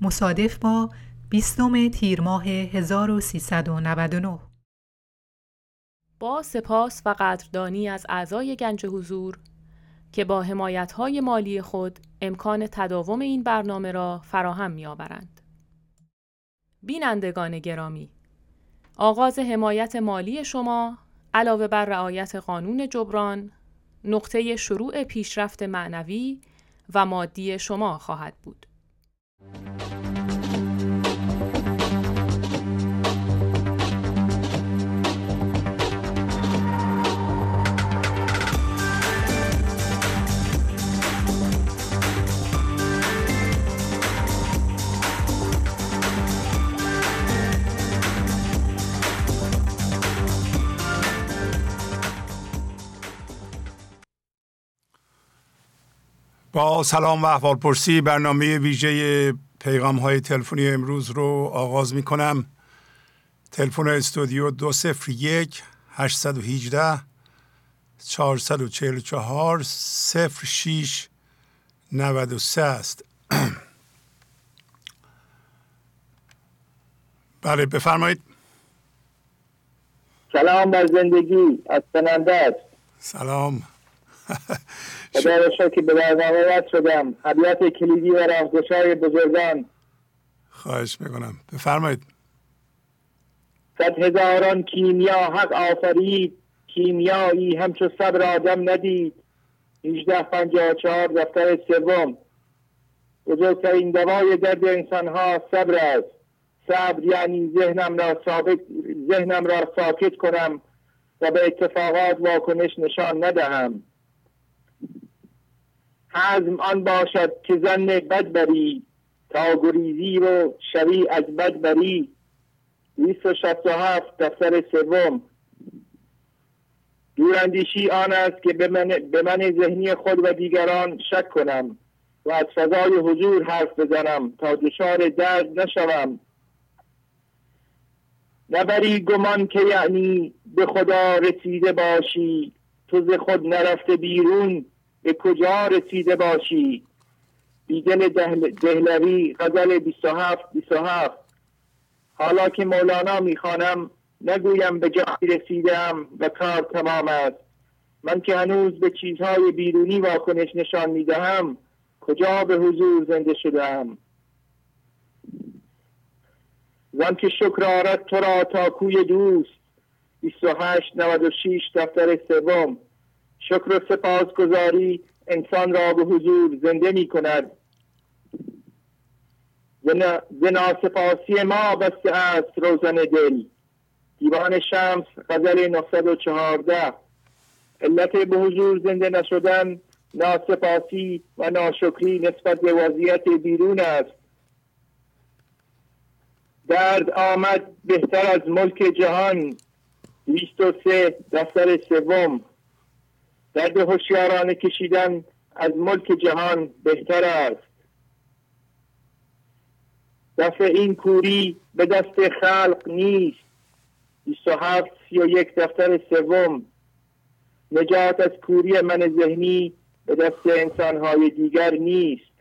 مصادف با 20 تیر ماه 1399 با سپاس و قدردانی از اعضای گنج حضور که با حمایت‌های مالی خود امکان تداوم این برنامه را فراهم می‌آورند. بینندگان گرامی، آغاز حمایت مالی شما علاوه بر رعایت قانون جبران، نقطه شروع پیشرفت معنوی و مادی شما خواهد بود. با سلام و احوال پرسی برنامه ویژه پیغام های تلفنی امروز رو آغاز می کنم تلفن استودیو دو سفر یک 818 444 سفر شیش 93 است. بله بفرمایید. سلام بر زندگی از سلام. خدا که به برنامه شدم حبیات کلیدی و راه بزرگان. خواهش می‌کنم. بفرمایید. صد هزاران کیمیا حق آفرید. کیمیایی همچو صبر آدم ندید. 1854 چهار دفتر سوم. بزرگترین دوای درد انسان ها صبر است. صبر یعنی ذهنم را ثابت ذهنم را ساکت کنم و به اتفاقات واکنش نشان ندهم. حزم آن باشد که زن بد بری تا گریزی رو شوی از بد بری. 267 دفتر سوم. دوراندیشی آن است که به من, به من ذهنی خود و دیگران شک کنم و از فضای حضور حرف بزنم تا دچار درد نشوم. نبری گمان که یعنی به خدا رسیده باشی. تو ز خود نرفته بیرون. به کجا رسیده باشی؟ بیدل دهلوی غزل 27 27 حالا که مولانا می‌خوانم نگویم به جایی رسیدم و کار تمام است. من که هنوز به چیزهای بیرونی واکنش نشان می‌دهم کجا به حضور زنده شدم؟ زن که شکر آرد تو را تا کوی دوست. 28 96 دفتر سوم. شکر و سپاسگزاری انسان را به حضور زنده می کند. سپاسی ما بسته است روزن دل. دیوان شمس غزل 914 علت به حضور زنده نشدن ناسپاسی و ناشکری نسبت به وضعیت بیرون است. درد آمد بهتر از ملک جهان. 23 دفتر سوم. درد هوشیارانه کشیدن از ملک جهان بهتر است. دفع این کوری به دست خلق نیست. 27 یک دفتر سوم. نجات از کوری من ذهنی به دست انسانهای دیگر نیست.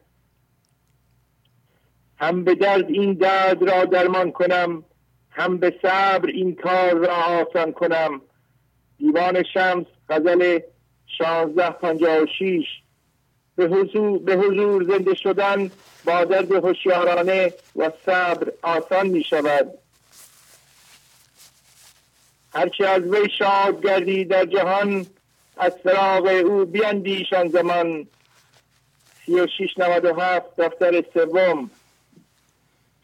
هم به درد این درد را درمان کنم هم به صبر این کار را آسان کنم. دیوان شمس غزل شانزده پنجاه و شیش. به حضور, به حضور زنده شدن با درد هوشیارانه و صبر آسان می شود. هرچی از وی شاد گردی در جهان از فراغ او بیندیشان زمان. سی و شیش نود و هفت دفتر سوم.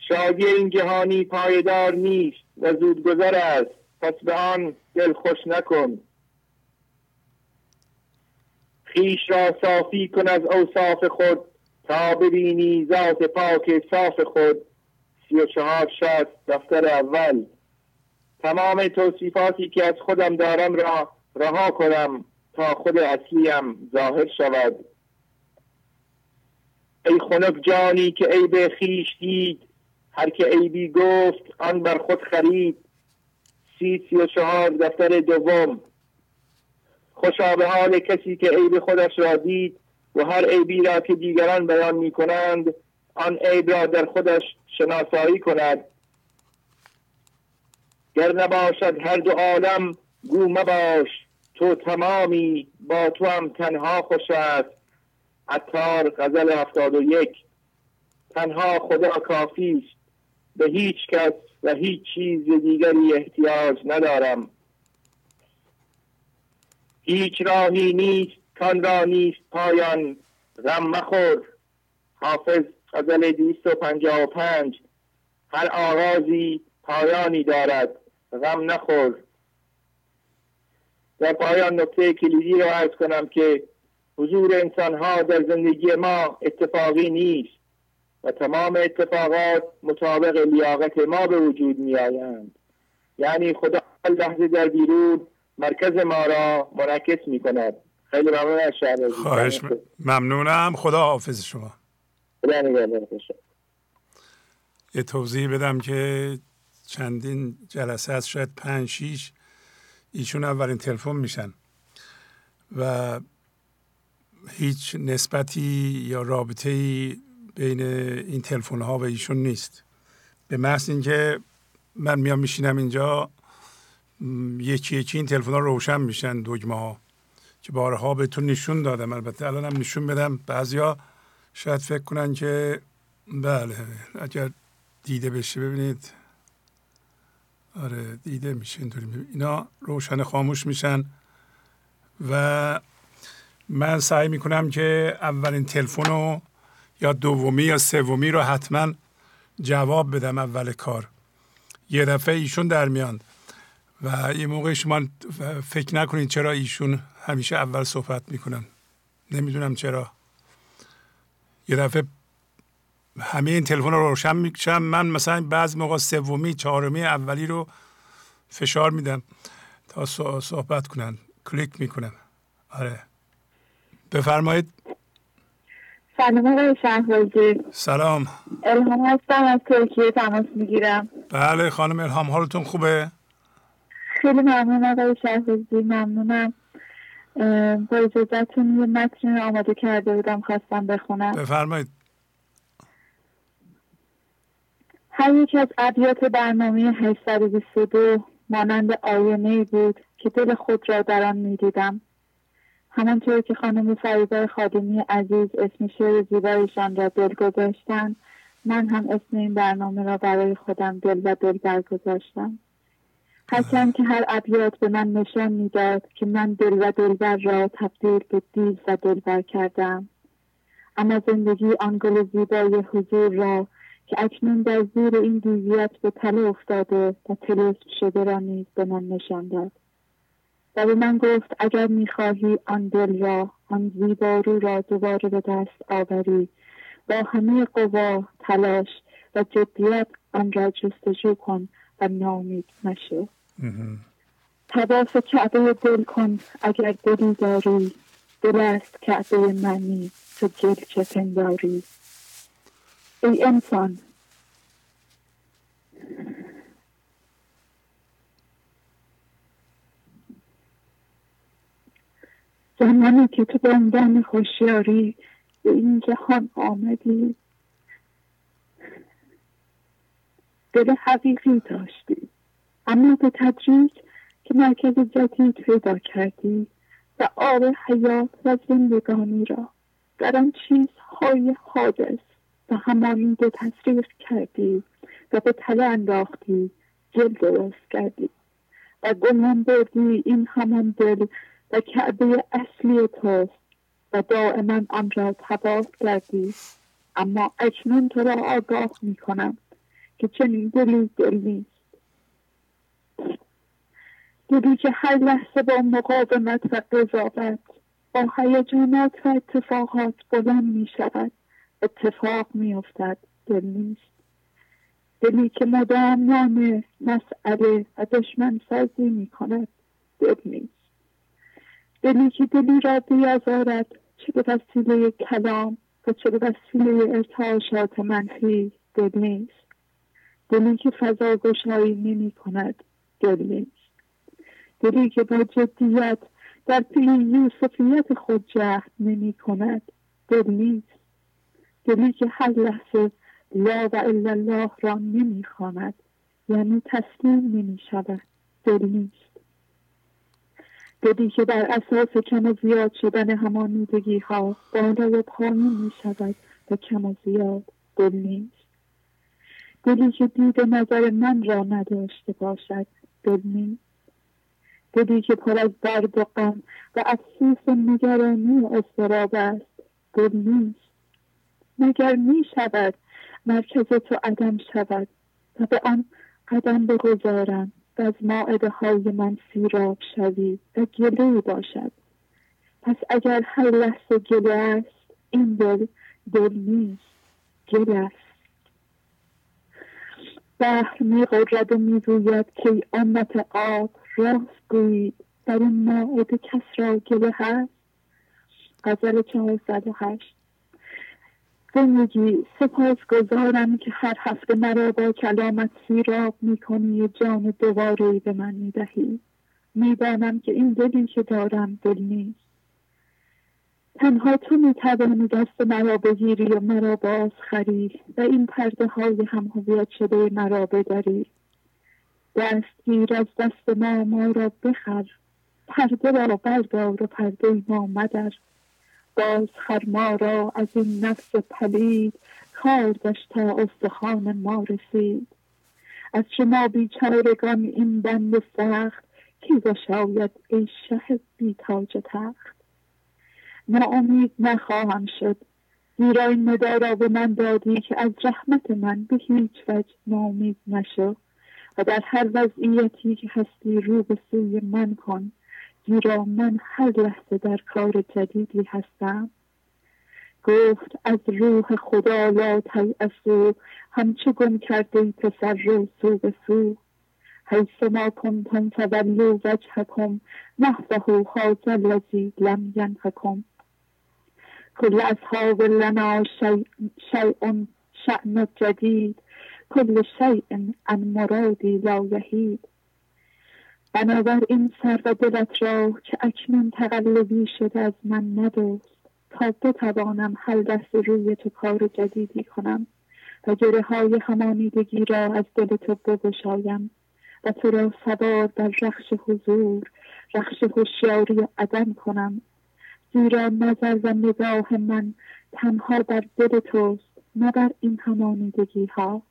شادی این جهانی پایدار نیست و زود گذر است. پس به آن دل خوش نکن. خیش را صافی کن از اوصاف خود تا ببینی ذات پاک صاف خود. سی و چهار شست دفتر اول. تمام توصیفاتی که از خودم دارم را رها کنم تا خود اصلیم ظاهر شود. ای خنک جانی که عیب خیش دید هر که عیبی گفت آن بر خود خرید. سی سی و چهار دفتر دوم. خوشا به حال کسی که عیب خودش را دید و هر عیبی را که دیگران بیان می کنند آن عیب را در خودش شناسایی کند. گر نباشد هر دو عالم گو مباش تو تمامی با تو هم تنها خوش است. عطار غزل هفتاد و یک. تنها خدا کافی است. به هیچ کس و هیچ چیز دیگری احتیاج ندارم. هیچ راهی نیست کان را نیست پایان. غم مخور. حافظ غزل دیست و پنجاه و پنج. هر آغازی پایانی دارد. غم نخور. در پایان نکته کلیدی را ارز کنم که حضور انسان ها در زندگی ما اتفاقی نیست و تمام اتفاقات مطابق لیاقت ما به وجود می آیند یعنی خدا لحظه در بیرون مرکز ما را منعکس می کند خیلی ممنون از شهر خواهش ممنونم. خدا حافظ شما. یه توضیح بدم که چندین جلسه هست شاید پنج شیش. ایشون اولین تلفن میشن. و هیچ نسبتی یا رابطه ای بین این تلفن ها و ایشون نیست. به محض اینکه من میام میشینم اینجا یکی یکی این تلفن ها روشن میشن دگمه ها که بارها بهتون نشون دادم. البته الان هم نشون بدم. بعضیا شاید فکر کنن که بله اگر دیده بشه ببینید. آره دیده میشه اینطوری. اینا روشن خاموش میشن. و من سعی می‌کنم که اولین تلفن رو یا دومی یا سومی رو حتما جواب بدم اول کار. یه دفعه ایشون در میان. و این موقع شما فکر نکنید چرا ایشون همیشه اول صحبت می‌کنن. نمی‌دونم چرا. یه دفعه همه این تلفن رو روشن می‌کشم. من مثلا بعض موقع سومی چهارمی اولی رو فشار میدم تا صحبت کنن کلیک می‌کنم آره. بفرمایید. سلام آقای شهبازی سلام. الهام هستم از ترکیه تماس می‌گیرم. بله خانم الهام حالتون خوبه؟ خیلی ممنون آقای شهبازی ممنونم. با اجازتون یه متن آماده کرده بودم خواستم بخونم. بفرمایید. هر یک از ابیات برنامه 822 مانند آینه بود که دل خود را در آن می‌دیدم. همانطور که خانم فریبای خادمی عزیز اسم شعر زیبایشان را دل گذاشتن من هم اسم این برنامه را برای خودم دل و دل برگذاشتم. هرچند که هر ابیات به من نشان می‌داد که من دل و دلبر را تبدیل به دیو و دلبر کردم. اما زندگی آن گل زیبای حضور را که اکنون در زیر این دیویت به تله افتاده و تلسم شده را نیز به من نشان داد. و به من گفت اگر می‌خواهی آن دل را آن زیبارو را دوباره به دست آوری با همه قوا تلاش و جدیت آن را جستجو کن و نامید نشو تواف کعبه دل کن اگر دلی داری. دل است کعبه منی تو گل چه پنداری. ای انسان. زمانی که تو به عنوان هوشیاری به این جهان آمدی. دل حقیقی داشتی. اما به تدریج که مرکز جدید پیدا کردی و آب حیات و زندگانی را در آن چیزهای حادث و همانیده تصریف کردی و به تله انداختی گل درست کردی و و گمان بردی این همان دل و کعبه اصلی توست و دائما آن را تباه کردی. اما اکنون تو را آگاه می کنم که چنین دلی دل نیست. دلی که هر لحظه با مقاومت و قضاوت با هیجانات و اتفاقات بلند می شود اتفاق می افتد دل نیست. دلی که مدام نام مسئله و دشمن سازی می کند دل نیست. دلی که دلی را بیازارد چه به وسیله کلام و چه به وسیله ارتعاشات منفی دل نیست. دلی که فضا گشایی نمی کند دل نیست. دلی که با جدیت در پی یوسفیت خود جهد نمی کند. دل نیست. دلی که هر لحظه لا و الا الله را نمی خواند. یعنی تسلیم نمی شود. دل نیست. دلی که بر اساس کم و زیاد شدن همانیدگی ها بالا و پایین می شود و کم و زیاد. دل نیست. دلی که دید نظر من را نداشته باشد. دل نیست. دلی که پر از درد و غم و افسوس و نگرانی و اضطراب است. دل نیست. مگر می شود مرکز تو عدم شود و به آن قدم بگذارم و از ماعده های من سیراب شوی و گله باشد. پس اگر هر لحظه گله است این دل دل نیست گل است. بحر می و می روید که امت آب راست گویید در این ماعده کس را گله هست. غزل چهارصد و هشت. زندگی سپاس گذارم که هر هفته مرا با کلامت سیراب می‌کنی و جان دوباره به من می‌دهی. می‌دانم که این دلی که دارم دل نیست. تنها تو می‌توانی دست مرا بگیری و مرا باز خری و این پرده های هم شده مرا بداری دستگیر از دست ما ما را بخر. پرده را بردار و پرده ما مدر. باز ما را از این نفس پلید کار تا استخوان ما رسید. از شما بیچارگان این بند سخت کی گشاید ای شه بی تاج تخت. ناامید نخواهم شد. زیرا این ندا را به من دادی که از رحمت من به هیچ وجه ناامید نشو. در هر وضعیتی که هستی رو به سوی من کن زیرا من هر لحظه در کار جدیدی هستم. گفت از روح خدا لا تیأسو همچه گم کرده پسر رو سو به سو. حیث ما کنتم فولو وجهکم نحوه هذا الذی لم ینهکم کل اصحاب لنا شیء شأن جدید کل شیء ان مرادی لا یهید بنابراین سر و دلت را که اکنون تقلبی شده از من ندوست تا بتوانم هر لحظه روی تو کار جدیدی کنم و گره های همانیدگی را از دل تو بگشایم و تو را سوار در رخش حضور رخش هوشیاری عدم کنم. زیرا نظر و نگاه من تنها بر دل توست نه بر این همانیدگی ها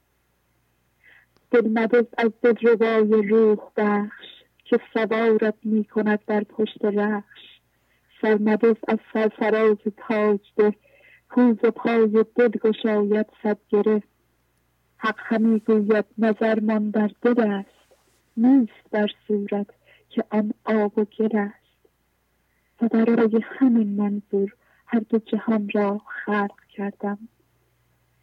دل مدز از دلربای روح بخش که سوارت می کند در پشت رخش. سرمدز از سرفراز تاج ده کوز پای دل گشاید صد گره. حق همی گوید نظرمان در دل است نیست بر صورت که آن آب و گل است. و برای همین منظور هر دو جهان را خلق کردم.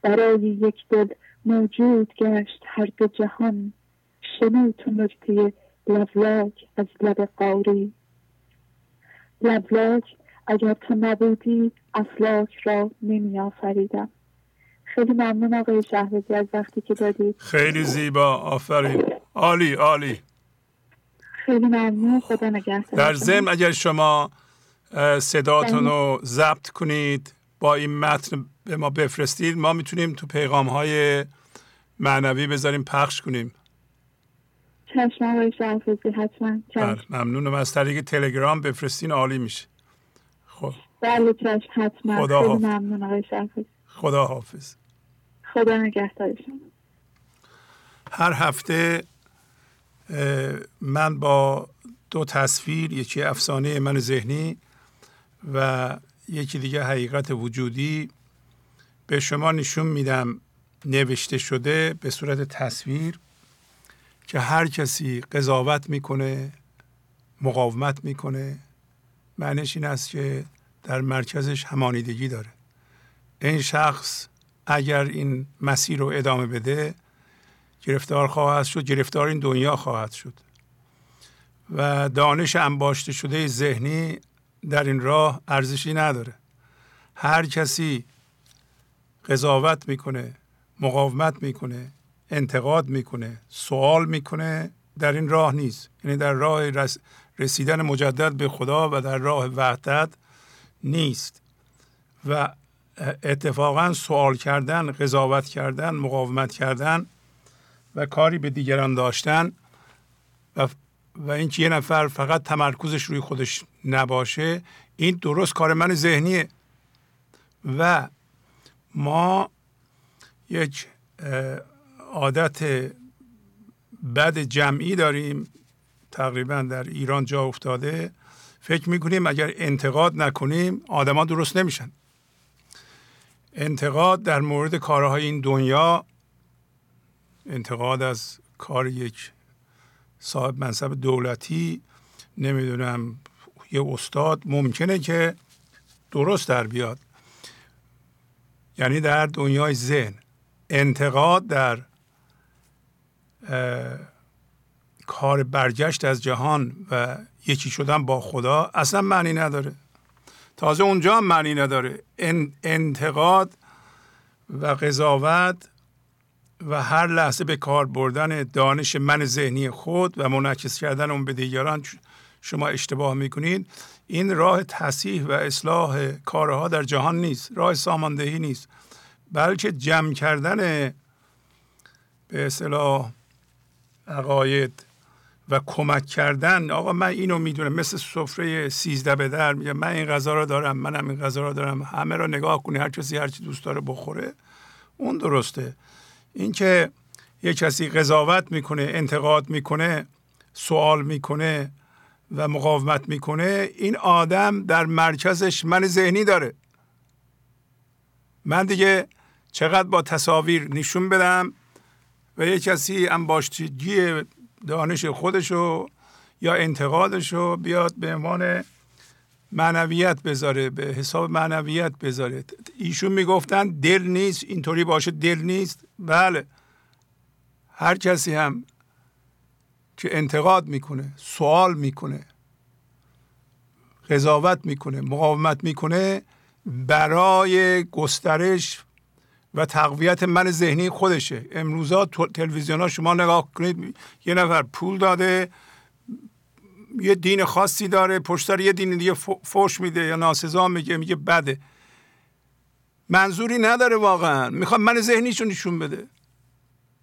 برای یک دل موجود گشت هر دو جهان شنو تو نکته لولاک از لب قاری. لولاک اگر تو نبودی افلاک را نمی آفریدم خیلی ممنون آقای شهرزی از وقتی که دادید خیلی زیبا آفرین. عالی عالی. خیلی ممنون خدا نگهدار. در ضمن اگر شما صداتون رو ضبط کنید با این متن به ما بفرستید ما می‌تونیم تو پیغام های معنوی بذاریم پخش کنیم. چشم آقای حتما. بله ممنونم. از طریق تلگرام بفرستین عالی میشه. خب. بله چشم حتما. خدا خیلی ممنون آقای خدا حافظ خدا نگهدار هر هفته من با دو تصویر یکی افسانه من ذهنی و یکی دیگه حقیقت وجودی به شما نشون میدم. نوشته شده به صورت تصویر که هر کسی قضاوت می‌کنه مقاومت می‌کنه. معنیش این است که در مرکزش همانیدگی داره. این شخص اگر این مسیر رو ادامه بده گرفتار خواهد شد گرفتار این دنیا خواهد شد. و دانش انباشته شده ذهنی در این راه ارزشی نداره. هر کسی قضاوت می‌کنه مقاومت می‌کنه انتقاد می‌کنه سوال می‌کنه در این راه نیست. یعنی در راه رسیدن مجدد به خدا و در راه وحدت نیست. و اتفاقا سوال کردن قضاوت کردن مقاومت کردن و کاری به دیگران داشتن و اینکه یه نفر فقط تمرکزش روی خودش نباشه این درست کار من ذهنیه. و ما یک عادت بد جمعی داریم تقریبا در ایران جا افتاده. فکر می‌کنیم اگر انتقاد نکنیم آدما درست نمیشن. انتقاد در مورد کارهای این دنیا انتقاد از کار یک صاحب منصب دولتی نمی‌دونم یه استاد ممکنه که درست در بیاد. یعنی در دنیای ذهن. انتقاد در کار برگشت از جهان و یکی شدن با خدا اصلا معنی نداره. تازه اونجا معنی نداره. انتقاد و قضاوت و هر لحظه به کار بردن دانش من ذهنی خود و منعکس کردن اون به دیگران شما اشتباه می‌کنید. این راه تصحیح و اصلاح کارها در جهان نیست راه ساماندهی نیست. بلکه جمع کردن به اصطلاح عقاید و کمک کردن. آقا من اینو می‌دونم مثل سفره سیزده به در میگه من این غذا رو دارم منم این غذا رو دارم همه رو نگاه کنی هر کسی هر چی دوست داره بخوره اون درسته. اینکه یه کسی قضاوت می‌کنه انتقاد می‌کنه سوال می‌کنه و مقاومت می‌کنه این آدم در مرکزش من ذهنی داره. من دیگه چقدر با تصاویر نشون بدم و یه کسی انباشتگی دانش خودشو یا انتقادشو بیاد به عنوان معنویت بذاره به حساب معنویت بذاره. ایشون می‌گفتن دل نیست اینطوری باشه دل نیست. بله. هر کسی هم که انتقاد می‌کنه سوال می‌کنه قضاوت می‌کنه مقاومت می‌کنه برای گسترش و تقویت من ذهنی خودشه. امروزا تلویزیون ها شما نگاه کنید یه نفر پول داده یه دین خاصی داره پشتار یه دین دیگه فوش میده یا ناسزا میگه میگه بده. منظوری نداره واقعا. می‌خواد من ذهنیشون نشون بده.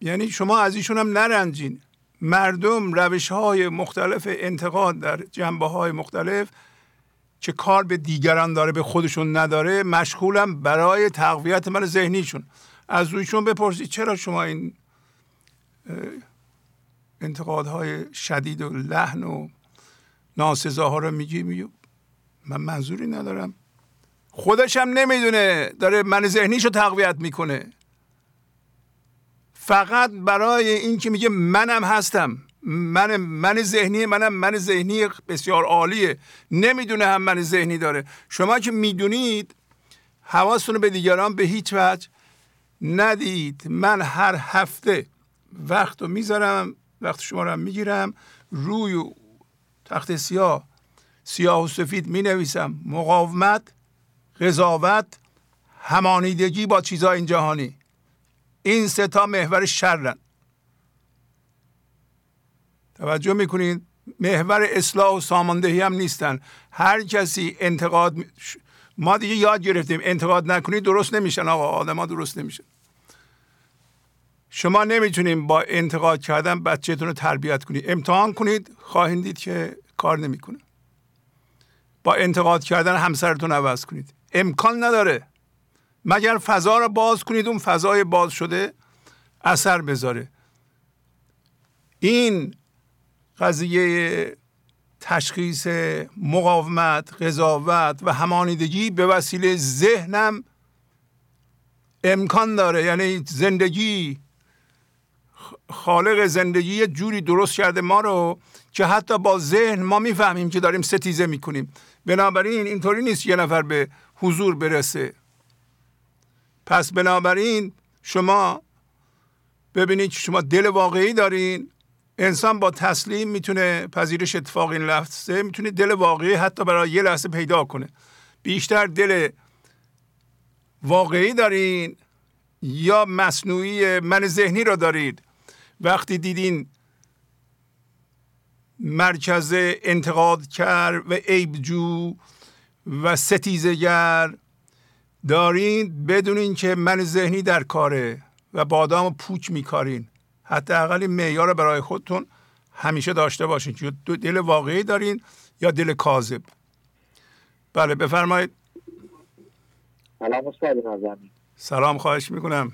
یعنی شما از ایشون هم نرنجین. مردم روش های مختلف انتقاد در جنبه های مختلف که کار به دیگران داره به خودشون نداره مشغولم برای تقویت من ذهنیشون. از رویشون بپرسید چرا شما این انتقادهای شدید و لحن و ناسزاها رو میگی؟ میگی من منظوری ندارم. خودش هم نمی‌دونه داره من ذهنیشو تقویت می‌کنه. فقط برای اینکه میگه منم هستم من من ذهنی منم من ذهنی بسیار عالیه. نمی‌دونه هم من ذهنی داره. شما که می‌دونید حواستون به دیگران به هیچ وجه ندید. من هر هفته وقت رو می‌ذارم وقت شما رو می‌گیرم روی تخت سیاه. سیاه و سفید می نویسم مقاومت قضاوت همانیدگی با چیزهای این جهانی. این ستا محور شرن. توجه می‌کنید محور اصلاح و ساماندهی هم نیستن. هر کسی انتقاد ما دیگه یاد گرفتیم. انتقاد نکنید درست نمیشن آقا. آدم درست نمیشن. شما نمی‌تونید با انتقاد کردن بچهتون رو تربیت کنید امتحان کنید خواهید دید که کار نمی‌کنه. با انتقاد کردن همسرتون عوض کنید. امکان نداره. مگر فضا رو باز کنید اون فضای باز شده اثر بذاره. این قضیه تشخیص مقاومت قضاوت و همانیدگی به وسیله ذهنم امکان داره. یعنی زندگی خالق زندگی یه جوری درست کرده ما رو که حتی با ذهن ما می‌فهمیم که داریم ستیزه می‌کنیم. بنابراین اینطوری نیست یه نفر به حضور برسه. پس بنابراین شما ببینید که شما دل واقعی دارین. انسان با تسلیم می‌تونه پذیرش اتفاق این لحظه می‌تونه دل واقعی حتی برای یه لحظه پیدا کنه. بیشتر دل واقعی دارین یا مصنوعی من ذهنی را دارید. وقتی دیدین مرکز انتقاد کرد و عیبجو و ستیزگر دارین بدونین که من ذهنی در کاره و بادام پوچ میکارین. حداقل معیار برای خودتون همیشه داشته باشین. که دل واقعی دارین یا دل کاذب. بله بفرمایید. سلام استاد سلام خواهش می‌کنم.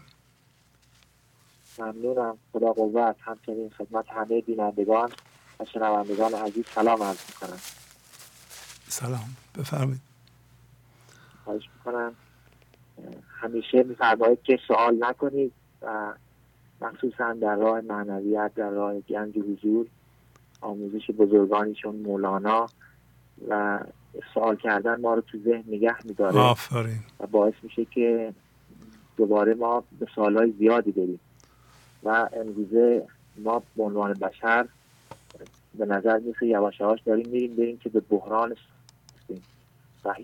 ممنونم. خدا قوت. همچنین خدمت همه بینندگان و شنوندگان عزیز سلام عرض می‌کنم. سلام. بفرمایید. خواهش می‌کنم. همیشه میفرمایید که سوال نکنید و مخصوصا در راه معنویت در راه گنج حضور آموزش بزرگانی چون مولانا و سوال کردن ما رو تو ذهن نگه میداره. آفرین. و باعث میشه که دوباره ما به سوالهای زیادی بریم. امروزه ما به عنوان بشر به نظر میسه یواش یواش داریم میریم بریم که به بحران و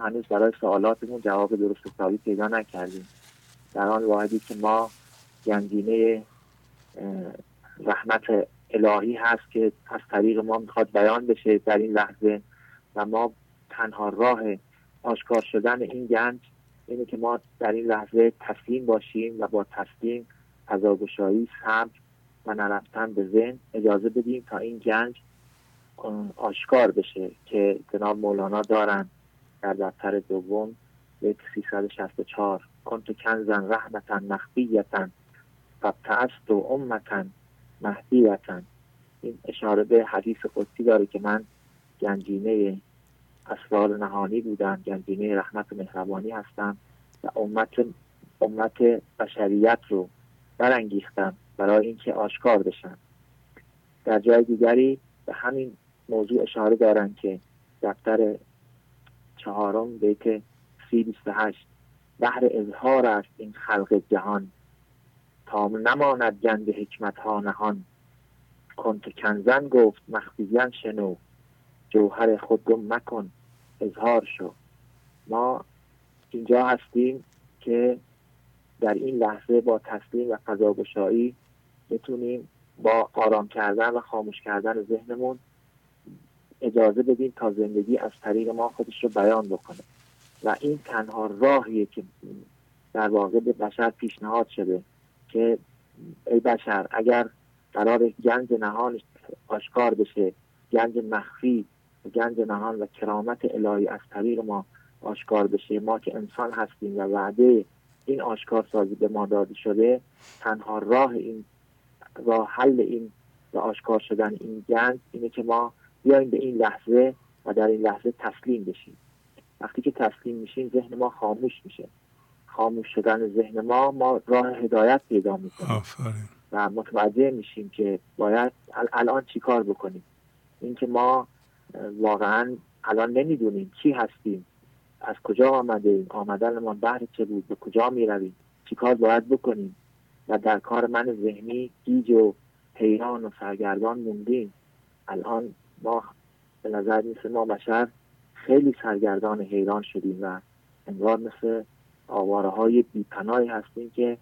هنوز برای سوالاتمون جواب درست حسابی پیدا نکردیم. در آن واحدی که ما گنجینه رحمت الهی هست که از طریق ما می‌خواد بیان بشه در این لحظه و ما تنها راه آشکار شدن این گنج اینه که ما در این لحظه تسلیم باشیم و با تسلیم فضاگشایی صبر و نرفتن به ذهن اجازه بدیم تا این گنج آشکار بشه که جناب مولانا دارن در دفتر دوم بیت 364 کنت کنزن رحمتا مخفیتا فبتعست و امتا مهدیتا. این اشاره به حدیث قدسی داره که من گنجینه اسرار نهانی بودم گنجینه رحمت و مهربانی هستم و امت امت بشریت رو برانگیختم برای اینکه آشکار بشن در جای دیگری به همین موضوع اشاره دارن که دفتر چهارم بیت سی بیست هشت بحر اظهار است این خلق جهان. تا نماند گنج حکمت ها نهان. کنت کنزن گفت مخفیزن شنو. جوهر خود گم مکن اظهار شو. ما اینجا هستیم که در این لحظه با تسلیم و قضاگشایی بتونیم با آرام کردن و خاموش کردن ذهنمون اجازه بدیم تا زندگی از طریق ما خودش رو بیان بکنه. و این تنها راهیه که در واقع به بشر پیشنهاد شده که ای بشر اگر قرار گنج نهان آشکار بشه گنج مخفی گنج نهان و کرامت الهی از طریق ما آشکار بشه ما که انسان هستیم و وعده این آشکار سازی به ما داده شده تنها راه این راه حل این و آشکار شدن این گنج اینه که ما بیایم به این لحظه و در این لحظه تسلیم بشیم. وقتی که تسلیم میشیم ذهن ما خاموش میشه. خاموش شدن ذهن ما ما راه هدایت پیدا می‌کنیم. و متوجه میشیم که باید الان چی کار بکنیم؟ اینکه ما واقعا الان نمی‌دونیم چی هستیم. از کجا آمده ایم؟ آمدن بهر چه بود به کجا می رویم چی کار باید بکنیم؟ و در کار من ذهنی گیج و حیران و سرگردان موندیم. الان ما به نظر میسه ما بشر خیلی سرگردان حیران شدیم و انگار مثل آواره های بیپناهی هستیم که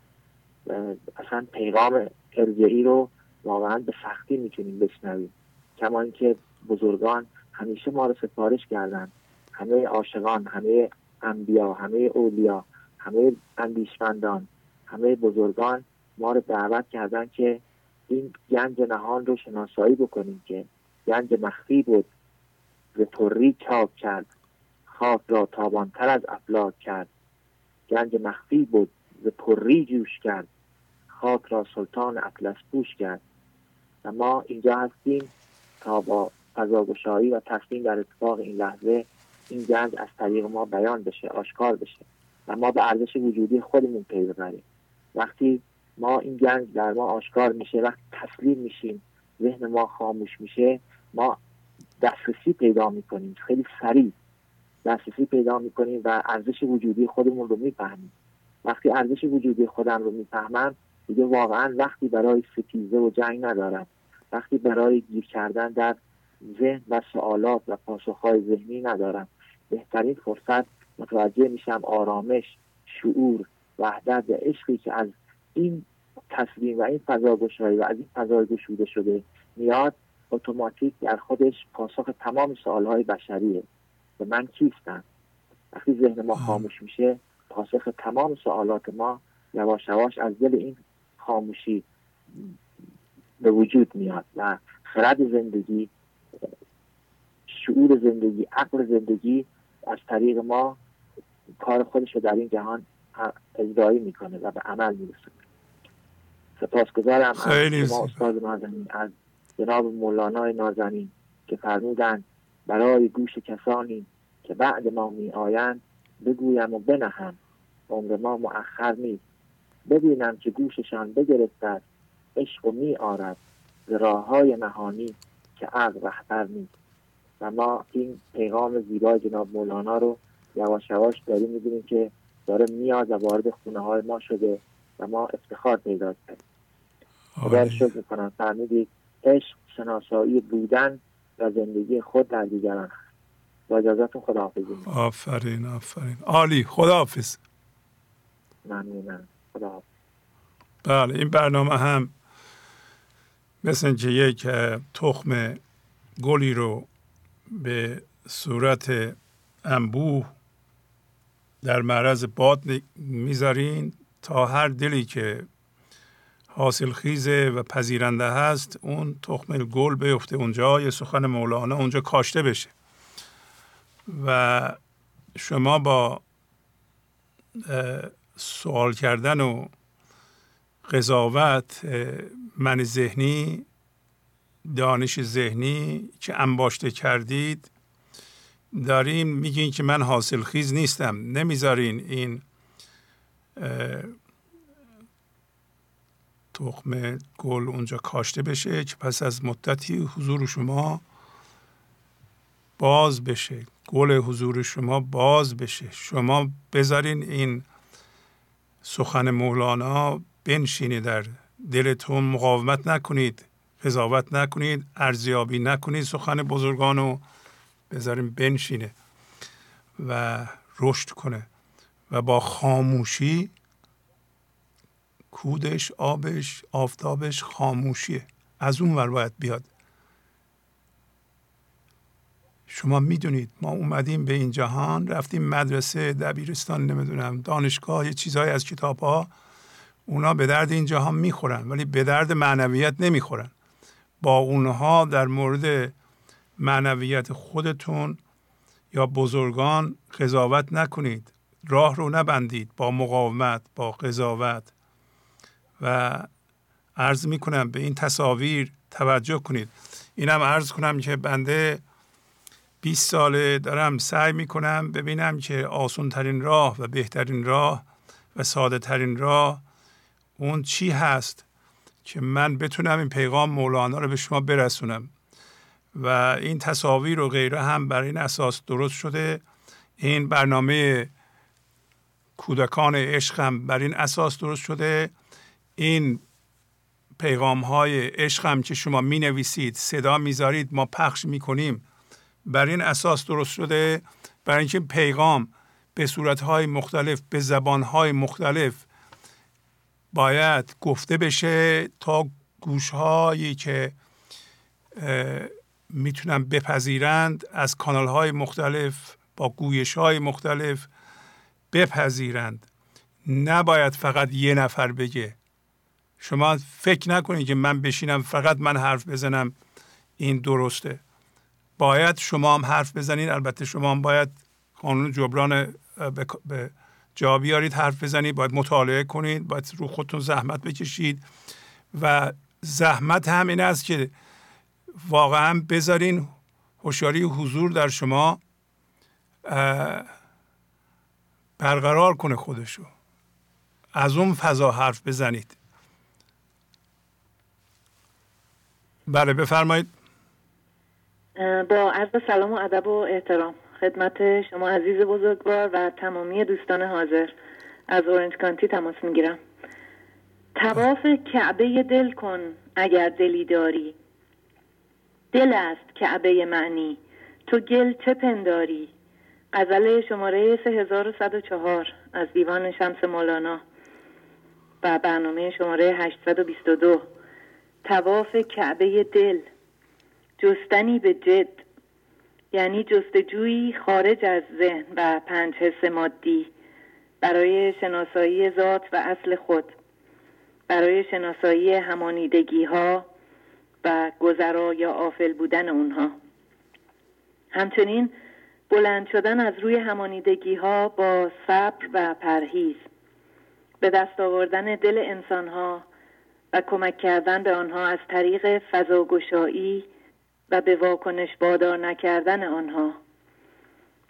اصلا پیغام ارجعی رو واقعا به سختی می‌تونیم بشنویم. کما اینکه بزرگان همیشه ما رو سفارش کردن. همه عاشقان همه انبیا همه اولیا همه اندیشمندان همه بزرگان ما رو دعوت کردن که این گنج نهان رو شناسایی بکنیم که گنج مخفی بود ز پری چاک کرد خاک را تابانتر از افلاک کرد. گنج مخفی بود ز پری جوش کرد خاک را سلطان اطلس پوش کرد. و ما اینجا هستیم تا با فضاگشایی و تصمیم در اتفاق این لحظه این گنج از طریق ما بیان بشه آشکار بشه و ما به ارزش وجودی خودمون پی ببریم. وقتی ما این گنج در ما آشکار میشه وقتی تسلیم میشیم ذهن ما خاموش میشه ما دسترسی پیدا می‌کنیم خیلی سریع دسترسی پیدا می‌کنیم و ارزش وجودی خودمون رو می‌فهمیم. وقتی ارزش وجودی خودم رو می‌فهمم دیگه واقعا وقتی برای ستیزه و جنگ ندارم. وقتی برای گیر کردن در ذهن و سوالات و پاسخهای ذهنی ندارم. بهترین فرصت متوجه میشم آرامش شعور وحدت و عشقی که از این تصمیم و این فضا گشایی و از این فضای گشوده شده میاد اتوماتیک در خودش پاسخ تمام سوالهای بشریه. و من کیستم وقتی ذهن ما خاموش میشه پاسخ تمام سوالات ما یواش یواش از دل این خاموشی به وجود میاد و خرد زندگی شعور زندگی عقل زندگی از طریق ما کار خودش رو در این جهان اجرایی می‌کنه و به عمل می‌رسه سپاسگزارم از شما استاد نازنین از جناب مولانای نازنین که فرمودند برای گوش کسانی که بعد ما می آیند بگویم و بنهم. عمر ما مؤخر نیست. ببینم که گوششان بگرفته است عشق و می آرد راه های نهانی که عقل رهبر نیست. و ما این پیغام زیبای جناب مولانا رو یواش یواش داریم می‌بینیم که داره میاد و وارد خونه های ما شده و ما افتخار پیدا کردیم. خدا شکر می‌کنم. فرمودید عشق شناسایی بودن و زندگی خود در دیگران با اجازتون خداحافظی آفرین آفرین. عالی. خداحافظ. ممنونم. خداحافظ. بله این برنامه هم مثل اینکه یک تخم گلی رو به صورت انبوه در معرض باد می‌ذارین تا هر دلی که حاصل خیزه و پذیرنده هست اون تخم گل بیفته اونجا یه سخن مولانا اونجا کاشته بشه. و شما با سوال کردن و قضاوت من ذهنی دانش ذهنی که انباشته کردید؟ دارین میگین که من حاصل خیز نیستم. نمی‌ذارین این تخم گل اونجا کاشته بشه که پس از مدتی حضور شما باز بشه. گل حضور شما باز بشه. شما بذارین این سخن مولانا بنشینه در دلتون. مقاومت نکنید. قضاوت نکنید ارزیابی نکنید سخن بزرگان رو. بذاریم بنشینه و رشد کنه و با خاموشی کودش آبش آفتابش خاموشیه. از اون ور باید بیاد. شما می‌دونید ما اومدیم به این جهان رفتیم مدرسه دبیرستان نمی‌دونم دانشگاه یه چیزهایی از کتاب ها اونا به درد این جهان می‌خورن ولی به درد معنویت نمی‌خورن. با اونها در مورد معنویت خودتون یا بزرگان قضاوت نکنید. راه رو نبندید با مقاومت با قضاوت. و عرض می‌کنم به این تصاویر توجه کنید. اینم عرض کنم که بنده 20 ساله دارم سعی می‌کنم ببینم که آسون ترین راه و بهترین راه و ساده ترین راه اون چی هست. که من بتونم این پیغام مولانا رو به شما برسونم. و این تصاویر و غیره هم بر این اساس درست شده. این برنامه کودکان عشق هم بر این اساس درست شده. این پیغام های عشق هم که شما می نویسید صدا می‌ذارید ما پخش می کنیم بر این اساس درست شده. برای اینکه پیغام به صورت های مختلف به زبان های مختلف باید گفته بشه تا گوش هایی که می‌تونن بپذیرند از کانال های مختلف با گویش های مختلف بپذیرند. نباید فقط یه نفر بگه. شما فکر نکنید که من بشینم فقط من حرف بزنم. این درسته. باید شما هم حرف بزنید البته شما هم باید قانون جبران به جا بیارید حرف بزنید باید مطالعه کنید باید رو خودتون زحمت بکشید. و زحمت هم این است که واقعا بذارین هوشیاری حضور در شما برقرار کنه خودشو. از اون فضا حرف بزنید. بله بفرمایید. با عرض سلام و ادب و احترام. خدمت شما عزیز بزرگوار و تمامی دوستان حاضر. از اورنج کانتی تماس می‌گیرم. تواف کعبه دل کن اگر دلی داری. دل است کعبه معنی. تو گل چه پنداری؟ غزل شماره 3104 از دیوان شمس مولانا و برنامه شماره 822 تواف کعبه دل. جستنی به جد. یعنی جستجویی خارج از ذهن و پنج حس مادی برای شناسایی ذات و اصل خود برای شناسایی همانیدگی ها و گذرا یا آفل بودن اونها. همچنین بلند شدن از روی همانیدگی ها با صبر و پرهیز به دست آوردن دل انسان ها و کمک کردن به آنها از طریق فضاگشایی و به واکنش بادار نکردن آنها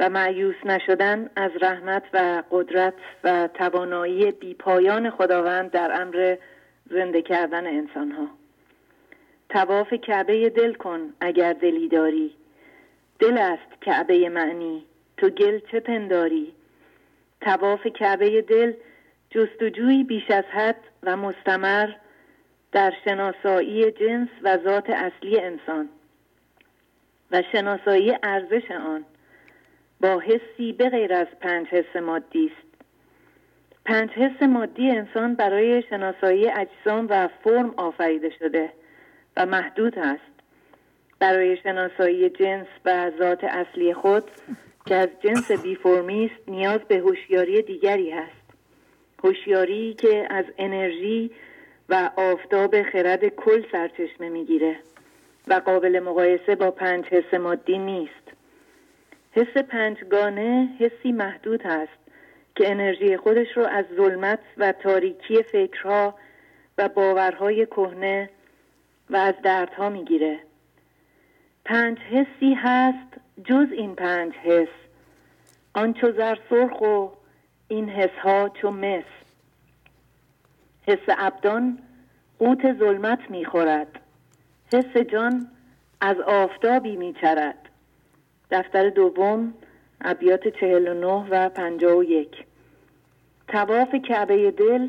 و معیوس نشدن از رحمت و قدرت و توانایی بیپایان خداوند در امر زنده کردن انسان ها تواف کعبه دل کن اگر دلی داری. دل است کعبه معنی تو گل چه پنداری؟ تواف کعبه دل جستجوی بیش از حد و مستمر در شناسایی جنس و ذات اصلی انسان. و شناسایی ارزش آن با حسی به غیر از پنج حس مادی است. پنج حس مادی انسان برای شناسایی اجسام و فرم آفریده شده و محدود است. برای شناسایی جنس و ذات اصلی خود که از جنس بی فرمی است نیاز به هوشیاری دیگری است هوشیاری که از انرژی و آفتاب خرد کل سرچشمه می‌گیره. و قابل مقایسه با پنج حس مادی نیست. حس پنجگانه حسی محدود است که انرژی خودش رو از ظلمت و تاریکی فکرها و باورهای کهنه و از دردها می‌گیره. پنج حسی هست جز این پنج حس. آن چو زر سرخ و این حس ها چو مس. حس ابدان قوت ظلمت می‌خورد. حس جان از آفتابی میچرد. دفتر دوم ابیات چهل و نه و پنجاه و یک. تواف کعبه دل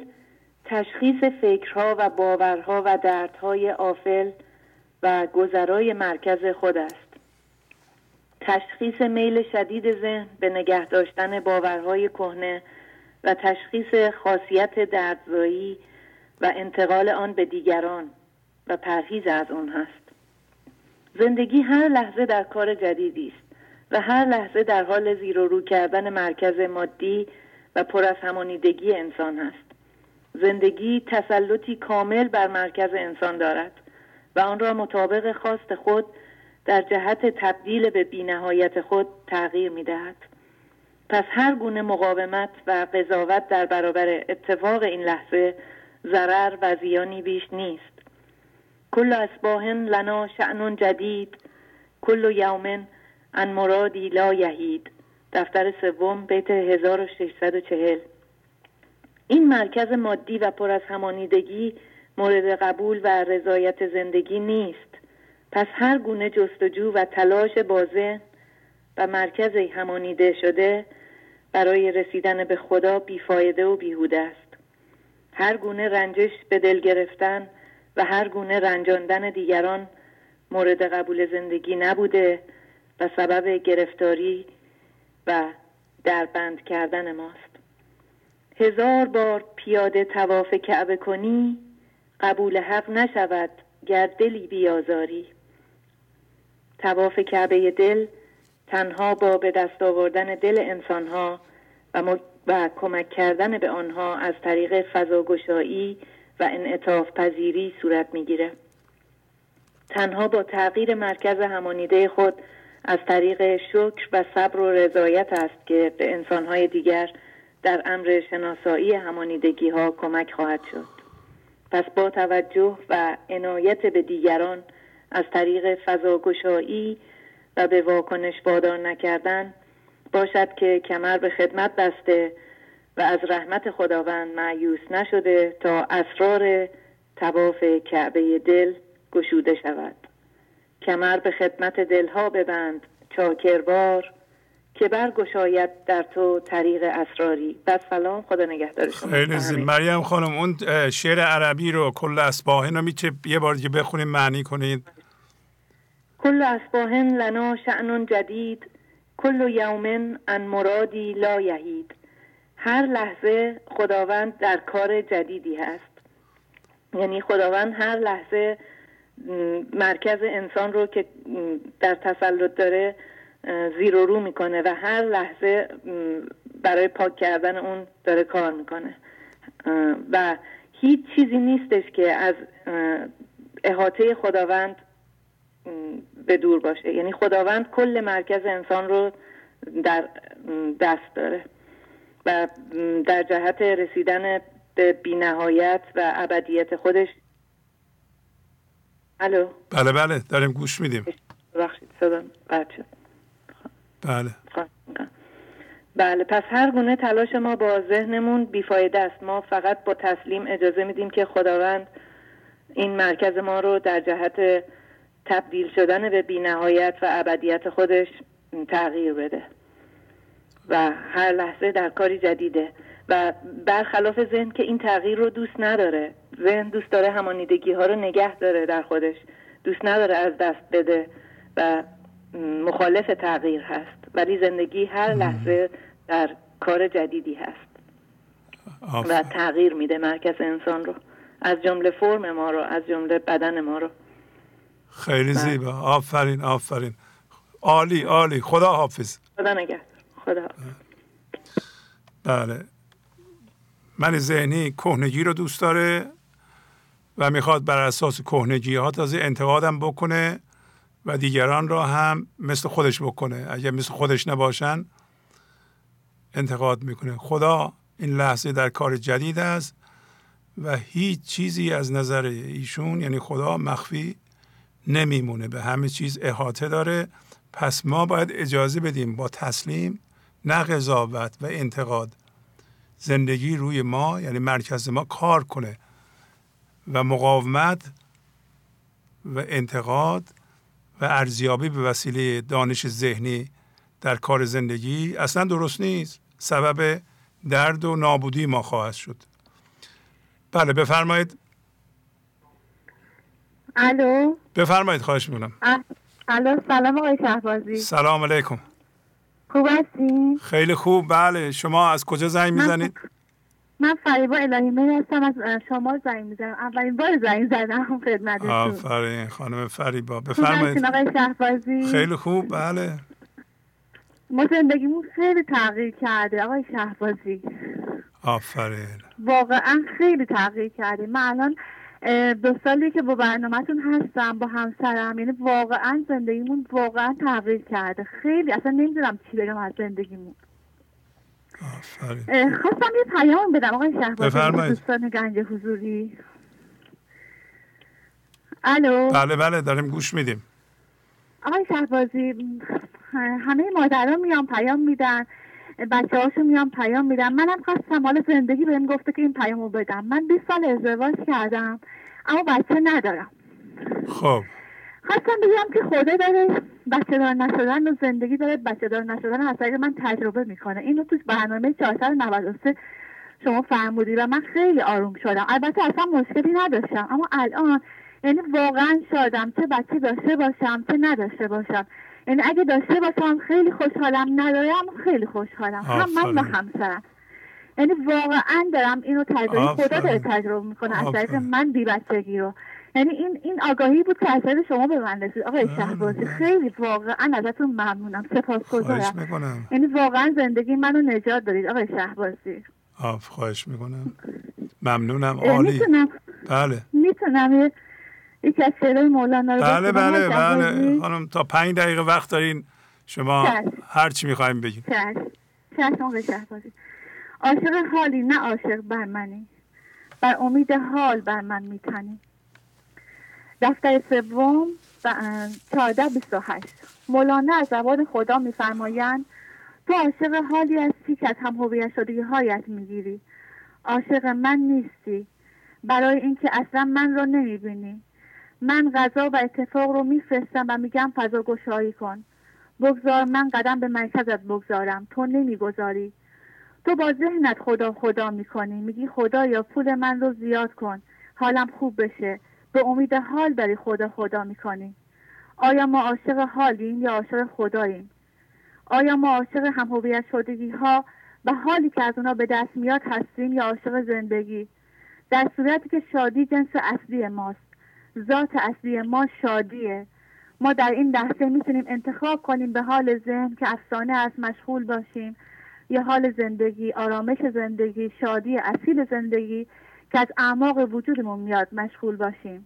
تشخیص فکرها و باورها و دردهای آفل و گذرای مرکز خود است. تشخیص میل شدید ذهن به نگه داشتن باورهای کهنه و تشخیص خاصیت دردزایی و انتقال آن به دیگران. و پرهیز از آن هست. زندگی هر لحظه در کار جدیدی است و هر لحظه در حال زیر و رو کردن مرکز مادی و پر از همانیدگی انسان است زندگی تسلطی کامل بر مرکز انسان دارد و آن را مطابق خواست خود در جهت تبدیل به بینهایت خود تغییر می دهد. پس هر گونه مقاومت و قضاوت در برابر اتفاق این لحظه ضرر و زیانی بیش نیست. کل اسباهن لنا شعنون جدید. کل یومن ان مرادی لا یهید. دفتر سوم بیت 1640 این مرکز مادی و پر از همانیدگی مورد قبول و رضایت زندگی نیست. پس هر گونه جستجو و تلاش بازه و مرکز همانیده شده برای رسیدن به خدا بیفایده و بیهوده است. هر گونه رنجش به دل گرفتن و هر گونه رنجاندن دیگران مورد قبول زندگی نبوده و سبب گرفتاری و دربند کردن ماست. هزار بار پیاده تواف کعبه کنی قبول حق نشود گر دلی بیازاری. تواف کعبه دل تنها با به دست آوردن دل انسانها و, و کمک کردن به آنها از طریق فضاگشایی و انعطاف پذیری صورت می‌گیره. تنها با تغییر مرکز همانیده خود از طریق شکر و صبر و رضایت است که به انسانهای دیگر در امر شناسایی همانیدگی ها کمک خواهد شد. پس با توجه و عنایت به دیگران از طریق فضاگشایی و به واکنش وادار نکردن باشد که کمر به خدمت بسته و از رحمت خداوند معیوس نشده تا اسرار تواف کعبه دل گشوده شود. کمر به خدمت دلها ببند چاکربار که برگشاید در تو طریق اسراری. بس سلام خدا نگهدار شما. خیلی زی مریم خانم اون شعر عربی رو کل اسباهن رو میچه یه بار دیگه بخونیم معنی کنید؟ کل اسباهن لنا شعنون جدید کل یومن ان مرادی لا یهید هر لحظه خداوند در کار جدیدی هست. یعنی خداوند هر لحظه مرکز انسان رو که در تسلط داره زیر و رو می‌کنه و هر لحظه برای پاک کردن اون داره کار می‌کنه. و هیچ چیزی نیستش که از احاطه خداوند به دور باشه. یعنی خداوند کل مرکز انسان رو در دست داره. و در جهت رسیدن به بینهایت و ابدیت خودش. الو؟ بله بله داریم گوش میدیم. صدا شد. بله. بله پس هر گونه تلاش ما با ذهنمون بیفایده است. ما فقط با تسلیم اجازه میدیم که خداوند این مرکز ما رو در جهت تبدیل شدن به بینهایت و ابدیت خودش تغییر بده. و هر لحظه در کاری جدیده. و برخلاف ذهن که این تغییر رو دوست نداره. ذهن دوست داره همانیدگی ها رو نگه داره در خودش. دوست نداره از دست بده و مخالف تغییر هست. ولی زندگی هر لحظه در کار جدیدی هست. و تغییر میده مرکز انسان رو. از جمله فرم ما رو از جمله بدن ما رو. خیلی. زیبا. آفرین آفرین. عالی عالی. خدا حافظ خدا نگه خدا. بله. من ذهنی کهنگی رو دوست داره و می‌خواد بر اساس کهنگی ها تازه انتقادم بکنه و دیگران را هم مثل خودش بکنه. اگر مثل خودش نباشن انتقاد می‌کنه. خدا این لحظه در کار جدید است و هیچ چیزی از نظر ایشون یعنی خدا مخفی نمیمونه. به همه چیز احاطه داره. پس ما باید اجازه بدیم با تسلیم نه قضاوت و انتقاد. زندگی روی ما یعنی مرکز ما کار کنه. و مقاومت و انتقاد و ارزیابی به وسیله دانش ذهنی در کار زندگی اصلا درست نیست. سبب درد و نابودی ما خواهد شد. بله بفرمایید. الو؟ بفرمایید خواهش می‌کنم. الو سلام آقای شهبازی. سلام علیکم. خوب هستی؟ خیلی خوب بله. شما از کجا زنگ می‌زنید؟ من فریبا الهی مهر هستم از شما زنگ می‌زنم. اولین بار زنگ زدم خدمتتون. آفرین خانم فریبا. بفرمایید. خیلی خوب بله. ما زندگیمون خیلی تغییر کرده آقای شهبازی. آفرین. واقعا خیلی تغییر کرده. من الان دو سالی که با برنامهتون هستم با همسرم. یعنی واقعا زندگیمون واقعا تغییر کرده. خیلی اصلا نمی‌دونم چی بگم از زندگیمون. خواستم یه پیام بدم. آقای شهبازی دوستان گنج حضوری. الو. بله بله داریم گوش میدیم. آقای شهبازی همه مادران میان پیام میدن. بچه هاشو میان پیام میدم. منم خواستم حالا زندگی بهم گفته که این پیامو بدم. من 20 سال ازدواج کردم اما بچه ندارم. خب. خواستم بگم که خدا داره بچه دار نشدن و زندگی داره بچه دار نشدن از طریق من تجربه می‌کنه. اینو تو برنامه 493 شما فرمودی و من خیلی آروم شدم. البته اصلا مشکلی نداشتم اما الان یعنی واقعا شادم. چه بچه داشته باشم چه نداشته باشم. یعنی اگه داشته باشم خیلی خوشحالم. ندارم خیلی خوشحالم. هم من و همسرم. یعنی واقعا دارم اینو تجربه خدا داره تجربه می‌کنه از طریق من بی بچگی رو. یعنی این این آگاهی بود که از شما به من رسید. آقای شهبازی خیلی واقعا ازتون ممنونم. سپاسگزارم یعنی واقعا زندگی منو نجات دادید آقای شهبازی. آف خواهش می‌کنم. ممنونم. عالی. می‌تونم بله. می‌تونم یکی از شعرهای مولانا رو بله بله بله. خانم تا پنج دقیقه وقت دارین شما هر چی می‌خوایم بگیم چشم. عاشق حالی نه عاشق بر منی. بر امید حال بر من میتنی. دفتر سوم چهارده بیست و هشت. مولانا از زبان خدا میفرمایند تو عاشق حالی هستی که از هم هویت شدگی هایت می‌گیری. عاشق من نیستی. برای اینکه اصلا من را نمی‌بینی. من غذا و اتفاق رو میفرستم و میگم فضا گشایی کن. بگذار من قدم به مرکزت بگذارم. تو نمی‌گذاری. تو با ذهنت خدا خدا می‌کنی. میگی خدا یا پول من رو زیاد کن. حالم خوب بشه. به امید حال بری خدا خدا می‌کنی. آیا ما عاشق حالیم یا عاشق خداییم؟ آیا ما عاشق هم هویت شدگی ها و حالی که از اونا به دست میاد هستیم یا عاشق زندگی؟ در صورتی که شادی جنس اصلی ماست. ذات اصلی ما شادیه. ما در این لحظه می‌تونیم انتخاب کنیم به حال ذهن که افسانه از مشغول باشیم. یا حال زندگی آرامش زندگی شادی اصیل زندگی که از اعماق وجودمون میاد مشغول باشیم.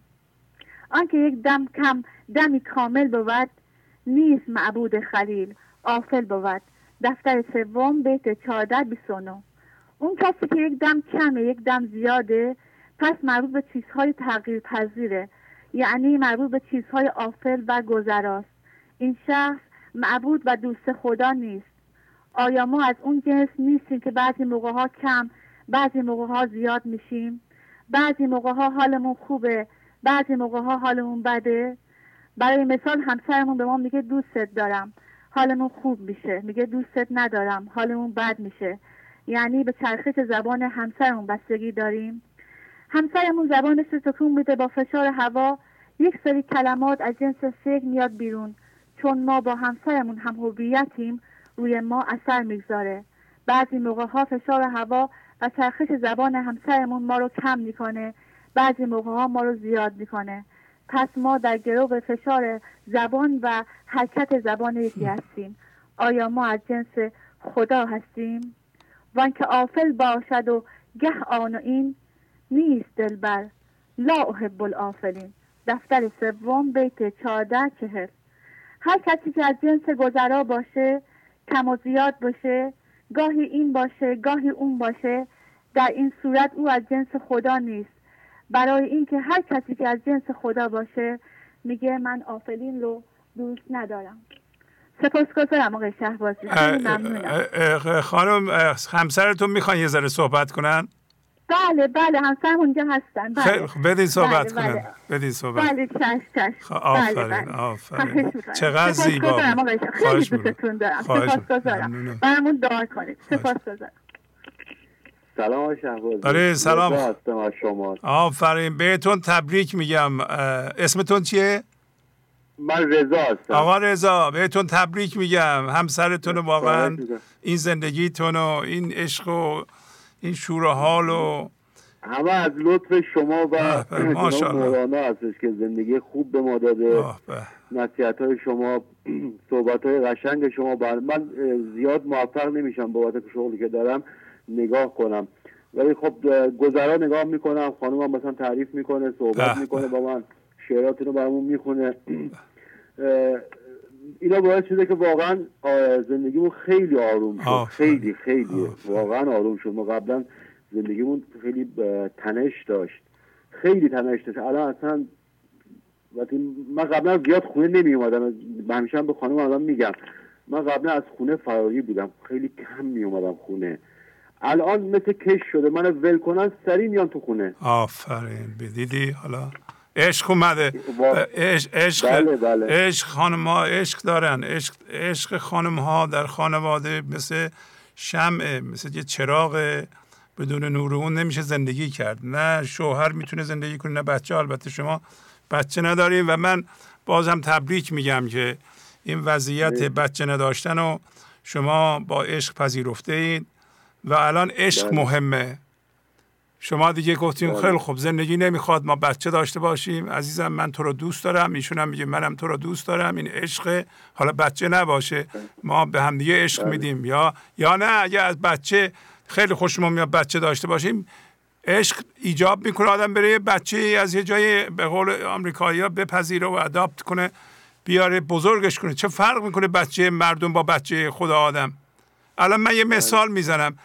آنکه یک دم کم دمی کامل بود نیست معبود خلیل آفل بود. دفتر سوم بیت چهارده بیست اون کسی که یک دم کمه یک دم زیاده پس مربوط به چیزهای تغییر پذیره یعنی مربوط به چیزهای آفل و گذراست. این شخص معبود و دوست خدا نیست. آیا ما از اون جنس نیستیم که بعضی موقع ها کم بعضی موقع ها زیاد میشیم؟ بعضی موقع ها حالمون خوبه بعضی موقع ها حالمون بده؟ برای مثال همسرمون به ما میگه دوستت دارم. حالمون خوب میشه. میگه دوستت ندارم. حالمون بد میشه. یعنی به چرخش زبان همسرمون بستگی داریم. همسرمون زبانش تکون میده با فشار هوا یک سری کلمات از جنس فکر میاد بیرون. چون ما با همسرمون هم هویتیم روی ما اثر می‌گذاره. بعضی موقع ها فشار هوا و چرخش زبان همسرمون ما رو کم می‌کنه. بعضی موقع ها ما رو زیاد می‌کنه. پس ما در گرو فشار زبان و حرکت زبان یکی هستیم. آیا ما از جنس خدا هستیم؟ وانکه آفل باشد و گه آن و این نیست دلبر. لا احب الافلین دفتر سوم بیت چهارده چهل. هر کسی که از جنس گذرا باشه کم و زیاد باشه گاهی این باشه گاهی اون باشه در این صورت او از جنس خدا نیست. برای اینکه هر کسی که از جنس خدا باشه میگه من آفلین رو دوست ندارم. سپاسگزارم آقای شهبازی. خانم همسرتون می‌خوان یه ذره صحبت کنن؟ بله بله همسر اونجا هستن. بله. خیلی خب بدین صحبت بله، کنن بله. بدین صحبت. بله چش چش خب، آفرین بله، بله. آفرین چقدر زیبا. خیلی دوستتون دارم. سپاسگزارم. برامون دعا کنید. سپاسگزارم. سلام آقای شهبازی. آره سلام. هستم از شما. آفرین. بهتون تبریک میگم. اسمتون چیه؟ من رضا هستم. آقا رضا بهتون تبریک میگم. همسرتون واقعا این زندگیتون و این عشق و این شور حال و همه از لطف شما و مولانا هستش که زندگی خوب به ما داده. نصیحت های شما صحبت های قشنگ شما بر من زیاد موفق نمیشم بابت شغلی که دارم نگاه کنم. ولی خب گذرا نگاه می‌کنم خانم هم مثلا تعریف می‌کنه صحبت می‌کنه با من شعرات رو برامون می‌خونه. اینا باعث شده که واقعا زندگیمون خیلی آروم شد. خیلی. خیلی واقعا آروم شد. ما قبلا زندگیمون خیلی تنش داشت. خیلی تنش داشت. الان اصلا من قبلا زیاد خونه نمی اومدم همیشه به خانم آدم میگم. من قبلا از خونه فراری بودم. خیلی کم می اومدم خونه. الان مثل کش شده. من ول کنن سری میان تو خونه. آفرین. بدیدی؟ حالا عشق اومده. عشق عشق, بله بله. عشق خانم ها عشق دارن. عشق, عشق خانم ها در خانواده مثل شمع مثل یه چراغ بدون نور اون نمیشه زندگی کرد. نه شوهر می‌تونه زندگی کنه نه بچه. البته شما بچه نداریم و من بازم تبریک میگم که این وضعیت بچه نداشتن و شما با عشق پذیرفته اید و الان عشق بله. مهمه. شما دیگه گفتیم بله. خیلی خوب زندگی نمی‌خواد ما بچه داشته باشیم. عزیزم من تو رو دوست دارم. ایشون هم میگه منم تو رو دوست دارم. این عشق حالا بچه نباشه. ما به هم دیگه عشق بله. میدیم. یا یا نه اگه از بچه خیلی خوشمون میاد بچه داشته باشیم عشق ایجاب می‌کنه. آدم بره بچه از یه جای به قول آمریکایی ها بپذیره و اداپت کنه بیاره بزرگش کنه. چه فرق می‌کنه بچه مردم با بچه خدا آدم؟ الان من یه مثال می‌زنم.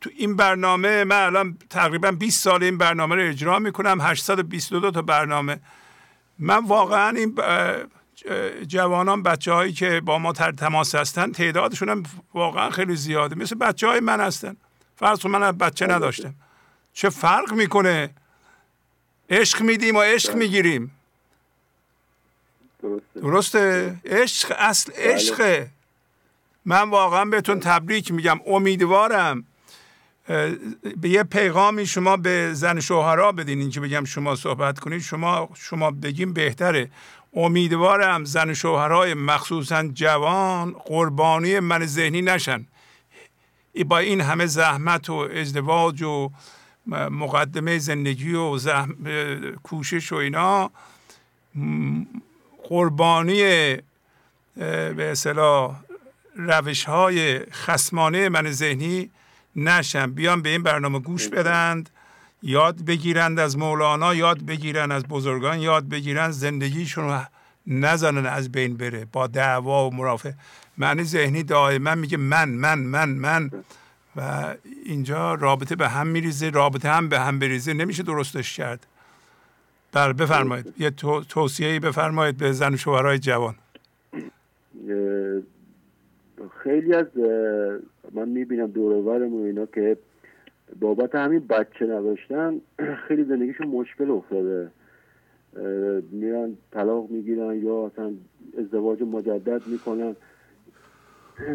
تو این برنامه من الان تقریبا 20 سال این برنامه رو اجرا می‌کنم 822 تا برنامه. من واقعا این جوانان بچه هایی که با ما تر تماس هستن تعدادشون هم واقعا خیلی زیاده. مثل بچه های من هستن. فرض من بچه نداشتم. چه فرق می‌کنه؟ عشق میدیم و عشق. می‌گیریم. درسته. درسته؟ عشق اصل بله. عشقه. من واقعا بهتون تبریک میگم. امیدوارم به یه پیغامی شما به زن شوهرها بدین اینکه بگم شما صحبت کنید. شما شما بگیم بهتره. امیدوارم زن شوهرهای مخصوصا جوان قربانی من ذهنی نشن. با این همه زحمت و ازدواج و مقدمه زندگی و زحم... کوشش و اینا قربانی به اصطلاح روش های خسمانه من ذهنی نشن. بیان به این برنامه گوش بدند یاد بگیرند از مولانا یاد بگیرند از بزرگان یاد بگیرند زندگیشون رو نزنن از بین بره. با دعوا و مرافع. معنی ذهنی دائما میگه من من من من. و اینجا رابطه به هم میریزه رابطه هم به هم بریزه. نمیشه درستش کرد. بله بفرمایید. یه توصیه بفرمایید به زن و شوهرهای جوان. خیلی از من می‌بینم دورورمون اینا که بابت همین بچه نداشتن خیلی زندگیشون مشکل افتاده. میرن طلاق می‌گیرن یا اصلا ازدواج مجدد می‌کنن.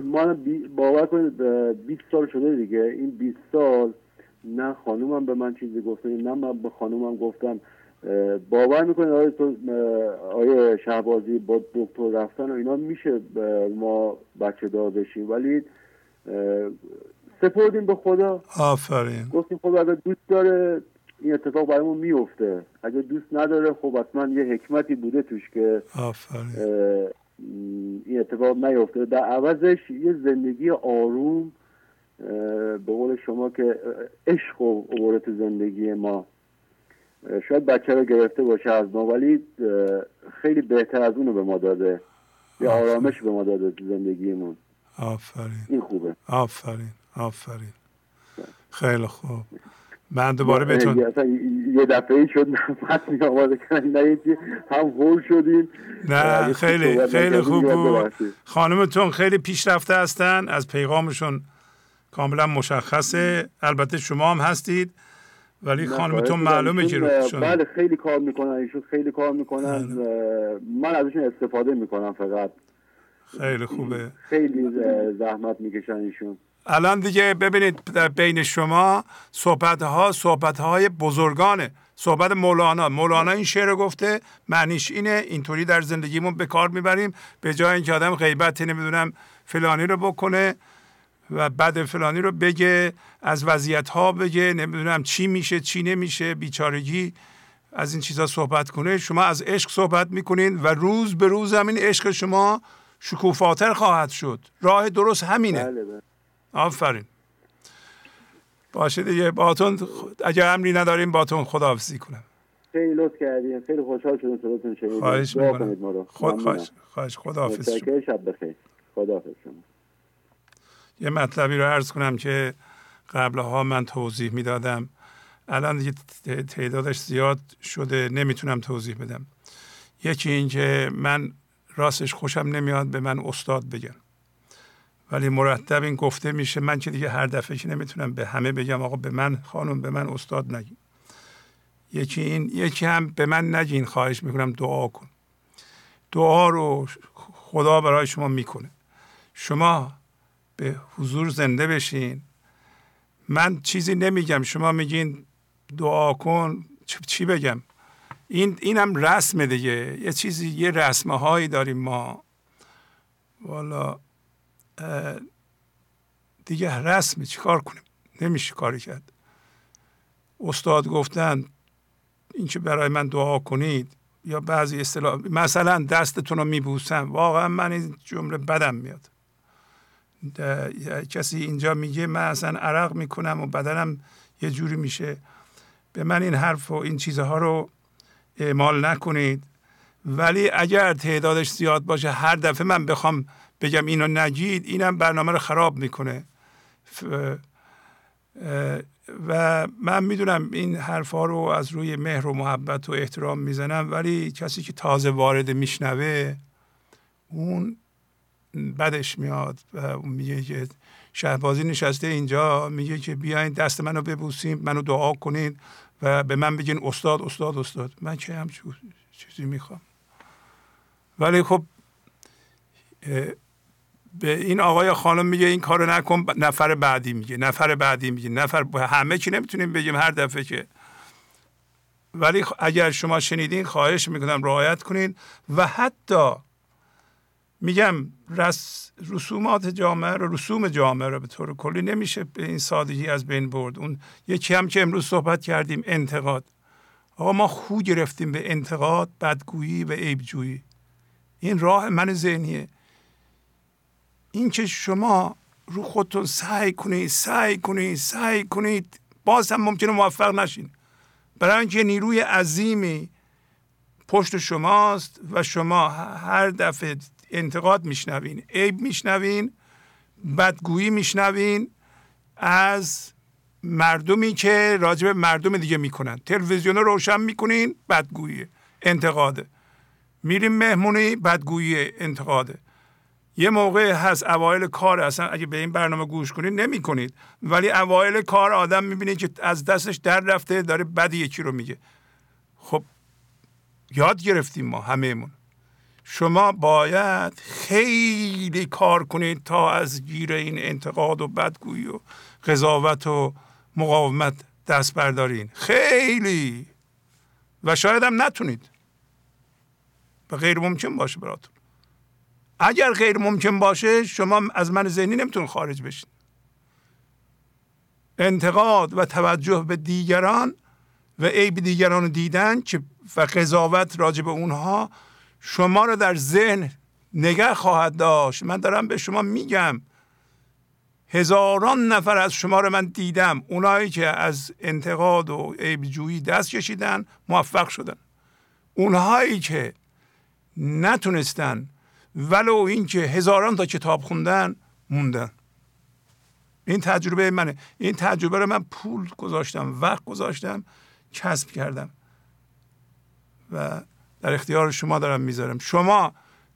ما باور کنید 20 سال شده دیگه. این 20 سال نه خانومم به من چیزی گفته نه من به خانومم گفتم. باور می‌کنید آقای آیا شهبازی با دکتر رفتن و اینا میشه ما بچه دار بشیم ولی سپردیم به خدا. آفرین. گفتیم خب اگر دوست داره این اتفاق برامون میفته اگر دوست نداره خب حتما یه حکمتی بوده توش که آفرین. این اتفاق نیفته در عوضش یه زندگی آروم به قول شما که عشق و تو زندگی ما. شاید بچه رو گرفته باشه از ما ولی خیلی بهتر از اونو به ما داده. یه آرامش به ما داده تو زندگیمون. آفرین. این خوبه. آفرین. آفرین. خیلی خوب. من دوباره بهتون یه دفعه شد می آماده نه هم هول شدیم. نه خیلی خیلی خوب بود. خانمتون خیلی پیشرفته هستن از پیغامشون کاملا مشخصه. البته شما هم هستید. ولی خانمتون معلومه که بله خیلی کار می‌کنن ایشون خیلی کار می‌کنن بله. من ازشون استفاده می‌کنم فقط. خیلی خوبه. خیلی زحمت می‌کشن ایشون. الان دیگه ببینید در بین شما صحبت ها صحبت های بزرگانه. صحبت مولانا. مولانا این شعر گفته معنیش اینه اینطوری در زندگیمون به کار می‌بریم به جای اینکه آدم غیبت نمی‌دونم فلانی رو بکنه. و بعد فلانی رو بگه از وضعیت ها بگه نمی‌دونم چی میشه چی نمیشه بیچارگی. از این چیزا صحبت کنه. شما از عشق صحبت می‌کنین و روز به روز همین عشق شما شکوفاتر خواهد شد. راه درست همینه. بله بله. آفرین. باشه دیگه. باتون اگر امری نداریم باتون خداحافظی کنم. خیلی لطف کردیم خیلی خوشحال شدیم صداتون شنیدیم. خواهش می‌کنم. خود خواهش خواهش. خداحافظ شب بخیر. خداحافظ شما. یه مطلبی رو عرض کنم که قبلها من توضیح می‌دادم. الان دیگه تعدادش زیاد شده نمی‌تونم توضیح بدم. یکی اینکه من راستش خوشم نمیاد به من استاد بگن. ولی مرتب این گفته میشه من که دیگه هر دفعه که نمی‌تونم به همه بگم آقا به من خانم به من استاد نگین. یکی این یکی هم به من نگین خواهش می‌کنم دعا کن. دعا رو خدا برای شما می‌کنه. شما به حضور زنده بشین. من چیزی نمیگم. شما میگین دعا کن. چی بگم؟ این اینم رسم دیگه. یه چیزی یه رسمه هایی داریم ما. والا دیگه رسمه. چیکار کنیم؟ نمیشه کاری کرد. استاد گفتن اینکه برای من دعا کنید یا بعضی اصطلاح مثلا دستتون رو میبوسم. واقعا من این جمله بدم میاد. کسی اینجا میگه من اصلا عرق می‌کنم و بدنم یه جوری میشه. به من این حرف و این چیزها رو اعمال نکنید. ولی اگر تعدادش زیاد باشه هر دفعه من بخوام بگم اینو نگید اینم برنامه رو خراب می‌کنه. و من می‌دونم این حرفها رو از روی مهر و محبت و احترام می‌زنم ولی کسی که تازه وارد میشنوه اون بدش میاد و میگه که شهبازی نشسته اینجا میگه که بیاین دست منو ببوسیم منو دعا کنید و به من بگین استاد استاد استاد. من چه هم چیزی می‌خوام. ولی خب به این آقای خانم میگه این کارو نکن نفر بعدی میگه نفر بعدی میگه نفر همه که نمی‌تونیم بگیم هر دفعه که. ولی اگر شما شنیدین خواهش می‌کنم رعایت کنید و حتی میگم رس رسومات جامعه رو رسوم جامعه رو به طور کلی نمیشه به این سادگی از بین برد. اون یکی هم که امروز صحبت کردیم انتقاد. آقا ما خو گرفتیم به انتقاد بدگویی و عیبجویی. این راه من ذهنیه. اینکه شما رو خودتون سعی کنید سعی کنید سعی کنید باز هم ممکنه موفق نشین. برای اینکه نیروی عظیمی پشت شماست و شما هر دفعه انتقاد میشنوین عیب میشنوین بدگویی میشنوین از مردمی که راجب مردم دیگه می‌کنن. تلویزیون رو روشن می‌کنین بدگویی انتقاده میریم مهمونی بدگویی انتقاده یه موقع هست اوایل کار اصلا اگه به این برنامه گوش کنید نمی کنید ولی اوایل کار آدم می‌بینید که از دستش در رفته داره بد یکی رو میگه. خب یاد گرفتیم ما همهمون. شما باید خیلی کار کنید تا از گیر این انتقاد و بدگویی و قضاوت و مقاومت دست بردارین. خیلی. و شاید هم نتونید. و غیر ممکن باشه براتون. اگر غیر ممکن باشه شما از من ذهنی نمیتون خارج بشین. انتقاد و توجه به دیگران و عیب دیگران دیدن که و قضاوت راجع به اونها شما رو در ذهن نگه خواهد داشت. من دارم به شما میگم. هزاران نفر از شما رو من دیدم. اونایی که از انتقاد و عیبجویی دست کشیدن موفق شدن. اونهایی که نتونستن ولو اینکه هزاران تا کتاب خوندن موندن. این تجربه منه. این تجربه رو من پول گذاشتم وقت گذاشتم کسب کردم. و در اختیار شما دارم می‌ذارم. شما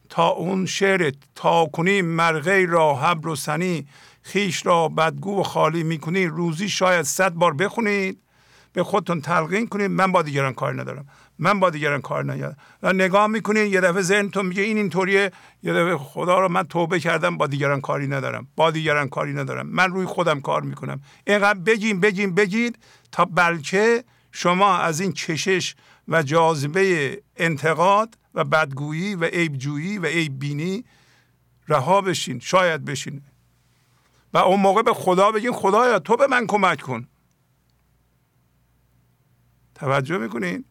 تا اون شعر تا کنی مرغی را حبر و سنی خیش را بدگو و خالی می‌کنی. روزی شاید صد بار بخونید به خودتون تلقین کنید. من با دیگران کار ندارم. من با دیگران کار ندارم. و نگاه می‌کنید یه دفعه ذهنتون میگه این اینطوریه. یه دفعه خدا رو من توبه کردم با دیگران کاری ندارم. با دیگران کاری ندارم. من روی خودم کار می‌کنم. اینقدر بگیم بگیم بگید تا بلکه شما از این کشش و جاذبه انتقاد و بدگویی و عیبجویی و عیب بینی رها بشین شاید بشین. و اون موقع به خدا بگین خدایا تو به من کمک کن. توجه می‌کنین؟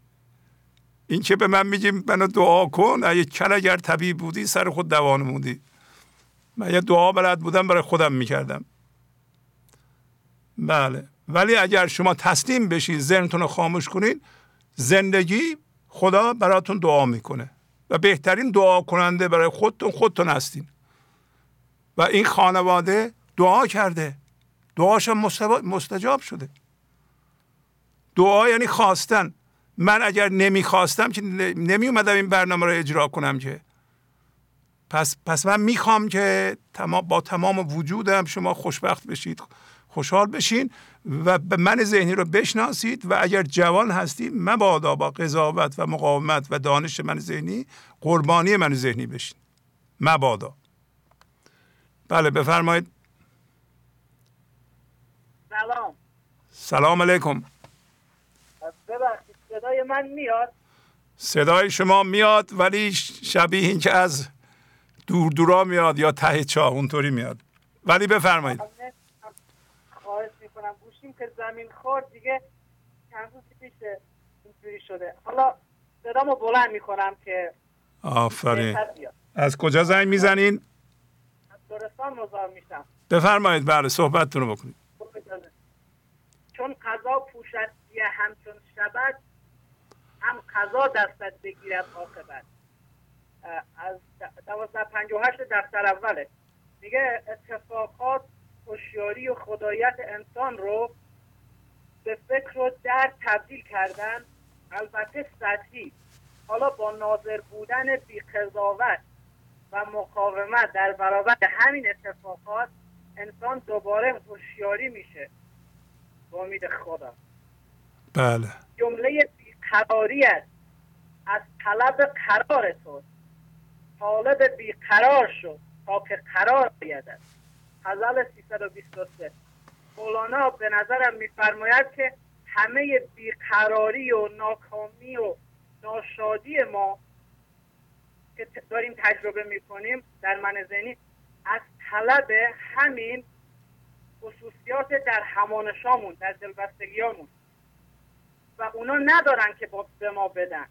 این که به من میگیم منو دعا کن اگه کل اگر طبیب بودی سر خود دوان مودی من یه دعا بلد بودم برای خودم می‌کردم. بله. ولی اگر شما تسلیم بشین ذهنتون رو خاموش کنین زندگی خدا براتون دعا می‌کنه و بهترین دعا کننده برای خودتون خودتون هستین. و این خانواده دعا کرده. دعاش مستجاب شده. دعا یعنی خواستن. من اگر نمی‌خواستم که نمی اومدم این برنامه رو اجرا کنم که. پس پس من می‌خوام که با تمام وجودم شما خوشبخت بشید خوشحال بشین. و به من ذهنی رو بشناسید و اگر جوان هستید مبادا با قضاوت و مقاومت و دانش من ذهنی قربانی من ذهنی بشین. مبادا. بله بفرمایید. سلام. سلام علیکم. ببخشید صدای من میاد؟ صدای شما میاد ولی شبیه این که از دور دورا میاد یا ته چاه اونطوری میاد. ولی بفرمایید. که زمین خورد دیگه چند روز پیش اینجوری شده. حالا صدامو بلند می‌کنم که آفرین. از کجا زنگ می‌زنین؟ از دورستان مزار میشم. بفرمایید بله صحبتتون رو بکنید. چون قضا پوشدی همچون شبد هم قضا دستت بگیرد عاقبت. از دوازده پنج و هشت دفتر اوله. میگه اتفاقات هوشیاری و خدایت انسان رو به فکر و درد تبدیل کردن البته سطحی. حالا با ناظر بودن بیقضاوت و مقاومت در برابر همین اتفاقات انسان دوباره هوشیاری میشه. با امید خدا بله. جمله بیقراریت از طلب قرار تو. طالب بیقرار شد تا که قرار بیادد غزل 323 مولانا به نظرم میفرماید که همه بیقراری و ناکامی و ناشادی ما که داریم تجربه می‌کنیم در من ذهنی از طلب همین خصوصیات در همانشامون در دلبستگیامون. و اونا ندارن که به ما بدن.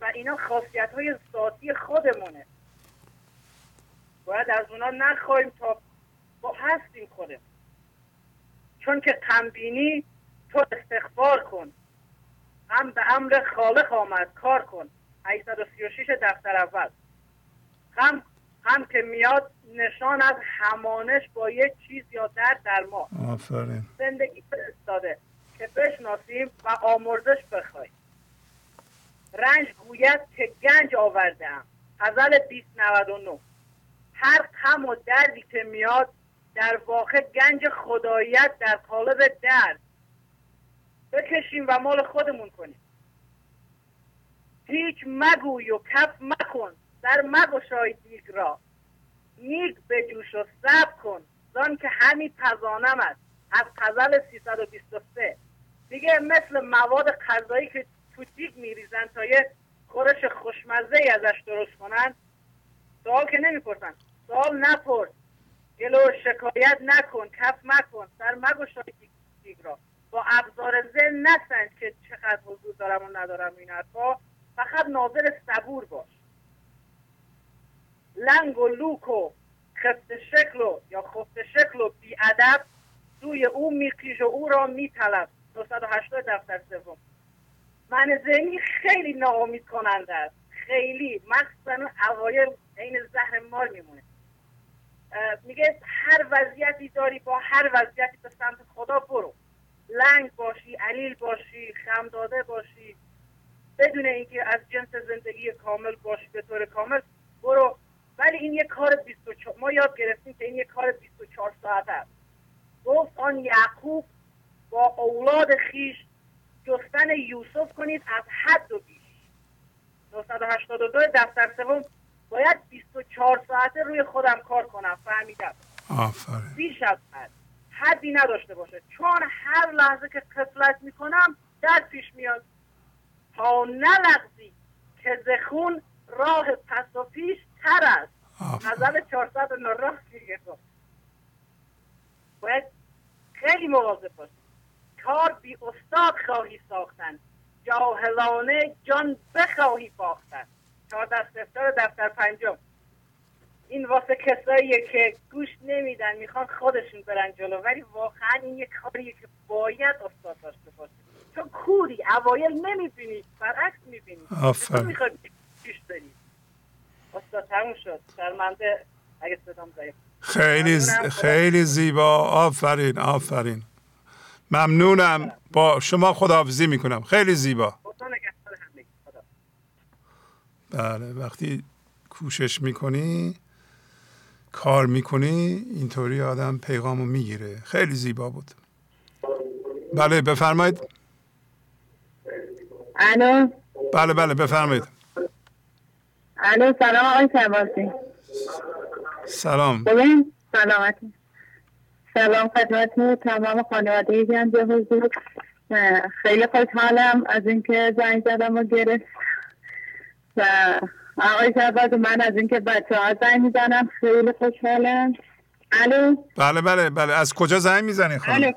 و اینا خاصیت های ذاتی خودمونه. باید از اونا نخواهیم تا با هستیم خودم چون که قمبینی تو استخبار کن. هم به امر خالق آمد کار کن. 836 دفتر اول. هم هم که میاد نشان از همانش با یک چیز یا درد در ما. آفرین. زندگی فرستاده که بشناسیم و آمرزش بخوایم رنج گوید که گنج آوردم غزل 2099 هر غم و دردی که میاد در واقع گنج خداییت در قالب درد. بکشیم و مال خودمون کنیم. هیچ مگوی و کف مکن. در مگشای دیگ را. نیک جوش و سب کن. زان که همین پزانم است. از غزل 323 دیگه مثل مواد غذایی که تو دیگ میریزن تا یه خورش خوشمزه ای ازش درست کنن سوال که نمی‌پرسن. سوال نپرس. گلو شکایت نکن کف مکن سر مگشای دیگ را. با ابزار ذهن نسنج که چقدر حضور دارم و ندارم این حرفا فقط ناظر صبور باش. لنگ و لوک و خفت شکل و یا خفت شکل و بیادب سوی او میکیش و او را میطلب. 980 دفتر سوم. من ذهنی خیلی ناامید کننده است. خیلی مخصوصا اوایل عین زهر مار میمونه. میگه هر وضعیتی داری با هر وضعیتی به سمت خدا برو. لنگ باشی علیل باشی خمداده باشی. بدون اینکه از جنس زندگی کامل باشی به طور کامل برو. ولی این یه کار 24 ما یاد گرفتیم که این یه کار 24 ساعت است. گفت آن یعقوب با اولاد خیش جستن یوسف کنید از حد و بیش. 982 دفتر سوم باید 24 ساعته روی خودم کار کنم فهمیدم. آفرین. بیش از حد. حدی نداشته باشه. چون هر لحظه که قفلت می‌کنم در پیش میاد. تا نلغزی که زخون راه پس و پیش تر است. نظر 409 میگه باید خیلی مواظب باشی. کار بی استاد خواهی ساختن. جاهلانه جان بخواهی باختن. چهار دفتر دفتر پنجم. این واسه کساییه که گوش نمیدن می‌خوان خودشون برن جلو. ولی واقعا این یه کاریه که باید استاد داشته باشه. تو کوری اوایل نمی‌بینی برعکس می‌بینی. آفرین. می‌خوای پیش بری. استاد تموم شد. شرمنده. اگه صدام ضعیف. خیلی خیلی زیبا. آفرین آفرین. ممنونم. با شما خداحافظی می‌کنم. خیلی زیبا. بله وقتی کوشش می‌کنی کار می‌کنی اینطوری آدم پیغامو می‌گیره. خیلی زیبا بود. بله بفرمایید. الو؟ بله بله بفرمایید. الو سلام آقای سباسی سلام. ببین سلامتی. سلام خدمت تمام خانواده گنج حضور. خیلی خوشحالم از اینکه زنگ زدم و گرفت آقای شهباز من از اینکه بچه ها زنگ می‌زنم خیلی خوشحالم. الو؟ بله بله بله. از کجا زنگ می‌زنی خانم؟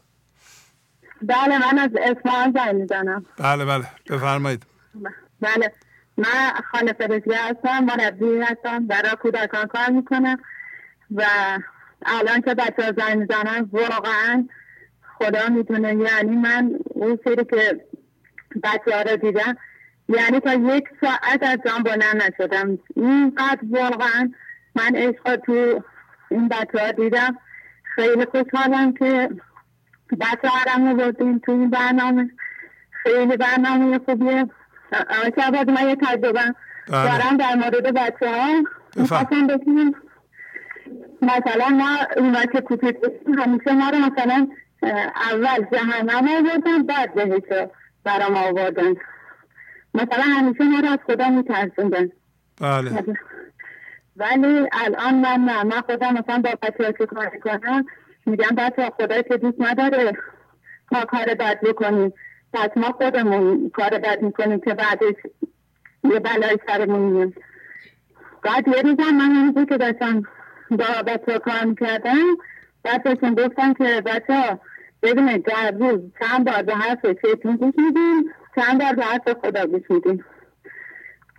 بله من از اصفهان زنگ می‌زنم. بله بله. بفرمایید. بله. من خانه فرزی هستم مربی هستم. برای کودکان کار می‌کنم. و الان که بچه ها زنگ می‌زنم واقعا خدا می‌دونه یعنی من اون سری که بچه ها رو دیدم یعنی تا یک ساعت از جان بلند نشدم. اینقدر واقعا من عشق تو این بچه ها دیدم. خیلی خوشحالم که بچه هرم بردیم تو این برنامه. خیلی برنامه خوبیه. آقای من یه تجربه بله. دارم در مورد بچه ها می‌خواستم بکنم مثلا ما اونا که کوپیت همیشه ما رو مثلا اول جهنم آوردن بعد بهش برام آوردن. مثلا همیشه ما رو از خدا میترسوندن. بله. ولی الان من نه من خودم مثلا با بچه که کار کنم میگم بچه خدایی که دوست نداره ما کار بد بکنیم. پس ما خودمون کار بد می‌کنیم که بعدش یه بلای سرمون میاد. بعد یه روزم من همینجور که داشتم با بچه کار می‌کردم بچهشون گفتن که بچه ببینید در روز چند بار به حرف شیطون گوش میدیم؟ چند بار به حرف خدا گوش میدیم.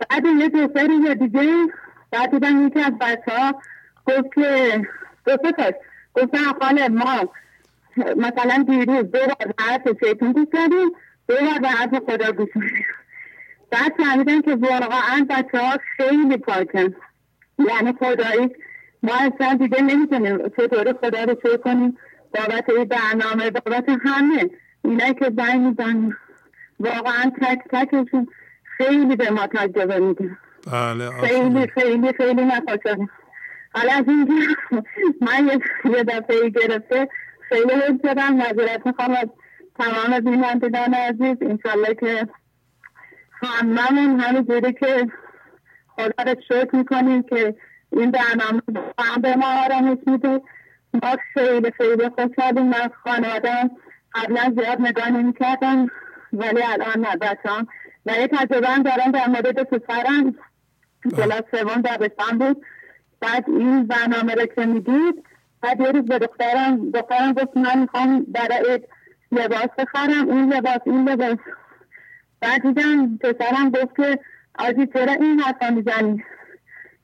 بعد یه دو سه دیگه بعد دیدم یکی از بچه ها گفت که دو سه گفتن خاله ما مثلا دیروز دو بار به حرف شیطون گوش دادیم دو بار به حرف خدا گوش بعد فهمیدن که واقعا بچه ها خیلی پاکن. یعنی خدایی ما اصلا دیگه نمی‌تونیم چطوری خدا رو شروع کنیم. بابت این برنامه بابت همه. اینایی که زنگ میزن واقعا تک تکشون خیلی به ما تجربه میده. بله خیلی خیلی خیلی نخوشم حالا از اینکه من یه دفعه گرفته خیلی حس شدم. نظرت می‌خوام از تمام بینندگان عزیز. انشالله که هممون همینجوری که خدا رو شکر می‌کنیم که این برنامه هم به ما آرامش میده. ما خیلی خیلی خوشحالیم. من خانوادم قبلا زیاد نگاه نمی کردم ولی الان نه بچم و یه تجربه هم دارم در مورد پسرم کلاس سوم دبستان بود. بعد این برنامه رو که می‌دید بعد یه روز به دخترم دخترم گفت من می‌خوام برای لباس بخرم. این لباس این لباس. بعد دیدم پسرم گفت که آجی چرا این حرفا می‌زنی؟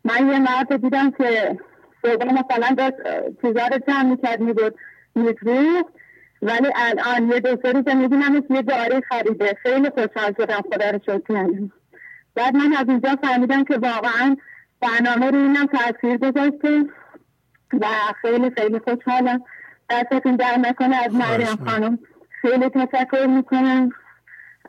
من یه مرد دیدم که صبح مثلا داشت چیزا رو جمع می‌کرد میبود میفروخت. ولی الان یه دو سری که می‌بینم یه داری خریده. خیلی خوشحال شدم خدا رو شکر بعد من از اینجا فهمیدم که واقعا برنامه رو اینم تاثیر گذاشته و خیلی خیلی خوشحالم. دستتون در نکنه از مریم خانم. خیلی تشکر می‌کنم.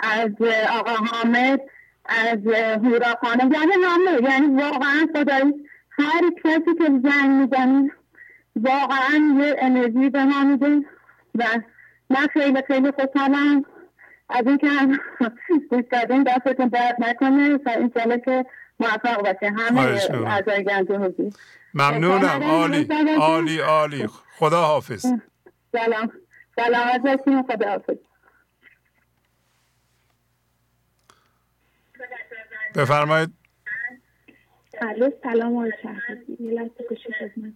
از آقا حامد از هورا خانم. یعنی همه یعنی واقعا خدایی هر کسی که زنگ می‌زنید واقعا یه انرژی به ما میده. و من خیلی خیلی خوشحالم از اینکه گوش دادین دستتون درد نکنه و انشالله که موفق باشه. همه اعضای گنج حضور. ممنونم. عالی. عالی عالی. خدا حافظ سلام. سلامت باشین خدا حافظ بفرمایید. الو سلام آقای شهرزادی یه لحظه گوشی خدمت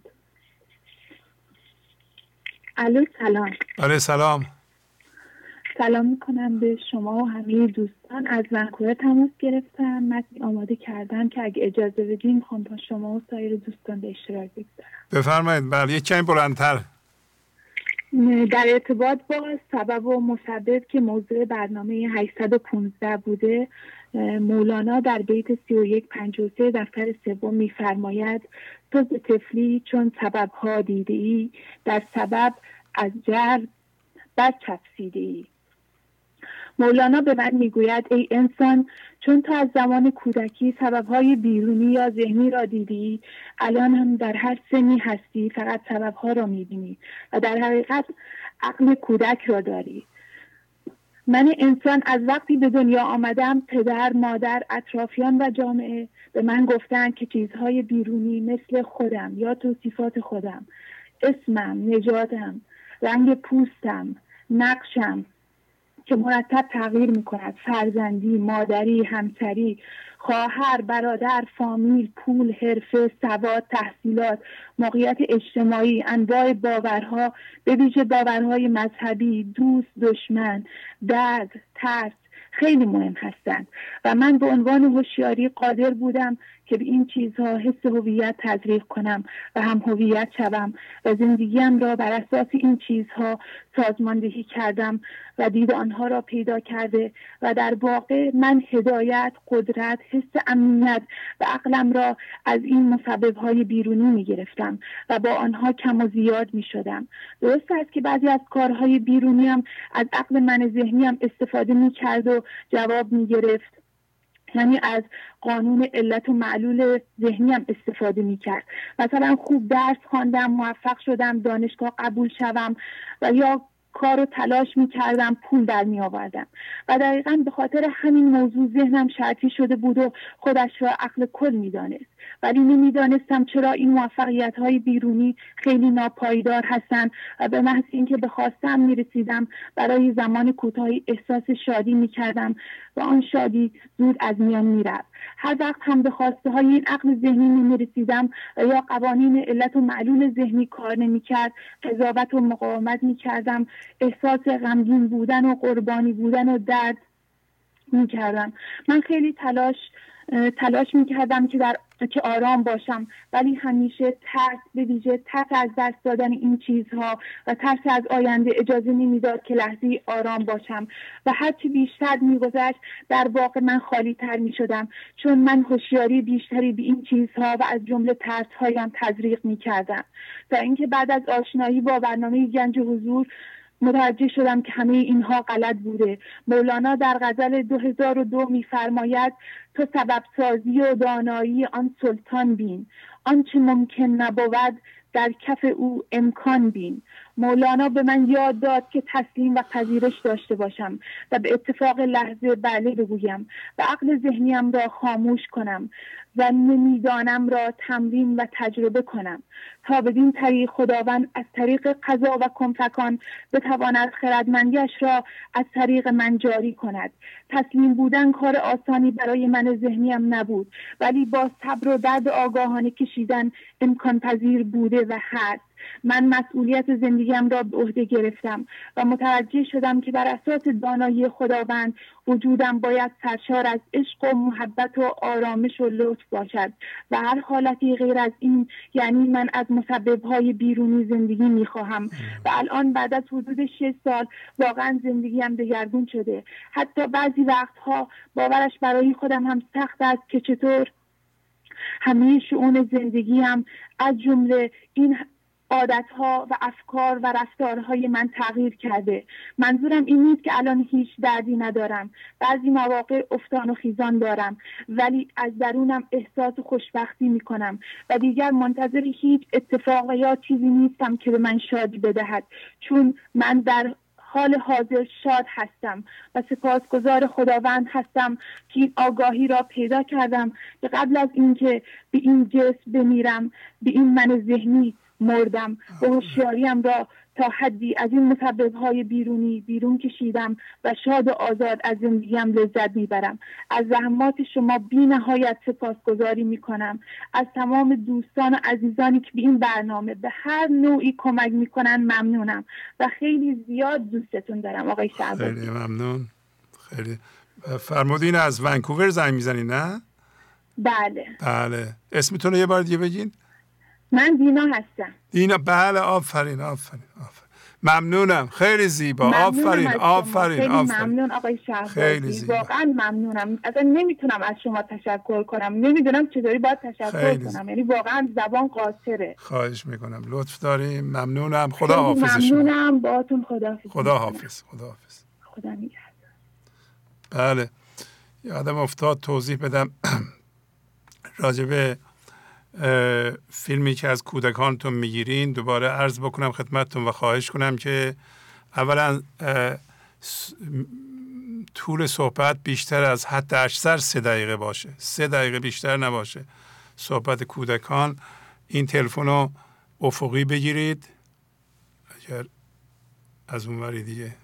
الو سلام. الو سلام. سلام می‌کنم به شما و همه دوستان. از ونکوور تماس گرفتم. متنی آماده کردم که اگه اجازه بدیم می‌خوام با شما و سایر دوستان به اشتراک بگذارم. بفرمایید. بله یک کمی بلندتر. در ارتباط با سبب و مسبب که موضوع برنامه 815 بوده مولانا در بیت 3153 دفتر سوم میفرماید تو تفلی چون سبب ها دیده ای در سبب از جر بد چفسیده ای مولانا به من می‌گوید ای انسان چون تو از زمان کودکی سببهای بیرونی یا ذهنی را دیدی الان هم در هر سنی هستی فقط سببها را می‌بینی و در حقیقت عقل کودک را داری. من انسان از وقتی به دنیا آمدم پدر مادر اطرافیان و جامعه به من گفتن که چیزهای بیرونی مثل خودم یا توصیفات خودم اسمم نژادم رنگ پوستم نقشم که مرتب تغییر می کند فرزندی مادری همسری خواهر برادر فامیل پول حرفه سواد تحصیلات موقعیت اجتماعی انواع باورها به ویژه باورهای مذهبی دوست دشمن درد ترس خیلی مهم هستند. و من به عنوان هوشیاری قادر بودم که به این چیزها حس هویت تزریق کنم و هم هویت شوم و زندگیم را بر اساس این چیزها سازماندهی کردم و دید آنها را پیدا کرده و در واقع من هدایت قدرت حس امنیت و عقلم را از این مسبب های بیرونی می گرفتم و با آنها کم و زیاد می شدم درست است که بعضی از کارهای بیرونی هم از عقل من ذهنی هم استفاده می کرد و جواب می گرفت یعنی از قانون علت و معلول ذهنی هم استفاده می کرد مثلا خوب درس خواندم موفق شدم دانشگاه قبول شوم و یا کار و تلاش می کردم پول در می آوردم و دقیقا به خاطر همین موضوع ذهنم شرطی شده بود و خودش را عقل کل می دانست ولی نمی‌دانستم چرا این موفقیت های بیرونی خیلی ناپایدار هستند و به محض اینکه به خواستم می رسیدم برای زمان کوتاهی احساس شادی می کردم و آن شادی زود از میان می رفت هر وقت هم به خواسته های این عقل ذهنی نمی رسیدم و یا قوانین علت و معلول ذهنی کار نمی کرد قضاوت و مقاومت می کردم احساس غمگین بودن و قربانی بودن و درد می کردم من خیلی تلاش تلاش می کردم که در که آرام باشم ولی همیشه ترس به ویژه ترس از دست دادن این چیزها و ترس از آینده اجازه نمی‌داد که لحظه آرام باشم و هرچی بیشتر میگذشت در واقع من خالی تر می شدم چون من هوشیاری بیشتری به این چیزها و از جمله ترس هایم تزریق می کردم تا اینکه بعد از آشنایی با برنامه گنج حضور متوجه شدم که همه اینها غلط بوده. مولانا در غزل 2002 میفرماید تو سبب سازی و دانایی آن سلطان بین. آنچه ممکن نبود در کف او امکان بین. مولانا به من یاد داد که تسلیم و پذیرش داشته باشم و به اتفاق لحظه بله بگویم و عقل ذهنیم را خاموش کنم و نمی‌دانم را تمرین و تجربه کنم تا بدین طریق خداوند از طریق قضا و کنفکان بتواند خردمندیش را از طریق من جاری کند. تسلیم بودن کار آسانی برای من ذهنیم نبود ولی با صبر و درد آگاهانه کشیدن امکان پذیر بوده و هست. من مسئولیت زندگیم را به عهده گرفتم و متوجه شدم که بر اساس دانایی خداوند وجودم باید سرشار از عشق و محبت و آرامش و لطف باشد و هر حالتی غیر از این یعنی من از مسببهای بیرونی زندگی می‌خواهم و الان بعد از حدود شش سال واقعا زندگیم دگرگون شده. حتی بعضی وقتها باورش برای خودم هم سخت است که چطور همه شعون زندگیم از جمله این عادتها و افکار و رفتارهای من تغییر کرده. منظورم این نیست که الان هیچ دردی ندارم. بعضی مواقع افتان و خیزان دارم ولی از درونم احساس خوشبختی می‌کنم و دیگر منتظر هیچ اتفاق یا چیزی نیستم که به من شادی بدهد چون من در حال حاضر شاد هستم و سپاسگزار خداوند هستم که این آگاهی را پیدا کردم. که قبل از اینکه به این جسم بمیرم به این من ذهنی مردم. و هوشیاریم را تا حدی از این مسبب های بیرونی بیرون کشیدم و شاد و آزاد از زندگیم لذت می‌برم. از زحمات شما بی نهایت سپاسگزاری می‌کنم. از تمام دوستان و عزیزانی که به این برنامه به هر نوعی کمک می‌کنن ممنونم و خیلی زیاد دوستتون دارم آقای شعبانی خیلی ممنون. خیلی. فرمودین از ونکوور زنگ می‌زنی نه؟ بله. بله. اسمتون یه بار دیگه بگین. من دینا هستم. دینا بله آفرین آفرین آفرین. ممنونم. خیلی زیبا. آفرین آفرین خیلی ممنون آقای خیلی زیبا. واقعا ممنونم. اصلا نمی‌تونم از شما تشکر کنم. نمی‌دونم چطوری باید تشکر کنم. یعنی واقعا زبان قاصره. خواهش می‌کنم. لطف داریم. ممنونم. خدا حافظ ممنونم. باهاتون خدا حافظ خدا حافظ خدا حافظ. خدا بله. یادم افتاد توضیح بدم. راجبه فیلمی که از کودکانتون می‌گیرین دوباره عرض بکنم خدمتتون و خواهش کنم که اولا طول صحبت بیشتر از حد اکثر سه دقیقه باشه. سه دقیقه بیشتر نباشه. صحبت کودکان این تلفن رو افقی بگیرید. اگر از اونوری دیگه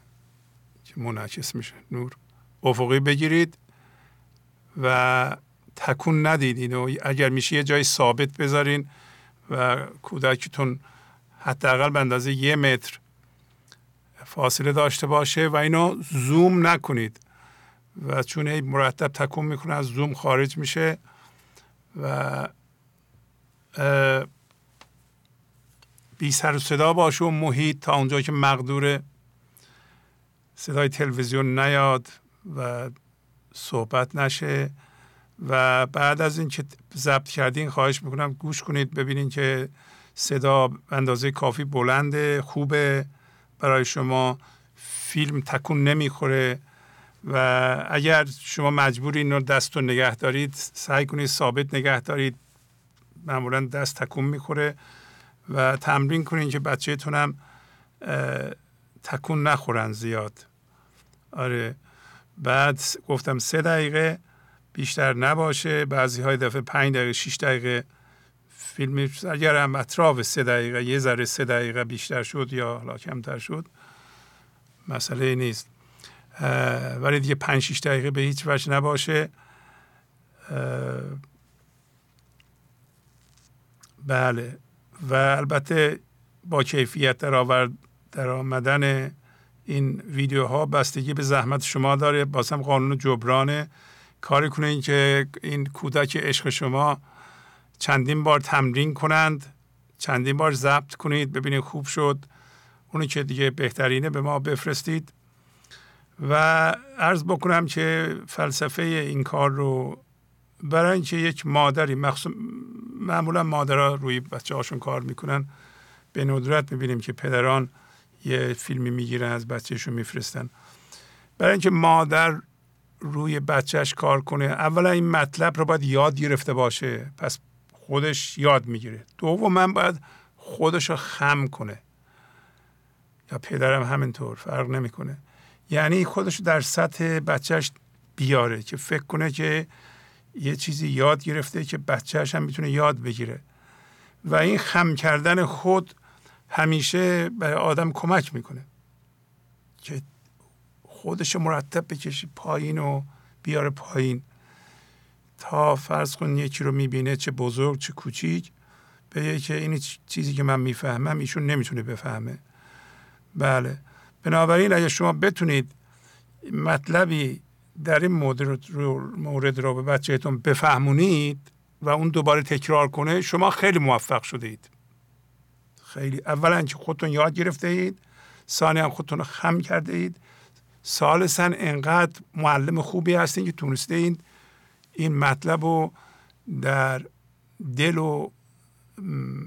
که منعکس میشه نور افقی بگیرید و تکون ندیدین و اگر میشه یه جای ثابت بذارین و کودکتون حداقل به اندازه یه متر فاصله داشته باشه و اینو زوم نکنید. و چون مرتب تکون می‌کنه از زوم خارج میشه و بی سر و صدا باشه و محیط تا اونجا که مقدور صدای تلویزیون نیاد و صحبت نشه. و بعد از اینکه ضبط کردین خواهش می‌کنم گوش کنید ببینید که صدا اندازه کافی بلنده خوبه. برای شما فیلم تکون نمی‌خوره و اگر شما مجبور این رو دست رو نگه دارید سعی کنید ثابت نگه دارید معمولا دست تکون می‌خوره. و تمرین کنید که بچهتون هم تکون نخورن زیاد. آره. بعد گفتم سه دقیقه. بیشتر نباشه. بعضی های دفعه پنج دقیقه شیش دقیقه فیلم اگر هم اطراف سه دقیقه یه ذره سه دقیقه بیشتر شد یا حالا کمتر شد. مسئله نیست. ولی دیگه پنج شیش دقیقه به هیچ وجه نباشه. بله. و البته با کیفیت در, آورد در آمدن این ویدیوها بستگی به زحمت شما داره. بازم قانون جبرانه. کاری کنید که این کودک عشق شما چندین بار تمرین کنند چندین بار ضبط کنید ببینید خوب شد. اونی که دیگه بهترینه به ما بفرستید. و عرض بکنم که فلسفه این کار رو برای اینکه یک مادری مخصوص معمولا مادرها روی بچه هاشون کار می‌کنن به ندرت می‌بینیم که پدران یه فیلمی می‌گیرن از بچهشون میفرستن. برای اینکه مادر روی بچهش کار کنه. اولا این مطلب رو باید یاد گرفته باشه. پس خودش یاد می‌گیره. من باید خودش رو خم کنه. یا پدرم همینطور فرق نمی‌کنه. یعنی خودش در سطح بچهش بیاره که فکر کنه که یه چیزی یاد گرفته که بچهش هم می‌تونه یاد بگیره. و این خم کردن خود همیشه به آدم کمک می‌کنه. که خودش مرتب بکشی پایین و بیاره پایین. تا فرض کن یکی رو می‌بینه چه بزرگ چه کوچیک به که این چیزی که من می‌فهمم ایشون نمی‌تونه بفهمه. بله. بنابراین اگر شما بتونید مطلبی در این مورد رو, مورد رو به بچهتون بفهمونید و اون دوباره تکرار کنه شما خیلی موفق شده اید خیلی. اولا که خودتون یاد گرفته اید. ثانیا خودتون رو خم کرده اید. ثالثا انقدر معلم خوبی هستین که تونسته این این مطلب رو در دل و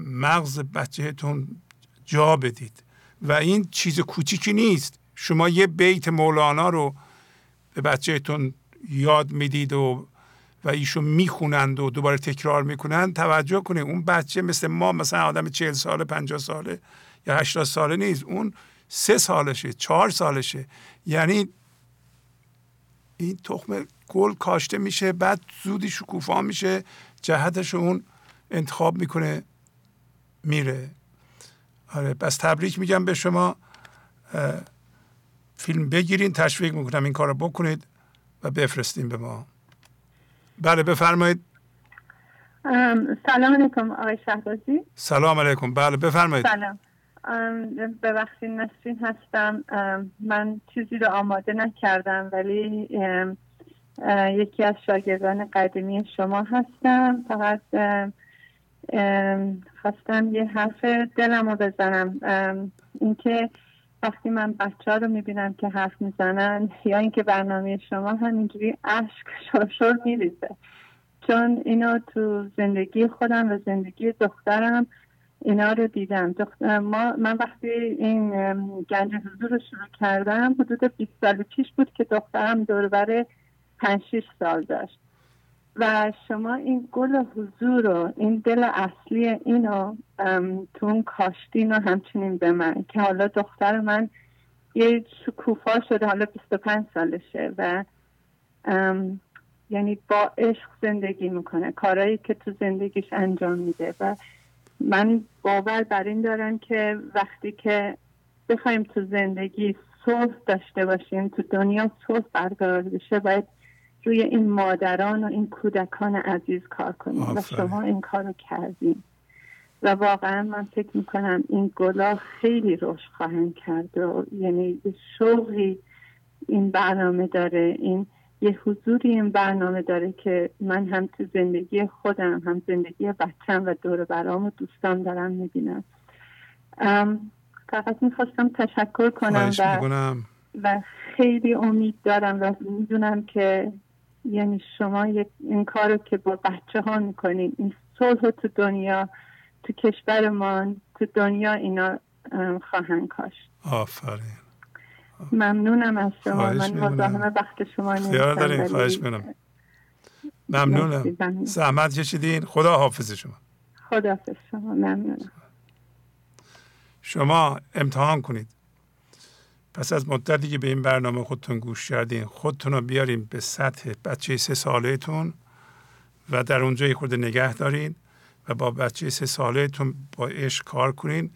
مغز بچهتون جا بدید. و این چیز کوچیکی نیست. شما یه بیت مولانا رو به بچهتون یاد می‌دید و و ایشون می‌خونند و دوباره تکرار می‌کنند. توجه کنید اون بچه مثل ما مثلا آدم چهل ساله پنجاه ساله یا هشتاد ساله نیست. اون سه سالشه چهار سالشه. یعنی این تخم گل کاشته میشه بعد زودی شکوفا میشه جهتش اون انتخاب می‌کنه میره. آره بس تبریک میگم به شما. فیلم بگیرین تشویق می‌کنم این کار رو بکنید و بفرستین به ما. بله بفرمایید. سلام علیکم آقای شهبازی. سلام علیکم. بله بفرمایید. سلام. ببخشید نسرین هستم. من چیزی رو آماده نکردم ولی یکی از شاگردان قدیمی شما هستم. فقط خواستم یه حرف دلم رو بزنم. اینکه وقتی من بچه ها رو می‌بینم که حرف می‌زنن یا اینکه برنامه شما همینجوری اشک شرشر میریزه. چون اینو تو زندگی خودم و زندگی دخترم اینا رو دیدم. ما من وقتی این گنج حضور رو شروع کردم حدود 20 سال پیش بود که دخترم دوربر 5 6 سال داشت. و شما این گل حضور رو این دل اصلی اینو تو اون کاشتین رو همچنین به من که حالا دختر من یه شکوفا شده حالا 25 سالشه و یعنی با عشق زندگی می‌کنه کارهایی که تو زندگیش انجام میده. و من باور بر این دارم که وقتی که بخوایم تو زندگی صلح داشته باشیم تو دنیا صلح برقرار بشه باید روی این مادران و این کودکان عزیز کار کنیم و شما این کار رو کردیم و واقعا من فکر می‌کنم این گلا خیلی رشد خواهند کرد و یعنی شغلی این برنامه داره این یه حضوری این برنامه داره که من هم تو زندگی خودم هم زندگی بچم و دور برام و دوستان دارم می‌بینم. فقط می‌خواستم تشکر کنم و, و خیلی امید دارم و می‌دونم که یعنی شما این کار که با بچه ها می‌کنین این صلح تو دنیا تو کشورمان تو دنیا اینا خواهند کاشت. آفرین. ممنونم از شما. من مزاحم وقت شما نیستم دارین. خواهش منم ممنونم. زحمت کشیدین. خدا حافظ شما. خدا حافظ شما. ممنونم. شما امتحان کنید. پس از مدتی که به این برنامه خودتون گوش کردین خودتون رو بیاریم به سطح بچه سه سالهتون و در اونجا خود نگه دارین و با بچه سه سالهتون با عشق کار کنین.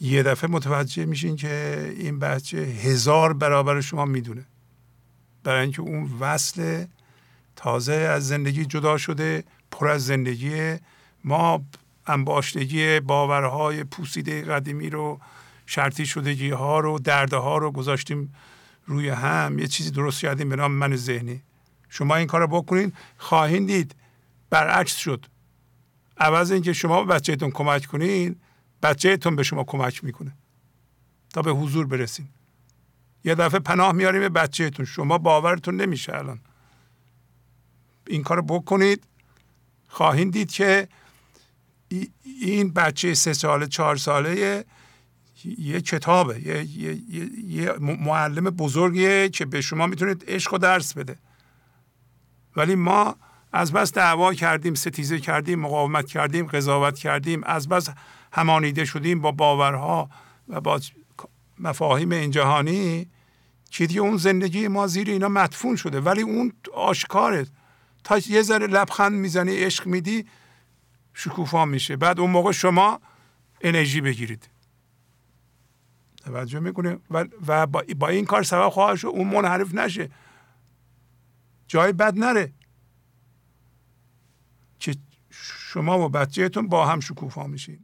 یه دفعه متوجه میشین که این بچه هزار برابر شما می‌دونه. برای اینکه اون وصل تازه از زندگی جدا شده پر از زندگی. ما انباشتگی باورهای پوسیده قدیمی رو شرطی شدگی ها رو دردها رو گذاشتیم روی هم. یه چیزی درست کردیم به نام من ذهنی. شما این کار رو بکنین خواهید دید. برعکس شد. عوض اینکه شما به بچهتون کمک کنین بچهتون به شما کمک می‌کنه. تا به حضور برسین. یه دفعه پناه میاریم به بچهتون. شما باورتون نمیشه الان. این کار بکنید. خواهید دید که این بچه سه ساله چهار ساله یه کتابه. یه, یه،, یه معلم بزرگیه که به شما می‌تونید عشق و درس بده. ولی ما از بس دعوا کردیم ستیزه کردیم مقاومت کردیم قضاوت کردیم. از بس همانیده شدیم با باورها و با مفاهیم این جهانی که دیگه اون زندگی ما زیر اینا مدفون شده. ولی اون آشکاره. تا یه ذره لبخند می‌زنی عشق میدی شکوفا میشه. بعد اون موقع شما انرژی بگیرید. توجه می‌کنه و, و با, این کار سبب خواهد شد. اون منحرف نشه. جای بد نره. که شما و بچهتون با هم شکوفا میشین.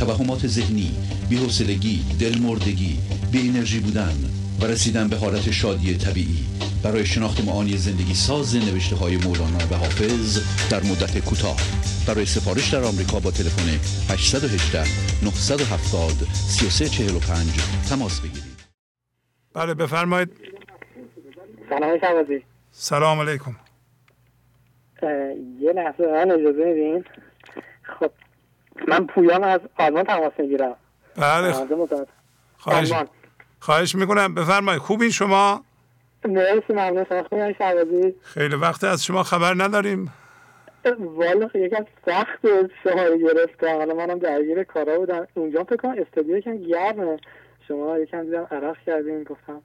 توهمات ذهنی بی‌حوصلگی دلمردگی بی انرژی بودن و رسیدن به حالت شادی طبیعی. برای شناخت معانی زندگی ساز نوشته های مولانا و حافظ در مدت کوتاه. برای سفارش در آمریکا با تلفن 818 970 3345 تماس بگیرید. بله بفرمایید. سلام شبازی سلام علیکم. یه لحظه من اجازه میدین؟ خب من پویان از آلمان تماس می‌گیرم. بله. خواهش خواهش می‌کنم. بفرمایید. خوبین شما؟ مرسی ممنون. شما خیلی وقت از شما خبر نداریم. والا یکم سخت شما گرفتم. حالا منم درگیر کارا بودم. اونجا فکر کنم استودیو یکم گرمه. شما یکم دیدم عرق کردیم گفتم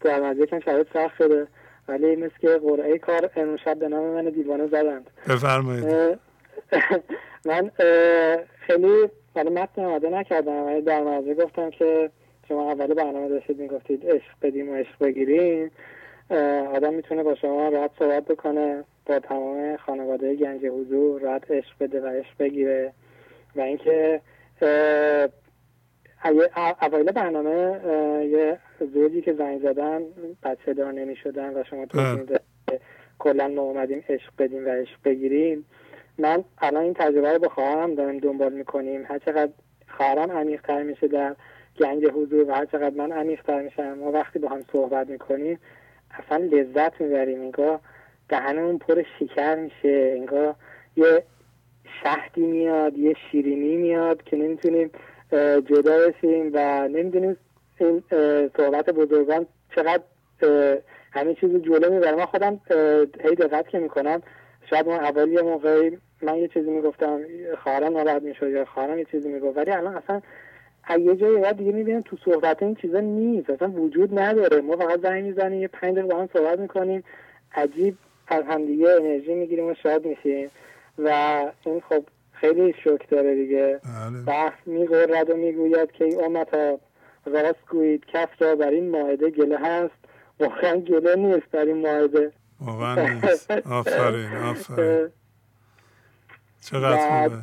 در مزید یکم شرایط سخت شده. ولی مثل که قرعه کار امروز شب به نام من دیوانه زدند. بفرمایید. من خیلی ولی متن آماده نکردم. ولی در مزه گفتم که شما اول برنامه داشتید می‌گفتید عشق بدیم و عشق بگیریم. آدم می‌تونه با شما راحت صحبت بکنه با تمام خانواده گنج حضور راحت عشق بده و عشق بگیره. و اینکه اوایل برنامه یه زوجی که زنگ زدن بچه دار نمی شدن و شما توضیح کلا ما اومدیم عشق بدیم و عشق بگیریم من الان این تجربه رو با خواهرم دارم دنبال می‌کنیم. هر چقدر خواهرم عمیقتر میشه در گنج حضور و هر چقدر من عمیقتر میشم ما وقتی با هم صحبت می‌کنیم اصلا لذت می‌بریم. انگار دهنمون پر شکر میشه. انگار یه شهدی میاد یه شیرینی میاد که نمی‌تونیم جدا بشیم و نمی‌دونیم این صحبت بزرگان چقدر همه چیز جلو می‌بره. من خودم هی دقت که می‌کنم شاید ما اول یه موقعی من یه چیزی می‌گفتم خواهرم ناراحت می‌شد یا خواهرم یه چیزی می‌گفت ولی الان اصلا یه جایی بعد دیگه می‌بینیم تو صحبت این چیزا نیست اصلا وجود نداره. ما فقط زنگ می‌زنیم یه پنج دقیقه با هم صحبت می‌کنیم عجیب از همدیگه انرژی می‌گیریم و شاد میشیم. و این خب خیلی شوک داره دیگه. بله. بحث میگرد و می‌گوید که ای امتا راست گویید کس را بر این ماهده گله هست. واقعا گله نیست در این ماهده. واقعا نیست. آفرین آفرین. چقدر خوبه؟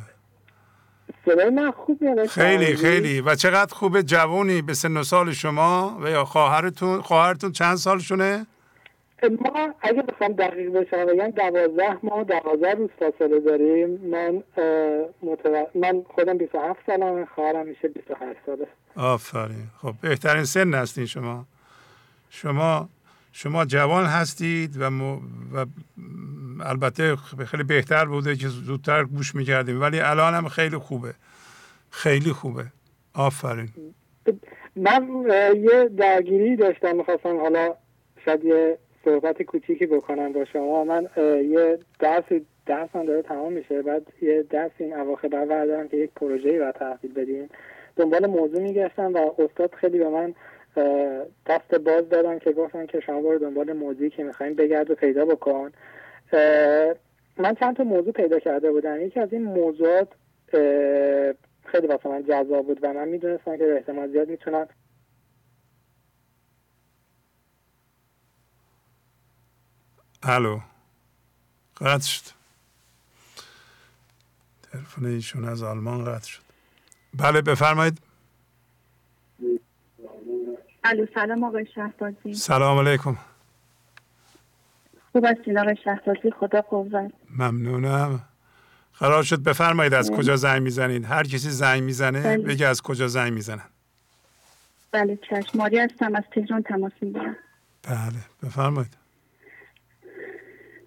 صدای من خوب خیلی خیلی. و چقدر خوبه جوونی به سن و سال شما و یا خواهرتون خواهرتون چند سالشونه؟ ما اگه بخوام دقیق بشم بگم دوازده ما دوازده روز فاصله داریم. من متو... من خودم 27 سالم خواهرم میشه 28 ساله. آفرین. خب بهترین سن هستین شما. شما شما جوان هستید و, م... و البته خیلی بهتر بوده که زودتر گوش می‌کردیم ولی الان هم خیلی خوبه. خیلی خوبه. آفرین. من یه درگیری داشتم. می‌خواستم حالا شاید یه صحبت کوچیکی بکنم با شما. من یه درس درس هم داره تمام میشه. بعد یه درس این اواخر بردارم که یک پروژه رو تحویل بدیم. دنبال موضوع میگشتم و استاد خیلی به من دست باز دادن که گفتن که شما برو دنبال موضوعی که می‌خوایم بگرد و پیدا بکن. من چند تا موضوع پیدا کرده بودم. یکی از این موضوعات خیلی واسه من جذاب بود و من می‌دونستم که به احتمال زیاد می‌تونم الو. قطع شد. تلفن ایشون از آلمان قطع شد. بله بفرمایید. الو سلام آقای شهبازی. سلام علیکم. خوب هستین آقای شهبازی؟ خدا قوت. ممنونم. قرار شد بفرمایید از بله. کجا زنگ می‌زنید؟ هر کسی زنگ می‌زنه بله. بگه از کجا زنگ می‌زنن. بله چشم ماری هستم از تهران تماس می‌گیرم. بله بفرمایید.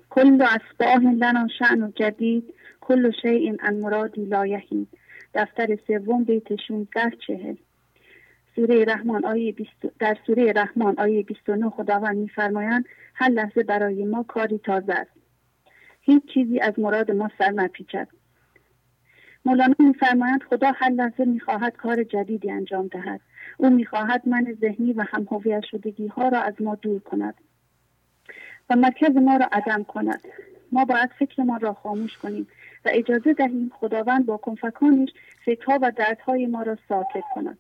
کل اصباه لنا شعن جدید کل شیء ان مرادی لا دفتر سوم بیت 16 چهل. سوره رحمان آیه در سوره رحمان آیه 29 خداوند میفرمایند هر لحظه برای ما کاری تازه است. هیچ چیزی از مراد ما سر نپیچد. مولانا میفرمایند خدا هر لحظه می‌خواهد کار جدیدی انجام دهد. او می‌خواهد من ذهنی و هم شدگی ها را از ما دور کند و مرکز ما را عدم کند. ما باید فکرمان را خاموش کنیم و اجازه دهیم خداوند با کنفکانش فکرها و دردهای ما را ساکت کند.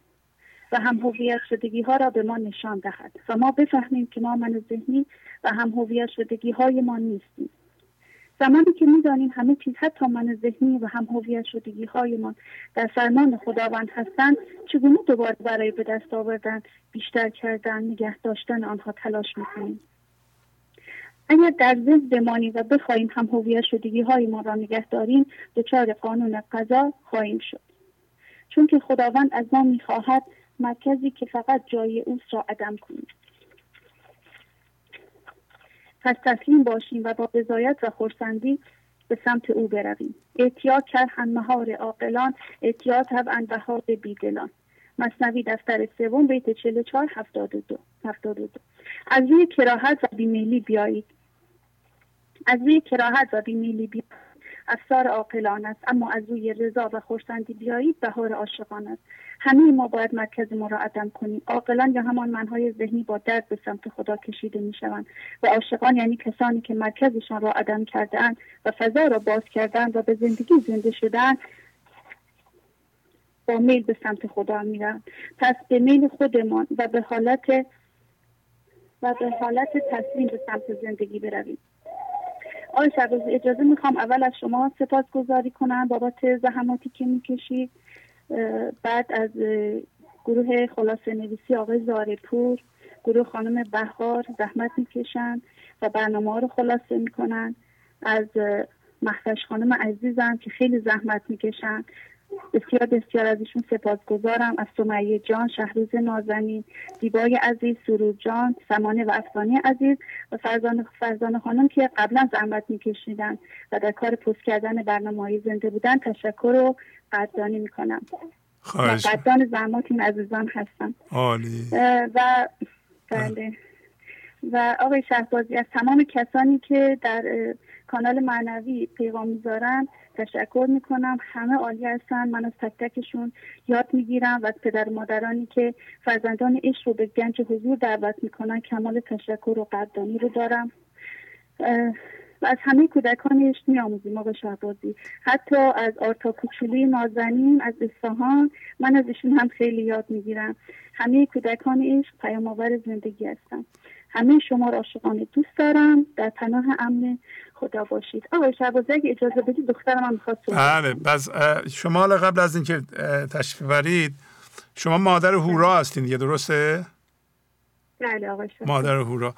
و هم هویت شدگی ها را به ما نشان دهد. و ما بفهمیم که ما من ذهنی و هم هویت شدگی های ما نیستیم. زمانی که می‌دانیم همه چیز حتی من ذهنی و هم هویت شدگی هایمان در فرمان خداوند هستند چگونه دوباره برای به دست آوردن بیشتر کردن نگه داشتن آنها تلاش می‌کنیم؟ اگر در ضد بمانیم و بخواهیم هم هویت شدگی های ما را نگه داریم دچار قانون قضا خواهیم شد. چون که خداوند از ما می‌خواهد مرکزی که فقط جای اوست را عدم کنیم. پس تسلیم باشیم و با رضایت و خورسندی به سمت او برویم. احتیاط کرد هم مهار عاقلان احتیاط طبعا بهار بیدلان. مصنوی دفتر سوم بیت 44 72 72 از روی کراهت و بیمیلی بیایید. از روی کراهت و بیمیلی بیایید. افسار عاقلان است اما از روی رضا و خورسندی بیایید بهار عاشقان است. همه ما باید مرکز ما را عدم کنیم. عاقلان یا همان منهای ذهنی با درد به سمت خدا کشیده می شوند و عاشقان یعنی کسانی که مرکزشان را عدم کردهاند و فضا را باز کردند و به زندگی زنده شدن با میل به سمت خدا میرن پس به میل خودمان و به حالت و به حالت تسلیم به سمت زندگی برویم. آقای شبازی اجازه می‌خوام اول از شما سپاس گذاری کنم بابت زحماتی که می‌کشید بعد از گروه خلاصه نویسی آقای زارپور گروه خانم بهار زحمت می‌کشند و برنامه رو خلاصه می‌کنن. از محفش خانم عزیزم که خیلی زحمت می‌کشن. بسیار بسیار از ایشون سپاسگزارم. از سمیه جان شهروز نازنین دیبای عزیز سرود جان سمانه و افغانی عزیز و فرزان, فرزان خانم که قبلا زحمت میکشیدن و در کار پست کردن برنامه زنده بودن. تشکر و قدردانی می‌کنم. قدردان زحمات این عزیزان هستم. عالی. و بله. و آقای شهبازی از تمام کسانی که در کانال معنوی پیغام می‌ذارن. تشکر می‌کنم. همه عالی هستن. من از تک تکشون یاد می‌گیرم و از پدر مادرانی که فرزندان عشق رو به گنج حضور دعوت می‌کنن. کمال تشکر و قدردانی رو دارم. و از همه کودکان عشق میآموزیم آقای شهبازی. حتی از آرتا کوچولی نازنین از اصفهان من از ایشون هم خیلی یاد می‌گیرم. همه کودکان عشق پیام آور زندگی هستم همه شما را عاشقانه دوست دارم. در پناه امن خدا باشید. آقای شهبازی اگه اجازه بدید دخترم هم می‌خواد بله بس شما قبل از اینکه تشریف برید شما مادر هورا هستین دیگه درسته؟ بله آقای مادر هورا.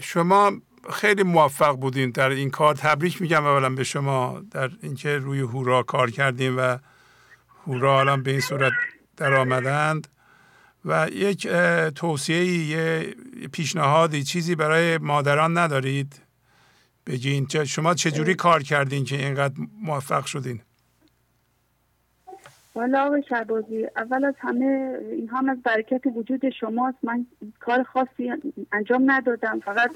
شما خیلی موفق بودین. در این کار تبریک میگم اولا به شما در اینکه روی هورا کار کردین و هورا الان به این صورت در آمدند و یک توصیه یه پیشنهادی چیزی برای مادران ندارید؟ بگین شما چجوری کار کردین که اینقدر موفق شدین؟ والا آقای شعبازی اول از همه این هم از برکت وجود شماست. من کار خاصی انجام ندادم. فقط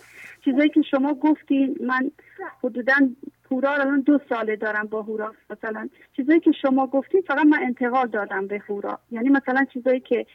چیزایی که شما گفتین من حدودا هورا الان دو ساله دارم با هورا. مثلا چیزایی که شما گفتین فقط من انتقال دادم به هورا. یعنی مثلا چیزایی که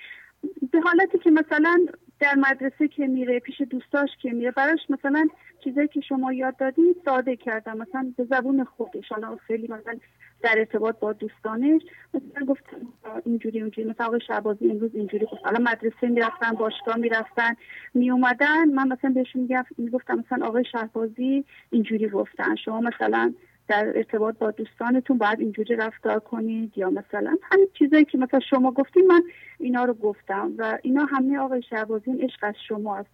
به حالتی که مثلا در مدرسه که میره پیش دوستاش که میره براش مثلا چیزایی که شما یاد دادید ساده کردم. مثلا به زبون خودش حالا خیلی مثلا در ارتباط با دوستانش مثلا گفتم اینجوری اونجوری مثلا آقای شعبازی امروز اینجوری گفت. حالا مدرسه می‌رفتن باشگاه می‌رفتن میومدن. من مثلا بهشون می‌گفتم مثلا آقای شهبازی اینجوری گفتن. شما مثلا در ارتباط با دوستانتون باید اینجوری رفتار کنید یا مثلا همین چیزایی که مثلا شما گفتین من اینا رو گفتم و اینا همه آقای شهبازی این عشق از شماست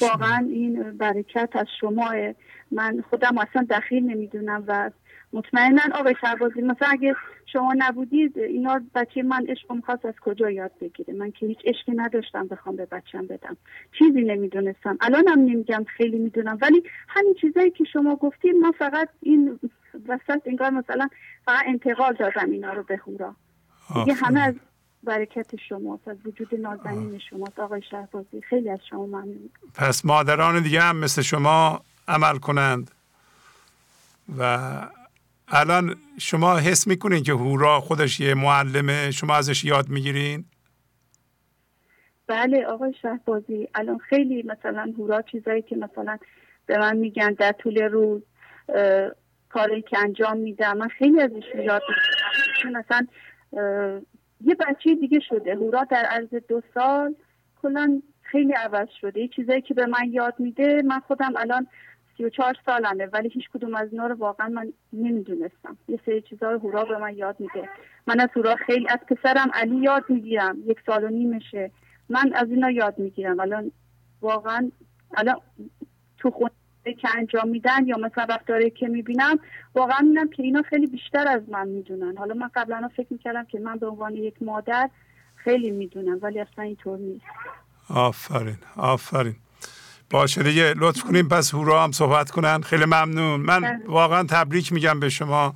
واقعا این برکت از شماه. من خودم اصلا دخیل نمی‌دونم و مطمئنا آقای شهبازی مثلا اگه شما نبودید اینا بچه من عشق می‌خواست از کجا یاد بگیره؟ من که هیچ عشقی نداشتم بخوام به بچم بدم. چیزی نمی‌دونستم. الانم نمیگم خیلی می‌دونم. ولی همین چیزایی که شما گفتید من فقط این وسط انگار مثلا فقط انتقال دادم اینا رو به هورا. دیگه همه از برکت شماست از وجود نازنین شماست. آقای شهبازی خیلی از شما ممنون. پس مادران دیگه هم مثل شما عمل کنند و الان شما حس می‌کنین که هورا خودش یه معلمه؟ شما ازش یاد می‌گیرین؟ بله آقای شهبازی الان خیلی مثلا هورا چیزایی که مثلا به من میگن در طول روز کاری که انجام میدم من خیلی ازش یاد می‌گیرم. مثلا یه بچه دیگه شده. هورا در عرض دو سال کلا خیلی عوض شده. چیزایی که به من یاد میده من خودم الان سی و چهار سالمه ولی هیچ کدوم از اینا رو واقعا من نمی‌دونستم. یه سری چیزا رو هورا به من یاد میده. من از هورا خیلی از پسرم علی یاد می‌گیرم. یک سال و نیمشه. من از اینا یاد می‌گیرم. الان واقعا الان تو خونه که انجام میدن یا مثلا رفتاری که می‌بینم واقعا میدم که اینا خیلی بیشتر از من می‌دونن. حالا من قبلا فکر می‌کردم که من به عنوان یک مادر خیلی می‌دونم ولی اصلا اینطور نیست. آفرین آفرین. باشه دیگه لطف کنیم پس هورا هم صحبت کنن. خیلی ممنون. من بله. واقعا تبریک میگم به شما.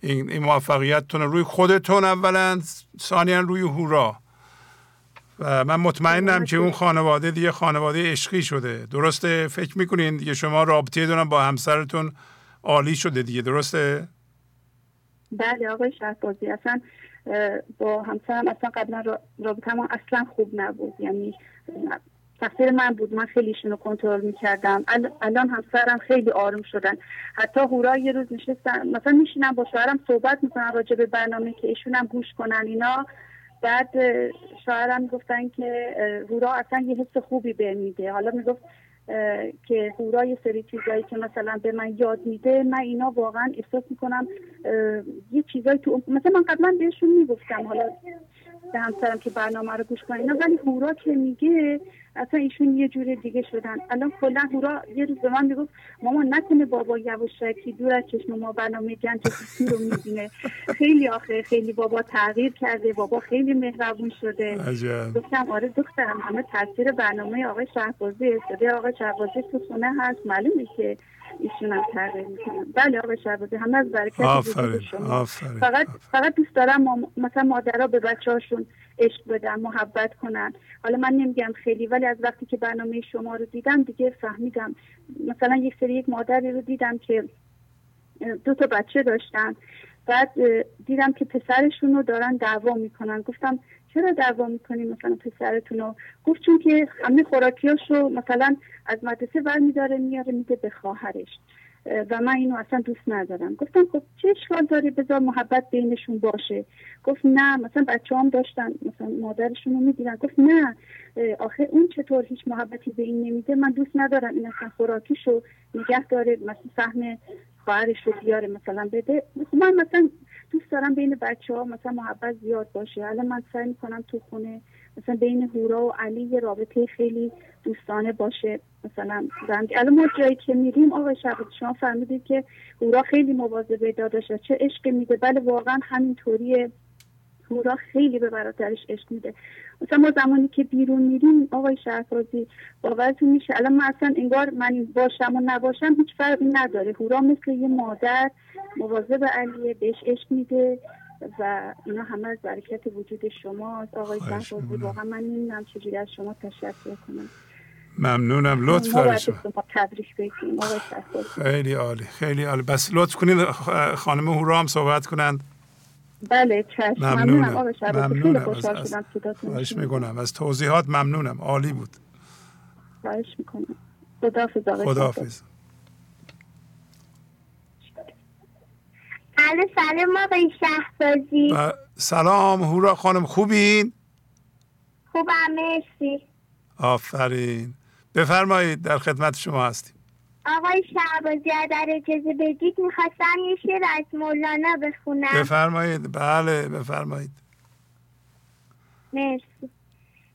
این, این موفقیتتون روی خودتون اولا ثانیا روی هورا. و من مطمئنم که اون خانواده دیگه خانواده عشقی شده. درسته؟ فکر می‌کنین دیگه شما رابطه دونم با همسرتون عالی شده دیگه درسته؟ بله آقای شهبازی اصلا با همسرم اصلا قبلا رابطه ما اصلا خوب نبود. یعنی تقصیر من بود. من خیلی رو کنترل می‌کردم. الان همسرم خیلی آروم شدن. حتی هورا یه روز نشستن. مثلا میشینم با شوهرم صحبت می‌کنن راجع به برنامه که ایشون هم گوش کنن اینا. بعد شوهرم گفتن که هورا اصلا یه حس خوبی به میده. حالا می‌گفت که هورا یه سری چیزایی که مثلا به من یاد میده من اینا واقعا احساس می‌کنم یه چیزایی تو مثلا من قبلا بهشون می‌گفتم. حالا به همسرم که برنامه رو گوش کنین. ولی هورا که میگه اصلا ایشون یه جور دیگه شدن. الان کلا هورا یه روز به من می‌گفت ماما نکنه بابا یواشکی دور از چشم ما برنامه گنج رو می‌بینه. خیلی آخه خیلی بابا تغییر کرده بابا خیلی مهربون شده. گفتم آره دخترم همه تاثیر برنامه آقای شهبازی شده آقای شهبازی تو خونه هست. معلومه که ایشون هم تغییر می‌کنن بله آقای شهبازی همه از برکت آفرین. آفرین. فقط فقط دوست دارم مثلا مادرها به بچه هاشون عشق بدن محبت کنن. حالا من نمیگم خیلی ولی از وقتی که برنامه شما رو دیدم دیگه فهمیدم. مثلا یک سری یک مادری رو دیدم که دو تا بچه داشتن. بعد دیدم که پسرشون رو دارن دعوا می‌کنن. گفتم چرا دعوا می‌کنیم مثلا پسرتون رو؟ گفت چون که همه خوراکیاشو مثلا از مدرسه برمیداره میاره میده به خواهرش. و من اینو اصلا دوست ندارم. گفتم خب چه اشکال داره؟ بذار محبت بینشون باشه. گفت نه مثلا بچه هم داشتن مثلا مادرشون رو می‌دیدن. گفت نه آخه اون چطور هیچ محبتی به این نمیده؟ من دوست ندارم این اصلا خوراکیشو نگه داره مثلا فهم خواهرش رو بیاره مثلا بده. من مثلا دوست دارم بین بچه ها مثلا محبت زیاد باشه. الان من سعی می‌کنم تو خونه مثلا بین هورا و علی یه رابطه خیلی دوستانه باشه. مثلا الان ما جایی که میریم آقای شبت شما فهمیدید که هورا خیلی مواظب داداشه چه عشق میده. بله واقعا همینطوریه. هورا خیلی به برادرش عشق میده. مثلا ما زمانی که بیرون میریم آقای شهرفازی باورتون میشه؟ الان من اصلا انگار من باشم و نباشم هیچ فرقی نداره. هورا مثل یه مادر مواظب علیه بهش عشق میده و اینا همه از برکت وجود شماست. آقای شهرفازی واقعا من نمی‌دونم چجوری از شما تشکر کنم. ممنونم. لطف دارید. شما شما خیلی عالی خیلی عالی. بس لطف کنید خانم هورا هم صحبت کنند. بله چشم. ممنونم. خیلی خوشحال از- شدم صداتون رو خواهش. می‌کنم. از توضیحات ممنونم. عالی بود. خواهش می‌کنم. خداحافظ. خداحافظ. الو سلام آقای شهبازی. سلام هورا خانم خوبین؟ خوبم مرسی. آفرین. بفرمایید در خدمت شما هستیم. آقای شهبازی اگر اجازه بدید می‌خواستم یه شعر از مولانا بخونم. بفرمایید. بله بفرمایید. مرسی.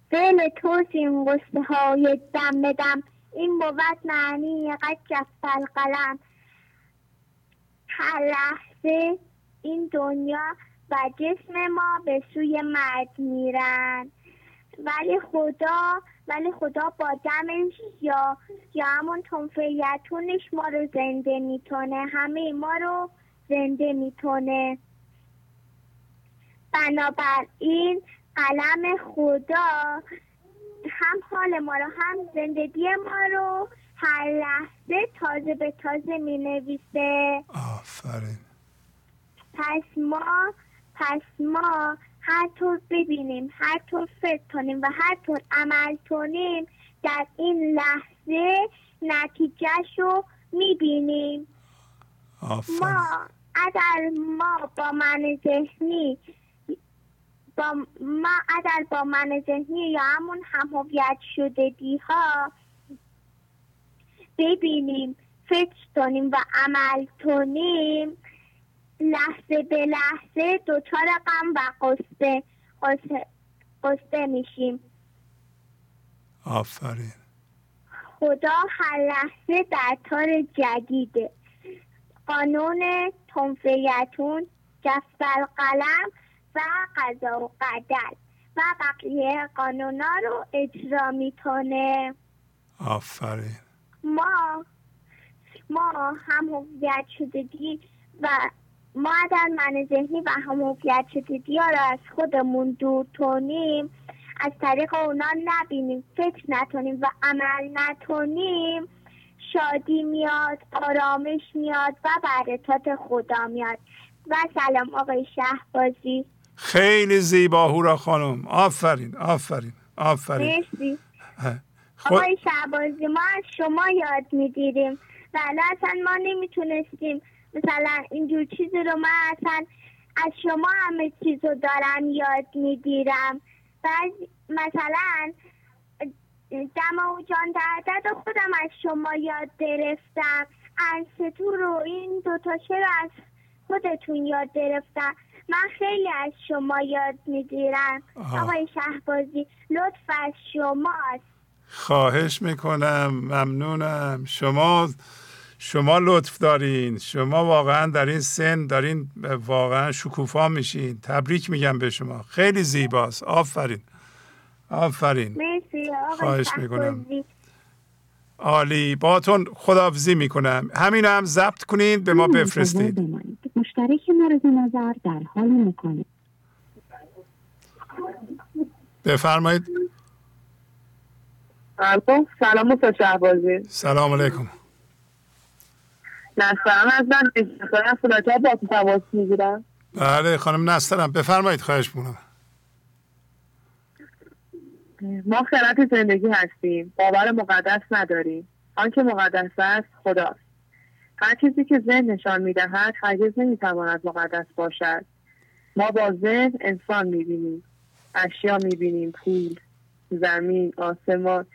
دل توسیم قصه های دم بدم این بود معنی قد جفت القلم. هر لحظه این دنیا و جسم ما به سوی مرگ میرن. ولی خدا ولی خدا با دمش یا یا همون تنفیتونش ما رو زنده می‌تونه. همه ما رو زنده می‌تونه. بنابراین قلم خدا هم حال ما رو هم زندگی ما رو هر لحظه تازه به تازه می نویسه آفرین. پس ما پس ما هر طور ببینیم هر طور فکر کنیم و هر طور عمل کنیم در این لحظه نتیجهش رو می‌بینیم. ما اگر ما با من ذهنی با ما اگر با من ذهنی یا همون هم هویت شدگی ها ببینیم فکر کنیم و عمل کنیم لحظه به لحظه دچار غم و قصه قصه, میشیم. آفرین. خدا هر لحظه در کار جدیده. قانون تنفیتون جفت القلم و قضا و قدر و بقیه قانونا رو اجرا می‌کنه. آفرین. ما ما هم هویت شدگی و ما اگر من ذهنی و هم هویت شدگی ها رو از خودمون دور کنیم از طریق اونا نبینیم فکر نکنیم و عمل نکنیم شادی میاد آرامش میاد و برکات خدا میاد. و سلام آقای شهبازی. خیلی زیبا هورا خانم. آفرین آفرین آفرین. مرسی. خود آقای شهبازی ما از شما یاد می‌گیریم. ولی اصلا ما نمی‌تونستیم مثلا اینجور چیزی رو من اصلا از شما همه چیز رو دارم یاد می‌گیرم. بعد مثلا دم و جان دردد خودم از شما یاد گرفتم. انستو رو این دوتا رو از خودتون یاد گرفتم. من خیلی از شما یاد می‌گیرم. آقای شهبازی لطف از شماست. خواهش می‌کنم. ممنونم. شما شما لطف دارین. شما واقعا در این سن دارین واقعا شکوفا میشین. تبریک میگم به شما. خیلی زیباست. آفرین. آفرین. مرسی. خواهش می‌کنم. عالی. باتون خداحافظی می‌کنم. همین هم ضبط کنین به ما بفرستید. مشترک مورد نظر در حال مکالمه. بفرمایید. سلام. شهبازی. سلام علیکم. نسترم از من. استخدام صورت ها با تماس می‌گیرم. بله خانم نسترم بفرمایید خواهش می‌کنم. ما خرد زندگی هستیم. باور مقدس نداریم. آنکه مقدس است خداست. هر چیزی که ذهن نشان می‌دهد هرگز نمی‌تواند مقدس باشد. ما با ذهن انسان می‌بینیم. اشیا می‌بینیم. پول زمین آسمان.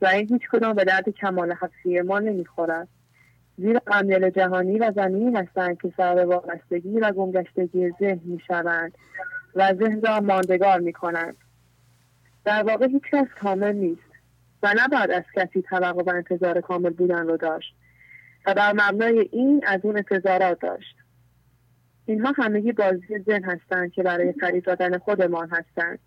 و این هیچ کدام به درد کمال حقیقی ما نمی‌خورد. زیرا امیال جهانی و زمینی هستند که سبب وابستگی و گمگشتگی ذهن می‌شوند و ذهن را ماندگار می‌کنند. در واقع هیچ کس کامل نیست و نباید از کسی توقع و انتظار کامل بودن رو داشت و بر مبنای این از اون انتظارات داشت. اینها همگی بازی ذهن هستند که برای خرید دادن خودمان هستند.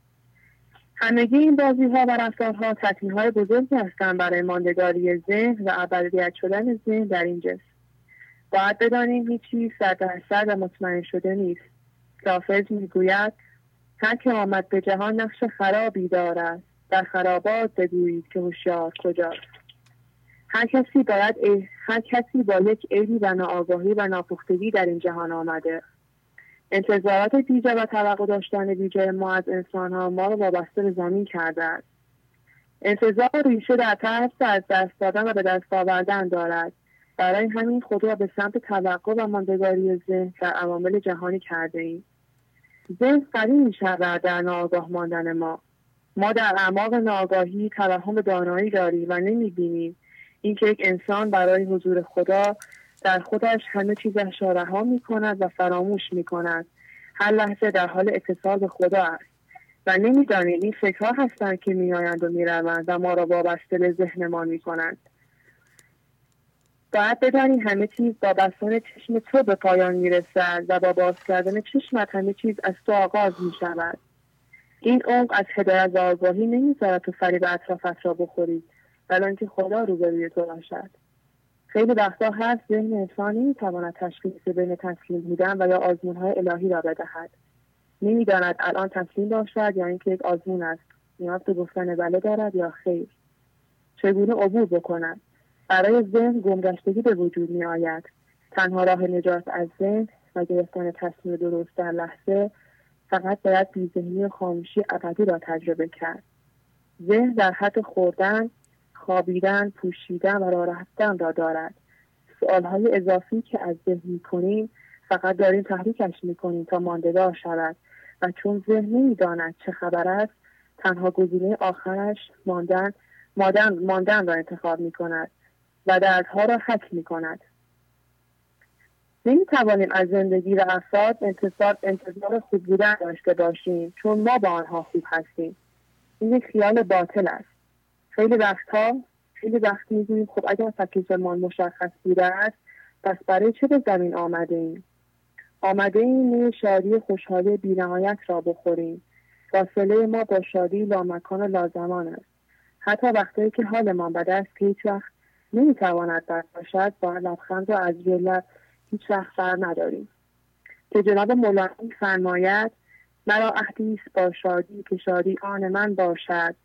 همگی این بازی ها و رفتارها تطمیه های بزرگی هستند برای ماندگاری ذهن و ابدیت شدن ذهن در این جسم. باید بدانیم هیچ چیز صد درصد و مطمئن شده نیست. رافز می‌گوید هر که آمد به جهان نقش خرابی دارد. در خرابات بگویید که هوشیار کجاست. هر کسی باید هر کسی با یک عیبی و ناآگاهی و ناپختگی در این جهان آمده. انتظارات بیجا و توقع داشتن بیجا ما از انسان ها ما رو وابسته به زمین کرده است انتظار ریشه در ترس از دست دادن و به دست آوردن دارد. برای همین خود را به سمت توقع و ماندگاری ذهن در عوامل جهانی کرده ایم. ذهن قوی می شود در ناآگاه ماندن ما. ما در اعماق ناآگاهی توهم دانایی داریم و نمی‌بینیم اینکه یک انسان برای حضور خدا در خودش همه چیزش را رها می کند و فراموش می کند هر لحظه در حال اتصال به خدا است. و نمی‌دانیم این فکرها هستند که میآیند و می‌روند و ما را وابسته به ذهنمان می کنند باید بدانی همه چیز با بستن چشم تو به پایان می رسد و با باز کردن چشمت همه چیز از تو آغاز می شود این عمق از هدایت و آگاهی نمی‌ذارد تو فریب اطرافت را بخوری بلان که خدا روبروی تو باشد. خیلی وقتا هست ذهن انسان نمی‌تواند تشخیص بین تسلیم بودن و یا آزمونهای الهی را بدهد. نمی‌داند الان تسلیم باشد یا اینکه یک آزمون است. نیاز به گفتن بله دارد یا خیر. چگونه عبور بکند؟ برای ذهن گمگشتگی به وجود می آید تنها راه نجات از ذهن و گرفتن تصمیم درست در لحظه فقط باید بیذهنی و خاموشی ابدی را تجربه کرد. ذهن در حد خوردن خوابیدن پوشیدن و راه رفتن را دارد. سوالهای اضافی که از ذهن می‌کنیم فقط داریم تحریکش می‌کنیم تا ماندگار شود و چون ذهن نمی‌داند چه خبر است تنها گزینه آخرش ماندن ماندن, ماندن را انتخاب می کند و دردها را حک می کند نمی از زندگی و افراد انتصار انتظار خوب بودن داشته باشیم چون ما با آنها خوب هستیم. این خیال باطل است. خیلی وقتها خیلی وقت می‌گوییم خب اگر تکلیفمان مشخص بوده است پس برای چه به زمین آمده ایم آمده این شادی خوشحالی بینهایت را بخوریم. فاصله ما با شادی لامکان و لازمان است. حتی وقتی که حالمان بد است که هیچ وقت نمی‌تواند بد باشد با لبخند و از جلت هیچ وقت سر نداریم. که جناب مولانا فرماید مرا عهدی با شادی که شادی آن من باشد.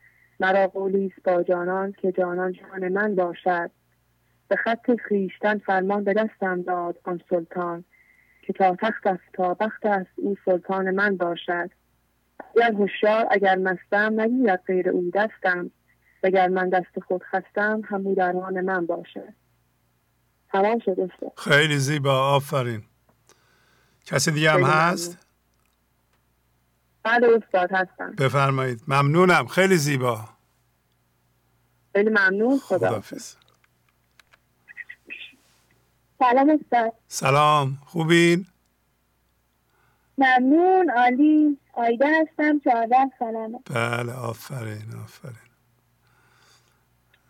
مرا قولی با جانان که جانان جان من باشد. به خط خیشتن فرمان به دستم داد آن سلطان که تا تخت است تا بخت است او سلطان من باشد. اگر هوشیار اگر مستم نگیرد غیر او دستم. اگر من دست خود خستم همو درمان من باشه تمام شده خیلی زیبا آفرین. کسی دیگه هم هست؟ بله استاد هستم. بفرمایید. ممنونم. خیلی زیبا. خیلی ممنون. خدا خدافز سلام استاد. سلام. خوبین؟ ممنون. عالی. آیده هستم. چهارده سلامه بله آفرین آفرین.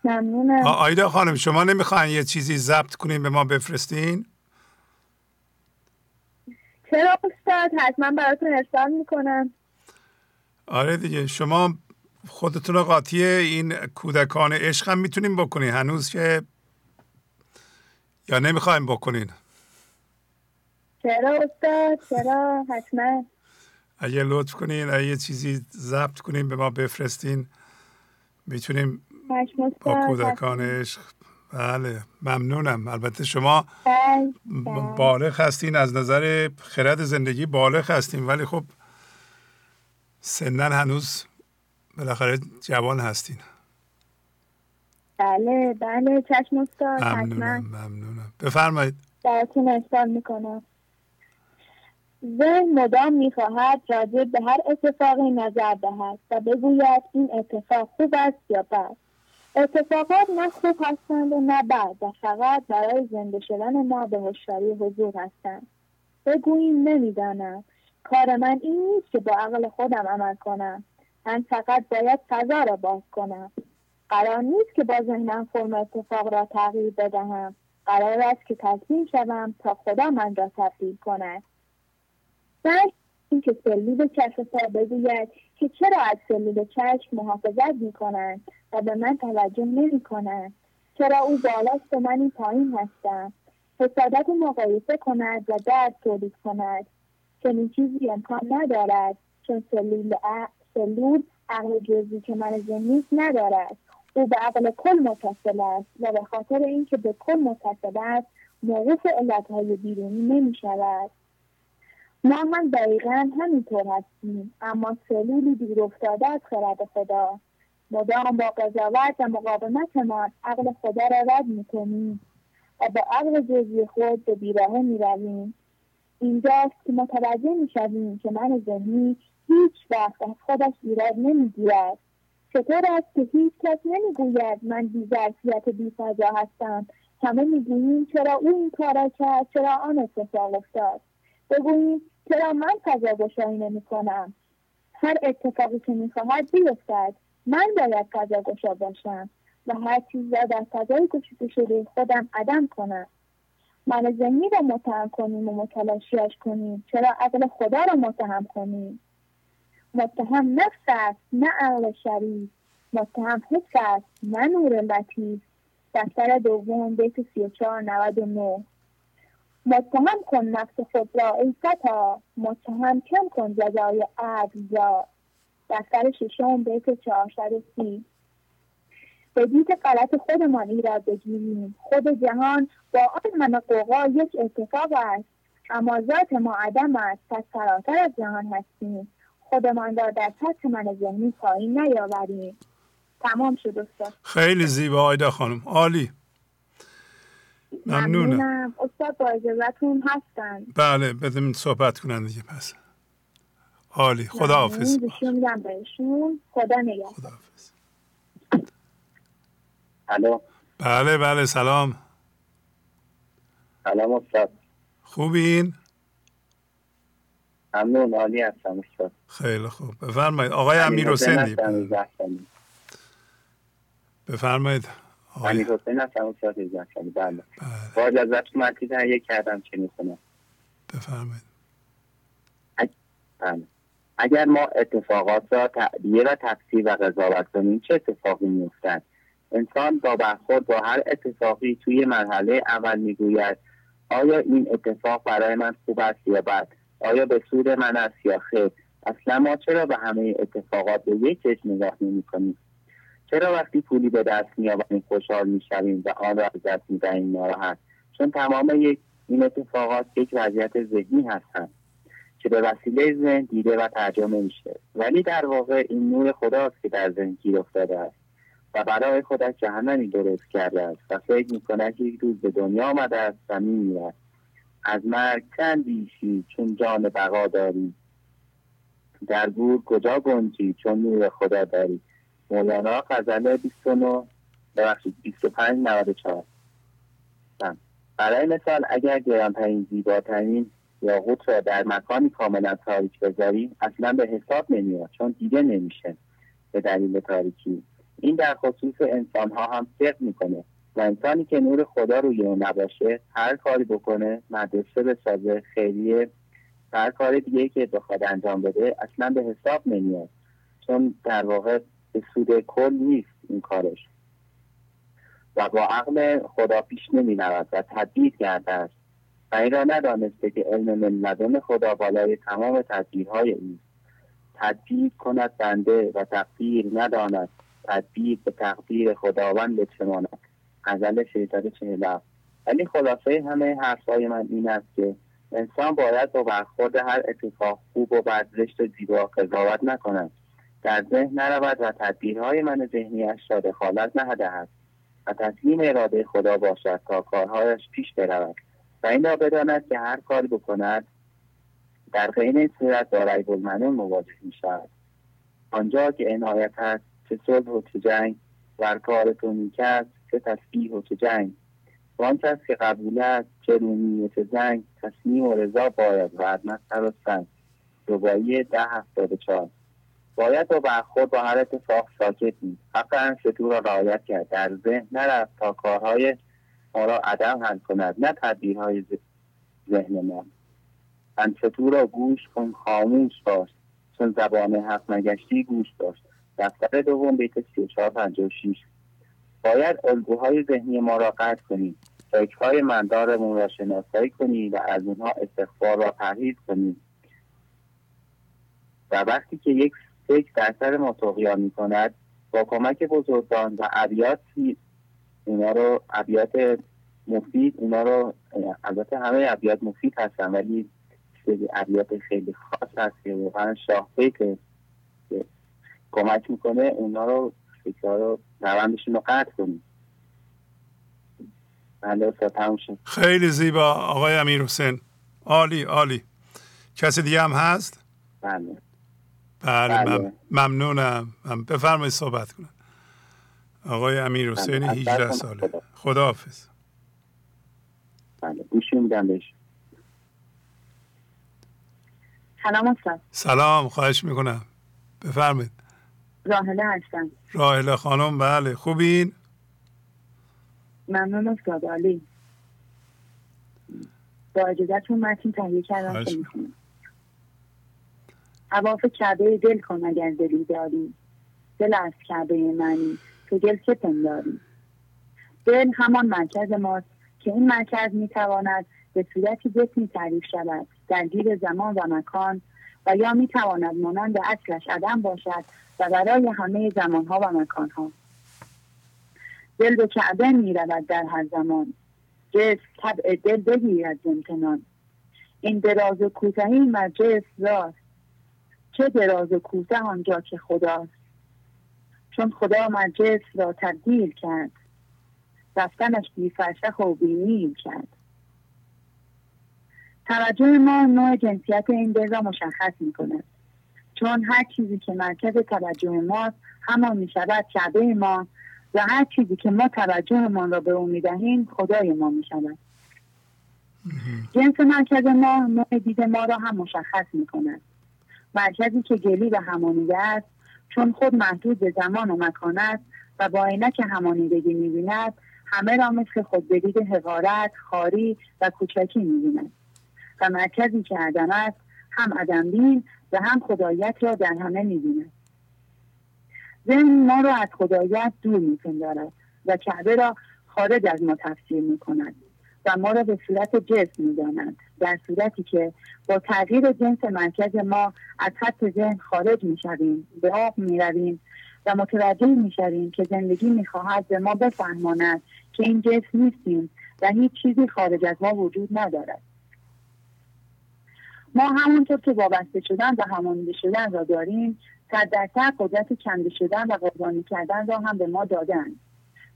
ممنونم. آیده خانم شما نمی‌خواین یه چیزی ضبط کنین به ما بفرستین؟ چرا استاد؟ حتما براتون ارسال می‌کنم. آره دیگه شما خودتون رو قاطی این کودکان عشق هم می‌تونین بکنین. هنوز که یا نمی‌خوایم بکنین؟ چرا استاد؟ چرا؟ حتما. اگه لطف کنین اگه یه چیزی ضبط کنین به ما بفرستین. می‌تونیم با کودکان عشق. بله ممنونم. البته شما بله، بالغ هستین از نظر خرد زندگی بالغ هستین. ولی خب سنن هنوز بالاخره جوان هستین. بله بله چشم استاد ممنونم ممنونم. بفرمایید. براتون احسان می‌کنم. ذهن مدام می‌خواهد راجع به هر اتفاقی نظر دهد و بگوید این اتفاق خوب است یا بد. اتفاقات نه خوب هستند و نه بد و فقط برای زنده شدن ما به هوشیاری حضور هستند. بگوییم نمی‌دانم. کار من این نیست که با عقل خودم عمل کنم. من فقط باید فضا را باز کنم. قرار نیست که با ذهنم فرم اتفاق را تغییر بدهم. قرار است که تصمیم شوم تا خدا من را تبدیل کند. این اینکه سلول چشم پا بگوید که چرا از سلول چشم محافظت می کنند و به من توجه نمی کنند چرا او بالاست و من این پایین هستم؟ حسادت مقایسه کند و درد تولید کند. چنین چیزی امکان ندارد چون سلول سلول عقل جزی که من نیست ندارد. او به عقل کل متصل است و به خاطر اینکه به کل متصل است موقف علتهای بیرونی نمی شود ما هم دقیقا همینطور هستیم اما سلولی دور افتاده از خرد خدا. مدام با قضاوت و مقاومتمان عقل خدا را رد می‌کنیم و با عقل جزی خود به بیراهه می‌رویم. اینجاست که متوجه می‌شویم که من ذهنی هیچ وقت از خودش ایراد نمی‌گیرد. چطور است که هیچ کس نمی‌گوید من بیظرفیت بیفجا هستم. همه می‌گوییم چرا او این کار کرد چرا آن اتفاق افتاد. بگوییم چرا من فضا گشایی نمی کنم هر اتفاقی که می‌خواهد بیفتد من باید فضا گشا باشم و هر چیز را در فضای گشوده شده خودم عدم کنم. من ذهنی را متهم کنیم و متلاشیش کنیم. چرا عقل خدا را متهم کنیم؟ متهم نفس است نه عقل شریف. متهم حس است نه نور لطیف. دفتر دوم بیت سی و چهار نود و نه. متهم کن نفس خود را ای فتا متهم کم کن جزای عدل را. دفتر ششم بیت چهارصد سی. به دید غلط خودمان ایراد بگیریم. خود جهان با آن همه قوقا یک اتفاق است. اما ذات ما عدم است. پس فراتر از جهان هستیم. خودمان را در سطح من ذهنی پایین نیاوریم. تمام شد استاد. خیلی زیبا آیدا خانم. عالی. ممنونم. استاد با اجازتون هستن بله بدیم صحبت کنن دیگه پس. عالی. خدا حافظ خدا نگه خدا حافظ الو. بله بله سلام. سلام استاد. خوبین؟ ممنون عالی هستم استاد. خیلی خوب. بفرمایید. آقای امیر حسینی بفرمایید. امیر حسین هستم استاد بله. با اجازت من یک کردم چه می‌کنم بفرمایید. بله. اگر ما اتفاقات را تعبیه و تفسیر و قضاوت کنیم چه اتفاقی میافتد؟ انسان با برخورد با هر اتفاقی توی مرحله اول می‌گوید. آیا این اتفاق برای من خوب است یا بد؟ آیا به سود من است یا خیر؟ اصلا ما چرا به همه اتفاقات به یک چشم نگاه نمی کنیم چرا وقتی پولی به دست میآوریم خوشحال می‌شویم و آن را از دست می‌دهیم ناراحت؟ چون تمام یک این اتفاقات یک وضعیت ذهنی هستند که به وسیله ذهن دیده و ترجمه میشه. ولی در واقع این نور خداست که در ذهن گیر افتاده است. و برای خودش جهنمی درست کرده است و فکر می‌کند که یک روز به دنیا آمده است و میمیرد از مرگ چند بیشی چون جان بقا داری؟ در گور کجا گنجی چون نور خدا داری؟ مولانا غزل 29 ببخشید 25 94 برای مثال اگر گرانترین زیباترین یاقوت را در مکانی کاملا تاریک بذاریم اصلا به حساب نمیاد چون دیده نمیشه. به دلیل تاریکی. این در خصوص انسان ها هم صدق می‌کنه و انسانی که نور خدا روی اون نباشه هر کاری بکنه مدرسه بسازه خیریه هر کار دیگه که بخواد انجام بده اصلا به حساب نمیاد. چون در واقع به سود کل نیست این کارش. و با عقل خدا پیش نمی رود و تدبیر کرده است. و این را ندانسته که علم من خدا بالای تمام تدبیرهای اوست تدبیر کند بنده و تقدیر نداند. تدبیر به تقدیر خداوند بچماند غزل شیطان چهل ولی خلاصه همه حرفهای من این است که انسان باید با برخورد هر اتفاق خوب و بد زشت و زیبا قضاوت نکند. در ذهن نرود و تدبیرهای من ذهنیش را دخالت نهدهد و تسلیم اراده خدا باشد تا کارهایش پیش برود و این را بداند که هر کاری بکند در غیر صورت با ریب المنون مواجه می شود آنجا که عنایت هست چه صلح و چه جنگ ور کار تو نیک چه تسبیح و چه جنگ. وان کس که قبول است چه رومی و چه زنگ تصمیم و رضا باید و سر و سنگ ربایی ده هفتاد چهار. باید با برخورد با هر اتفاق ساکت بود حق شتور را رعایت کرد. در ذهن نرفت تا کارهای ما را عدم حل کند نه تدبیرهای ذهن ما. انشتور را گوش کن خاموش باش. چون زبان حق نگشتی گوش داشت. دفتر دوم بیت 3456 باید الگوهای ذهنی ما را قطع کنیم فکرهای مندارمون را شناسایی کنیم و از اونها استغفار را پرهیز کنیم. و وقتی که یک فکر در سر ما تقیان می کند با کمک بزرگان و ابیات اونا رو ابیات مفید اونا رو البته همه ابیات مفید هستن ولی سری ابیات خیلی خاص هست که واقعا شاه که کمک می‌کنه اونا رو فکرها رو روندشون رو قطع کنیم. بله خیلی زیبا. آقای امیر حسین. عالی عالی. کسی دیگه هم هست؟ بله. بله, بله. ممنونم. بفرمایید صحبت کنم آقای امیر حسین 18 بله. ساله. خداحافظ. بله گوشی میدم بهش. سلام استاد. سلام خواهش می‌کنم. بفرمایید. راهله هستم. راهله خانم بله. خوبین؟ ممنون استاد عالی. با اجازتون متین تهیه کردم حواف کعبه دل کن اگر دلی داری. دل از کعبه منی تو دل چه پنداری؟ دل همان مرکز ماست که این مرکز می‌تواند به صورتی جسمی تعریف شود. درگیر زمان و مکان و یا می‌تواند مانند اصلش عدم باشد و برای همه زمانها و مکانها. دل به کعبه می‌رود در هر زمان. جسم طبع دل بگیرد امتنان این دراز و کوتاهی مجلس راست. چه دراز و کوته آنجا که خداست. چون خدا مجلس را تبدیل کرد. رفتنش بی فرشخ و بی کرد. توجه ما نوع جنسیت این را مشخص می کند چون هر چیزی که مرکز توجه ماست همان می شود کعبه ما و هر چیزی که ما توجهمان را به او می دهیم خدای ما می شود جنس مرکز ما نوع دید ما را هم مشخص می کند مرکزی که گلی و همانیده است چون خود محدود به زمان و مکان است و با عینک همانیدگی می‌بیند همه را مثل خود بدید حقارت خاری و کوچکی می‌بیند. و مرکزی که عدم است هم عدم و هم خدایت را در همه می‌بیند ذهن ما را از خدایت دور میپندارد و کعبه را خارج از ما تفسیر می‌کند و ما را به صورت جسم می‌دانند در صورتی که با تغییر جنس مرکز ما از خط ذهن خارج می‌شویم به آب می‌رویم و متوجه می‌شویم که زندگی می‌خواهد به ما بفهماند که این جسم نیستیم و هیچ چیزی خارج از ما وجود ندارد. ما همونطور که وابسته شدن و همانیده شدن را داریم صد درصد قدرت کنده شدن و قربانی کردن را هم به ما دادند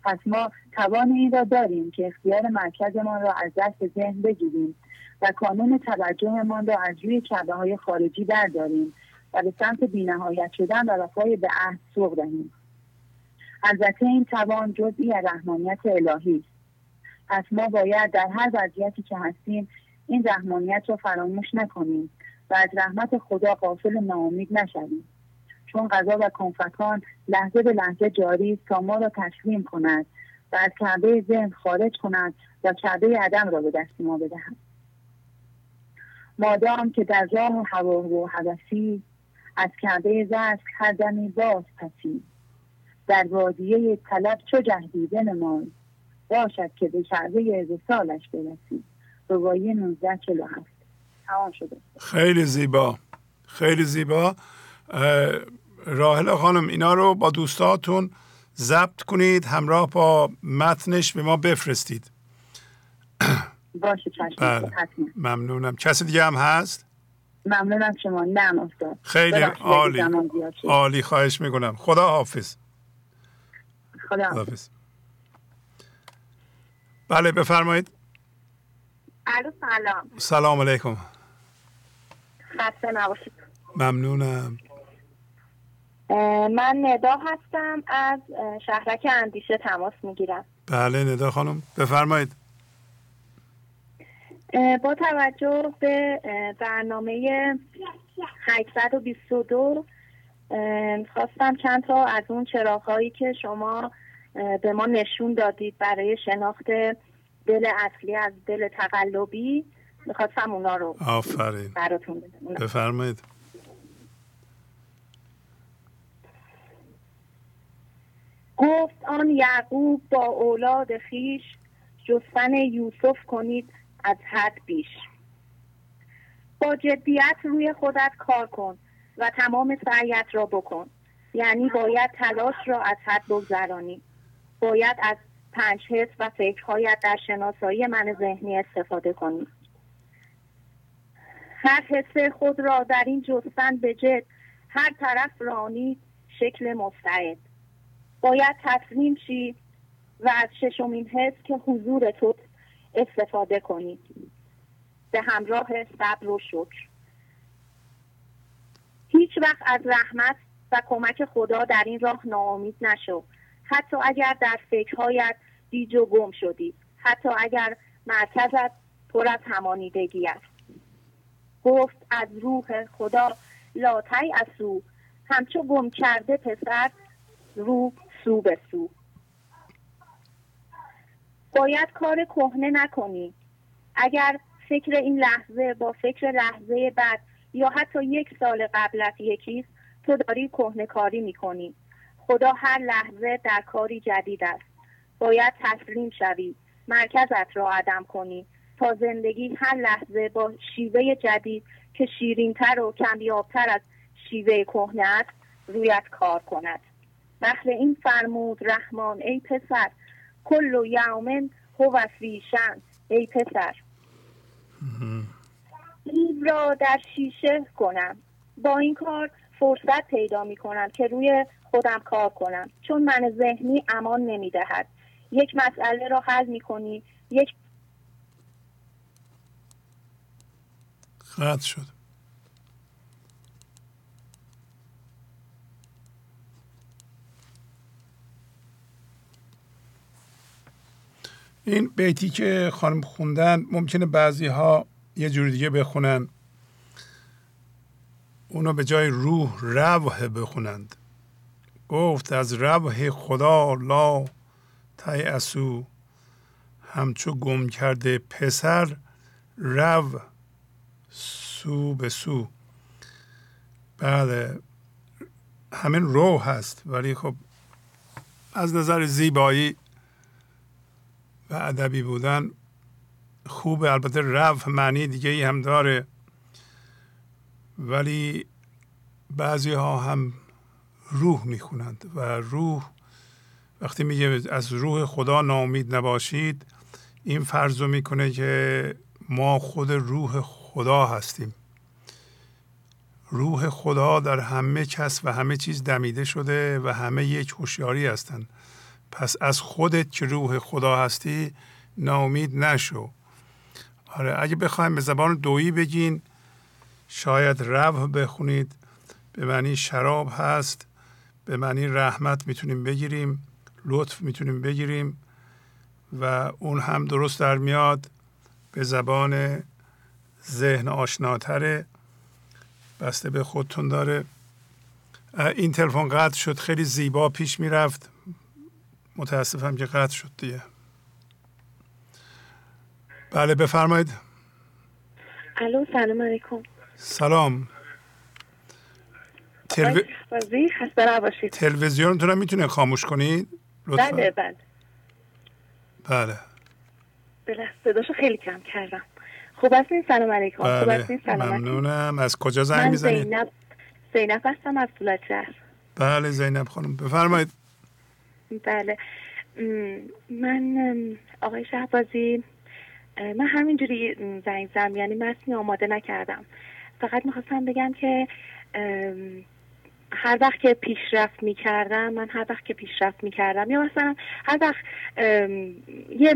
پس ما توان این را داریم که اختیار مرکزمان را از دست ذهن بگیریم و کانون توجهمان را از روی کعبه های خارجی برداریم و به سمت بینهایت شدن و وفای به عهد سوق دهیم. البته این توان جزئی از رحمانیت الهی است. پس ما باید در هر وضعیتی که هستیم این رحمانیت را فراموش نکنیم و از رحمت خدا قافل ناامید نشویم. چون غذا و کنفکان لحظه به لحظه جاری است تا ما را تسلیم کند و از کعبه ذهن خارج کند و کعبه عدم را به دست ما بدهد. مادام که در راه هوا و حوثی از کعبه زست هر دمی باز پسی. در وادیه طلب چو جهدی بنمای باشد که به کعبه وسالش برسی. روایی 1947 تمام شده. خیلی زیبا. خیلی زیبا. راهل خانم اینا رو با دوستاتون ضبط کنید همراه با متنش به ما بفرستید. باشه چشم. بله. ممنونم. کسی دیگه هم هست؟ ممنون از شما. نه استاد خیلی عالی. عالی. خواهش می‌کنم. خدا حافظ. خدا حافظ. بله بفرمایید. الو سلام. سلام علیکم. خسته نباشید. ممنونم. من ندا هستم از شهرک اندیشه تماس می‌گیرم. بله ندا خانم بفرمایید. با توجه به برنامه 822 خواستم چند تا از اون چراغ که شما به ما نشون دادید برای شناخت دل اصلی از دل تقلبی می‌خواستم اونا رو آفرین. براتون بفرمایید. گفت آن یعقوب با اولاد خیش جستن یوسف کنید از حد بیش. با جدیت روی خودت کار کن و تمام سعیت را بکن. یعنی باید تلاش را از حد بگذرانی. باید از پنج حس و فکرهایت در شناسایی من ذهنی استفاده کنی هر حس خود را در این جستن به جد هر طرف رانی شکل مستعد. باید تسلیم شی و از ششمین حس که حضور تو استفاده کنید. به همراه صبر و شکر. هیچ وقت از رحمت و کمک خدا در این راه ناامید نشو. حتی اگر در فکرهایت دیج و گم شدی حتی اگر مرکزت پر از همانیدگی است. گفت از روح خدا لاتی اسو همچو گم کرده پسر رو سو به سو. باید کار کهنه نکنی. اگر فکر این لحظه با فکر لحظه بعد یا حتی یک سال قبلت یکیست تو داری کهنه کاری می‌کنی. خدا هر لحظه در کاری جدید است. باید تسلیم شوی. مرکزت را عدم کنی. تا زندگی هر لحظه با شیوه جدید که شیرینتر و کمیابتر از شیوه کهنه است رویت کار کند. بخل این فرمود رحمان ای پسر. کل و یومن هو فیشن ای پسر. لیو را در شیشه کنم. با این کار فرصت پیدا می کنم که روی خودم کار کنم. چون من ذهنی امان نمی دهد یک مسئله را حل می کنی یک خط شد. این بیتی که خانم خوندن ممکنه بعضی ها یه جور دیگه بخونن. اونو به جای روح روح بخونند. گفت از روح خدا لا اسو همچو گم کرده پسر رو سو به سو. بله همین روح هست ولی خب از نظر زیبایی و ادبی بودن خوبه. البته رف معنی دیگه ای هم داره. ولی بعضی ها هم روح می‌خونند و روح وقتی میگه از روح خدا ناامید نباشید این فرض رو می‌کنه که ما خود روح خدا هستیم. روح خدا در همه کس و همه چیز دمیده شده و همه یک هوشیاری هستند. پس از خودت که روح خدا هستی ناامید نشو. آره اگه بخوایم به زبان دویی بگین شاید رو بخونید. به معنی شراب هست. به معنی رحمت می‌تونیم بگیریم. لطف می‌تونیم بگیریم. و اون هم درست در میاد به زبان ذهن آشناتره. بسته به خودتون داره. این تلفن قطع شد. خیلی زیبا پیش می‌رفت. متاسفم که قطع شد دیگه. بله بفرمایید. الو سلام علیکم. سلام. تلو... تلویزیونتون می‌تونه خاموش کنید؟ لطفا. بله بله. بله. بله صداشو خیلی کم کردم. خوب هستین؟ سلام علیکم. بله. خوب هستین؟ سلام ممنونم. از کجا زنگ می‌زنید؟ زینب زینب هستم از فولاد شهر. بله زینب خانم. بفرمایید. بله. من آقای شهبازی من همینجوری زنگ زم یعنی متنی آماده نکردم. فقط می‌خواستم بگم که هر وقت که پیشرفت می‌کردم من هر وقت که پیشرفت می‌کردم یا مثلا هر وقت یه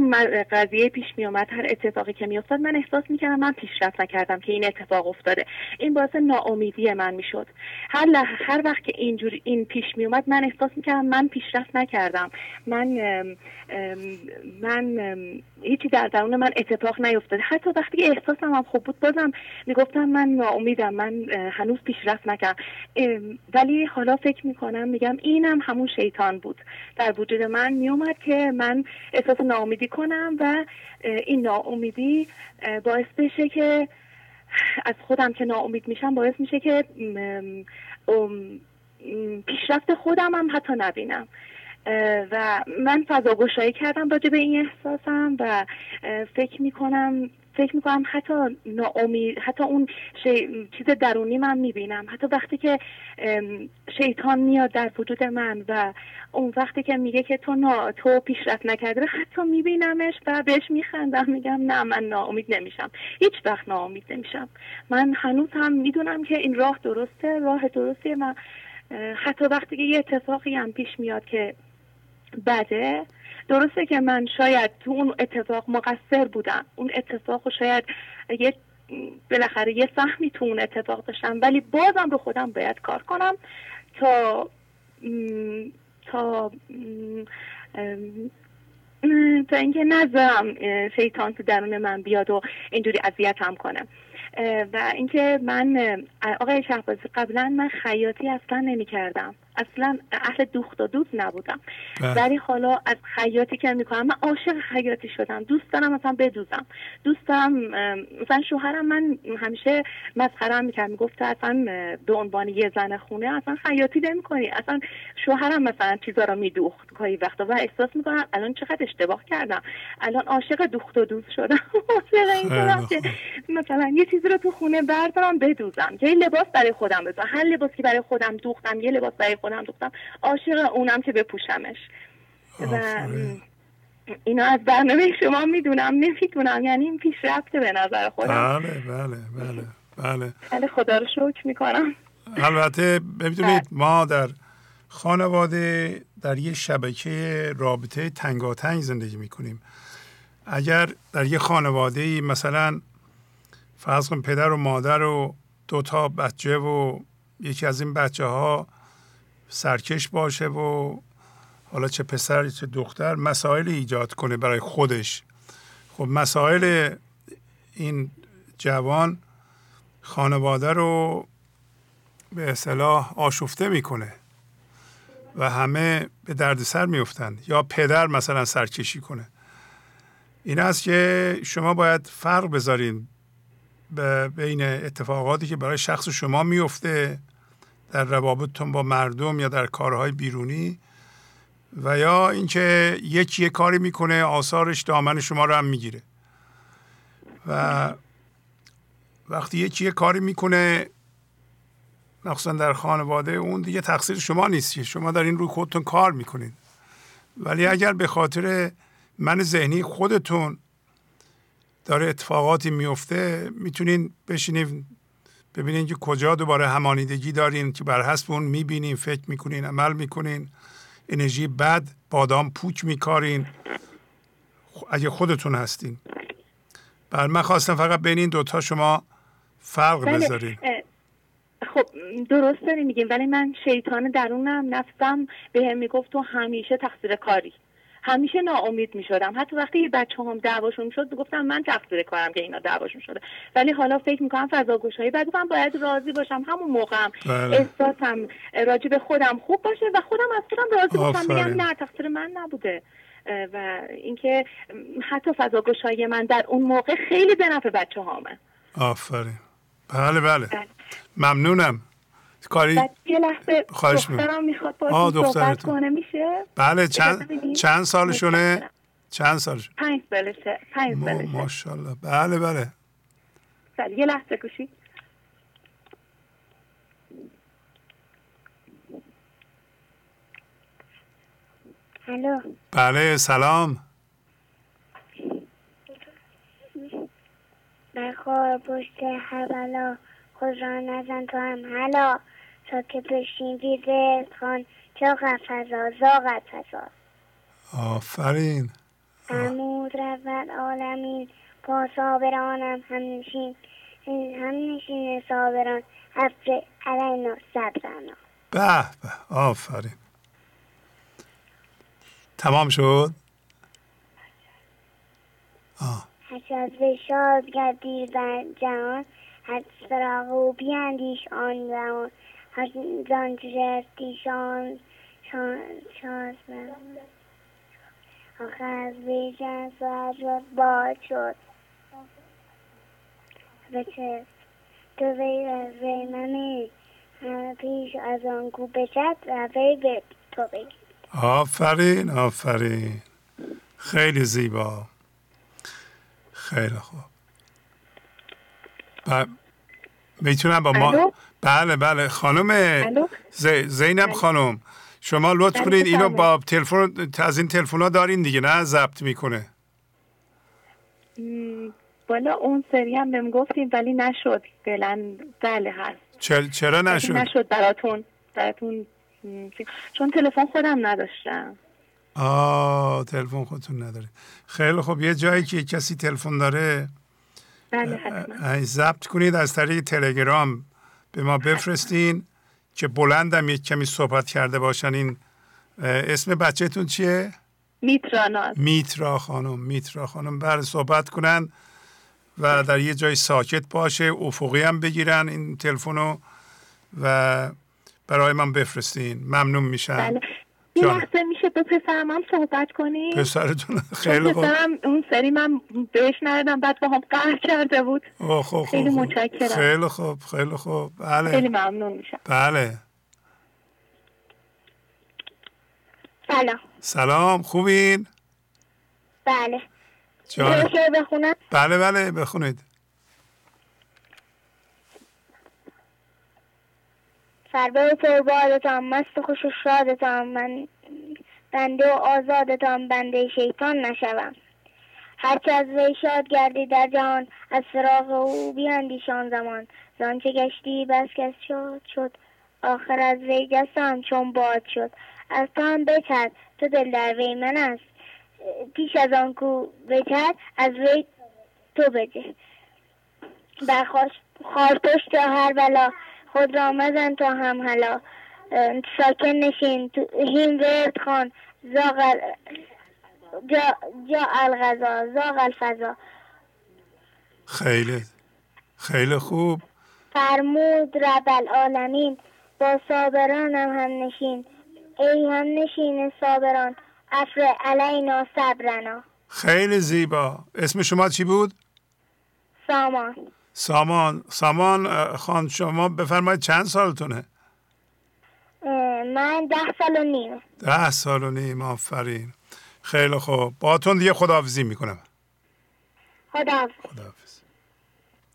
قضیه پیش میومد هر اتفاقی که میافتاد من احساس می‌کردم من پیشرفت نکردم که این اتفاق افتاده. این باعث ناامیدی من می‌شد. هر هر وقت که اینجوری این پیش میومد من احساس می‌کردم من پیشرفت نکردم. من من هیچی در درون من اتفاق نیفتاده حتی وقتی که احساسم هم خوب بود بازم می‌گفتم من ناامیدم من هنوز پیشرفت نکردم. ولی حالا فکر می‌کنم میگم اینم همون شیطان بود. در وجود من میومد که من احساس ناامیدی کنم و این ناامیدی باعث بشه که از خودم که ناامید میشم باعث میشه که پیشرفت خودم هم حتی نبینم. و من فضا گشایی کردم راجع به این احساسم و فکر می‌کنم فکر می‌کنم حتی ناامید حتی اون شی... چیز درونی من می‌بینم. حتی وقتی که شیطان میاد در وجود من و اون وقتی که میگه که تو نا... تو پیشرفت نکرده حتی میبینمش و بهش میخندم میگم نه من ناامید نمیشم. هیچ وقت ناامید نمیشم. من هنوز هم می‌دونم که این راه درسته راه درسته و حتی وقتی که یه اتفاقی هم پیش میاد که بده درسته که من شاید تو اون اتفاق مقصر بودم. اون اتفاق شاید یه بالاخره یه سهمی تو اون اتفاق داشتم ولی بازم رو خودم باید کار کنم تا تا تا اینکه نذارم شیطان تو درون من بیاد و اینجوری اذیتم کنه. و اینکه من آقای شهبازی قبلا من خیاطی اصلا نمی کردم اصلا اهل دوخت و دوست نبودم. بله. ولی حالا از خیاطی که می‌کنم من عاشق خیاطی شدم. دوست دارم مثلا بدوزم. دوست دارم مثلا شوهرم من همیشه مسخرم می‌کرد. می‌گفت اصلا به عنوان یه زن خونه اصلا خیاطی نمی‌کنی. اصلا شوهرم مثلا چیزا رو میدوخت گاهی وقتا. و احساس می‌کنم الان چقدر اشتباه کردم. الان عاشق دوخت و دوست شدم. عاشق که مثلا یه چیزی رو تو خونه بردارم بدوزم. یه لباس برای خودم بذارم هر لباسی برای خودم دوختم یه لباس برای خودم دوختم عاشق اونم که بپوشمش. و اینا از برنامه شما می‌دونم نمی‌دونم. یعنی این پیشرفته به نظر خودم. بله بله بله بله. بله خدا رو شکر می‌کنم. البته ببینید ما در خانواده در یه شبکه رابطه تنگاتنگ زندگی می‌کنیم. اگر در یه خانواده مثلا فرض کن پدر و مادر و دو تا بچه و یکی از این بچه ها سرکش باشه و حالا چه پسر چه دختر مسائل ایجاد کنه برای خودش. خب مسائل این جوان خانواده رو به اصطلاح آشفته می‌کنه و همه به دردسر میفتند یا پدر مثلا سرکشی کنه. این است که شما باید فرق بذارین بین اتفاقاتی که برای شخص شما میفته در روابطتون با مردم یا در کارهای بیرونی و یا اینکه یکی یه کاری می‌کنه آثارش دامن شما رو هم می‌گیره. و وقتی یکی یه کاری می‌کنه مخصوصا در خانواده اون دیگه تقصیر شما نیست. شما در این روی خودتون کار می‌کنید ولی اگر به خاطر من ذهنی خودتون داره اتفاقاتی میفته می‌تونین بشینید ببینین که کجا دوباره همانیدگی دارین که بر حسب اون می‌بینین فکر می‌کنین عمل می‌کنین. انرژی بد بادام پوچ میکارین. اگه خودتون هستین. بر من خواستم فقط بین این دوتا شما فرق بله. بذارین. خب درست داری میگیم ولی من شیطان درونم نفسم به هم می‌گفت تو همیشه تقصیر کاری. همیشه ناامید می‌شدم. حتی وقتی یه بچه هم دعواشون شد گفتم من تقصیر کارم که اینا دعواشون شده. ولی حالا فکر می‌کنم فضا گوشایی بعد گفتم باید راضی باشم. همون موقعم بله. احساسم راجع به خودم خوب باشه و خودم از خودم راضی باشم. بگم نه تقصیر من نبوده. و اینکه حتی فضا گشایی من در اون موقع خیلی به نفع بچه هامه آفرین. بله بله, بله. ممنونم. کاری یه لحظه خواهش دخترم می‌خواد با صحبت کنه میشه؟ بله چند چند سالشونه؟ چند سالشونه پنج سالشه پنج سالشه. ماشاءالله. بله بله. بله یه لحظه گوشی. الو. بله سلام. بخواه پشت حوالا خود را نزن تو هم. حالا تا که بشین خان چاق فضا زاغت فضا آفرین. عمود رود عالمین. با صابرانم هم نشین هم نشین صابران. حفر علینا سبزنا به به. آفرین. تمام شد؟ آه. از شاد گردی بر جهان هر سراغ و بیاندیش آن زمان هر زان جرتی شان شان آخه از بیجن سوال باد شد. بچه تو وی از وی منی. پیش از آن کو بچت و وی به تو بگی آفرین آفرین. خیلی زیبا. خیلی خوب. ب... می‌تونم با ما بله بله. خانم زینب خانم شما لطف بله، کنید اینو با تلفن از این تلفن ها دارین دیگه نه؟ ضبط می‌کنه. بالا اون سری هم بهم گفتیم ولی نشد. فعلا بله هست. چرا, چرا نشد؟ نشد براتون براتون چون تلفن خودم نداشتم. آه تلفن خودتون نداره. خیلی خب یه جایی که کسی تلفن داره بله ضبط کنید از طریق تلگرام. به ما بفرستین که بلندم یک کمی صحبت کرده باشن. این اسم بچهتون چیه؟ میترا میترا خانم میترا خانم. بر صحبت کنن و در یه جای ساکت باشه افقی هم بگیرن این تلفنو و برای من بفرستین. ممنون میشن بله. یه لحظه میشه به پسرم هم صحبت کنی؟ پسرتون خیلی خوب. پسرم اون سری من بهش ندادم بعد با هم قهر کرده بود. خوب خوب خیلی متشکرم. خیلی خوب خیلی خوب. بله. خیلی ممنون میشم. بله. سلام. سلام خوبین؟ بله. جان. بخونم؟ بله بله بخونید. سربه پربادتان مست خوش و شادتان من بنده و آزادتان بنده شیطان نشوم. هرچه از وی شاد گردی در جهان از فراغ او بیاندیشان زمان. زانچه گشتی بس کس شد شد آخر از وی جستم چون باد شد. از تو هم بچد تو دل در وی من است. پیش از آن کو بچد از وی تو بجه بر خارپشت هر بلا. خود را مزن تا هم حالا ساکن نشین تو هیم ورد خان زاغ جا, جا الغذا زاغ الفضا. خیلی خیلی خوب. فرمود رب العالمین با صابرانم هم نشین. ای هم نشین صابران افر علینا صبرنا. خیلی زیبا. اسم شما چی بود؟ سامان. سامان سامان خان شما بفرمایید چند سالتونه؟ من ده سال و نیم. ده سال و نیم آفرین. خیلی خوب. باتون دیگه خداحافظی می‌کنم. خداحافظ. خداحافظ.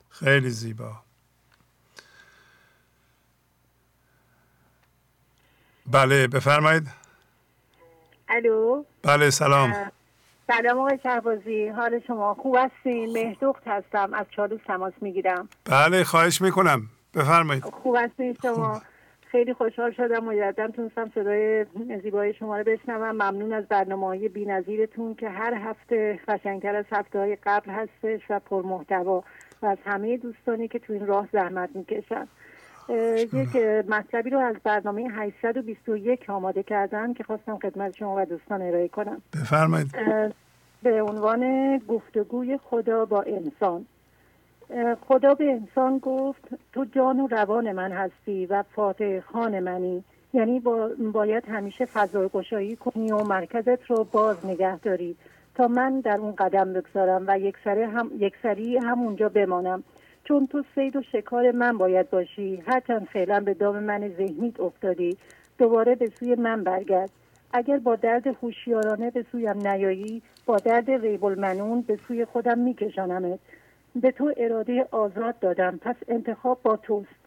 خیلی زیبا. بله بفرمایید. الو؟ بله سلام. سلام آقای شهبازی. حال شما خوب هستین؟ مهدوخت هستم. از چالوس تماس می‌گیرم. بله خواهش می‌کنم. بفرمایید. خوب هستین شما؟ خیلی خوشحال شدم. مجددا تونستم صدای زیبای شما رو بشنوم. ممنون از برنامه های بی نظیرتون که هر هفته قشنگتر از هفته های قبل هستش و پرمحتوا. و از همه دوستانی که تو این راه زحمت می‌کشن. یک مطلبی رو از برنامه 821 آماده کردم که خواستم خدمت شما و دوستان ارائه کنم. بفرمایید. به عنوان گفتگوی خدا با انسان. خدا به انسان گفت تو جان و روان من هستی و فاتح خان منی. یعنی باید همیشه فضای کنی و مرکزت رو باز نگه داری تا من در اون قدم بگذارم و یک سری هم یک سری همونجا بمانم. چون تو سید و شکار من باید باشی هرچند فعلا به دام من ذهنیت افتادی دوباره به سوی من برگرد. اگر با درد هوشیارانه به سویم نیایی با درد ریب المنون به سوی خودم میکشانمت. به تو اراده آزاد دادم پس انتخاب با توست.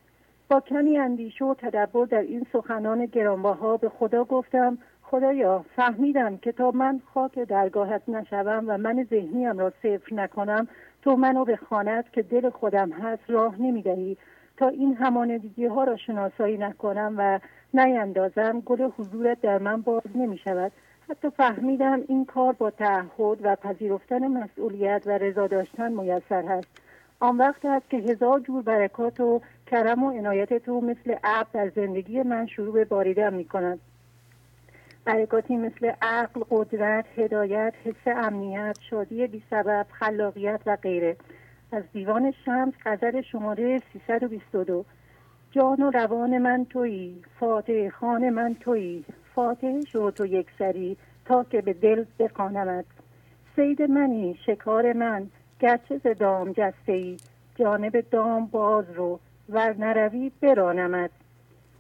با کمی اندیشه و تدبر در این سخنان گرانبها به خدا گفتم خدایا فهمیدم که تا من خاک درگاهت نشوم و من ذهنیم را صفر نکنم تو منو به خانت که دل خودم هست راه نمی‌دهی. تا این همانندگی ها را شناسایی نکنم و نیندازم گل حضورت در من باز نمی شود حتی فهمیدم این کار با تعهد و پذیرفتن مسئولیت و رضا داشتن میسر هست. آن وقت است که هزار جور برکات و کرم و عنایت تو مثل عب در زندگی من شروع به باریدن می کند برکاتی مثل عقل، قدرت، هدایت، حس امنیت، شادی بی سبب، خلاقیت و غیره. از دیوان شمس غزل شماره 322 جان و روان من تویی فاتح خان من تویی. فاتح شو تو یک سری تا که به دل بخوانمت. سید منی شکار من گرچه ز دام جسته ای جانب دام باز رو ور نروی برانمت.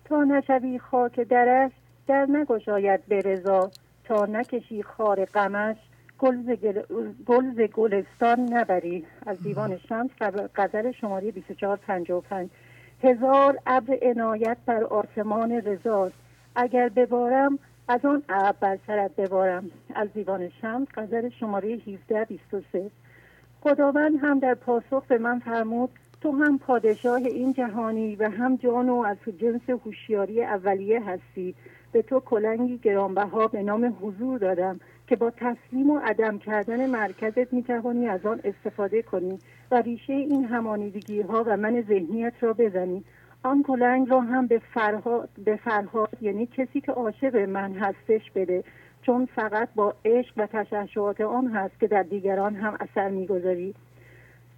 تا نشوی خاک درش در نگشاید به رضا تا نکشی خار غمش. گل ز گلستان نبری. از دیوان شمس غزل شماره 2455 هزار ابر عنایت بر آسمان رضاست. اگر ببارم از آن ابر بر سرت ببارم. از دیوان شمس غزل شماره 1723 خداوند هم در پاسخ به من فرمود تو هم پادشاه این جهانی و هم جان و از جنس هوشیاری اولیه هستی. به تو کلنگی گرانبها به نام حضور دادم که با تسلیم و عدم کردن مرکزت می توانی از آن استفاده کنی و ریشه این همانیدگی ها و من ذهنیت را بزنی. آن کلنگ را هم به فرهاد, به فرهاد یعنی کسی که عاشق من هستش بده. چون فقط با عشق و تشعشعات آن هست که در دیگران هم اثر می‌گذاری.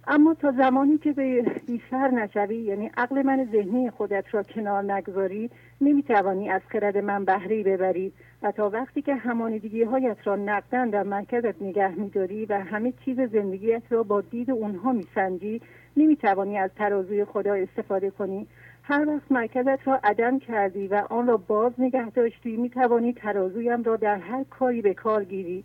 اما تا زمانی که به بیسر نشوی یعنی عقل من ذهنی خودت را کنار نگذاری نمی‌توانی از خرد من بهری ببری و تا وقتی که همانیدگی هایت را نقدن در مرکزت نگه میداری و همه چیز زندگیت را با دید اونها میسنجی نمی‌توانی از ترازوی خدا استفاده کنی. هر وقت مرکزت را عدم کردی و آن را باز نگه داشتی می‌توانی ترازویم را در هر کاری به کار گیری.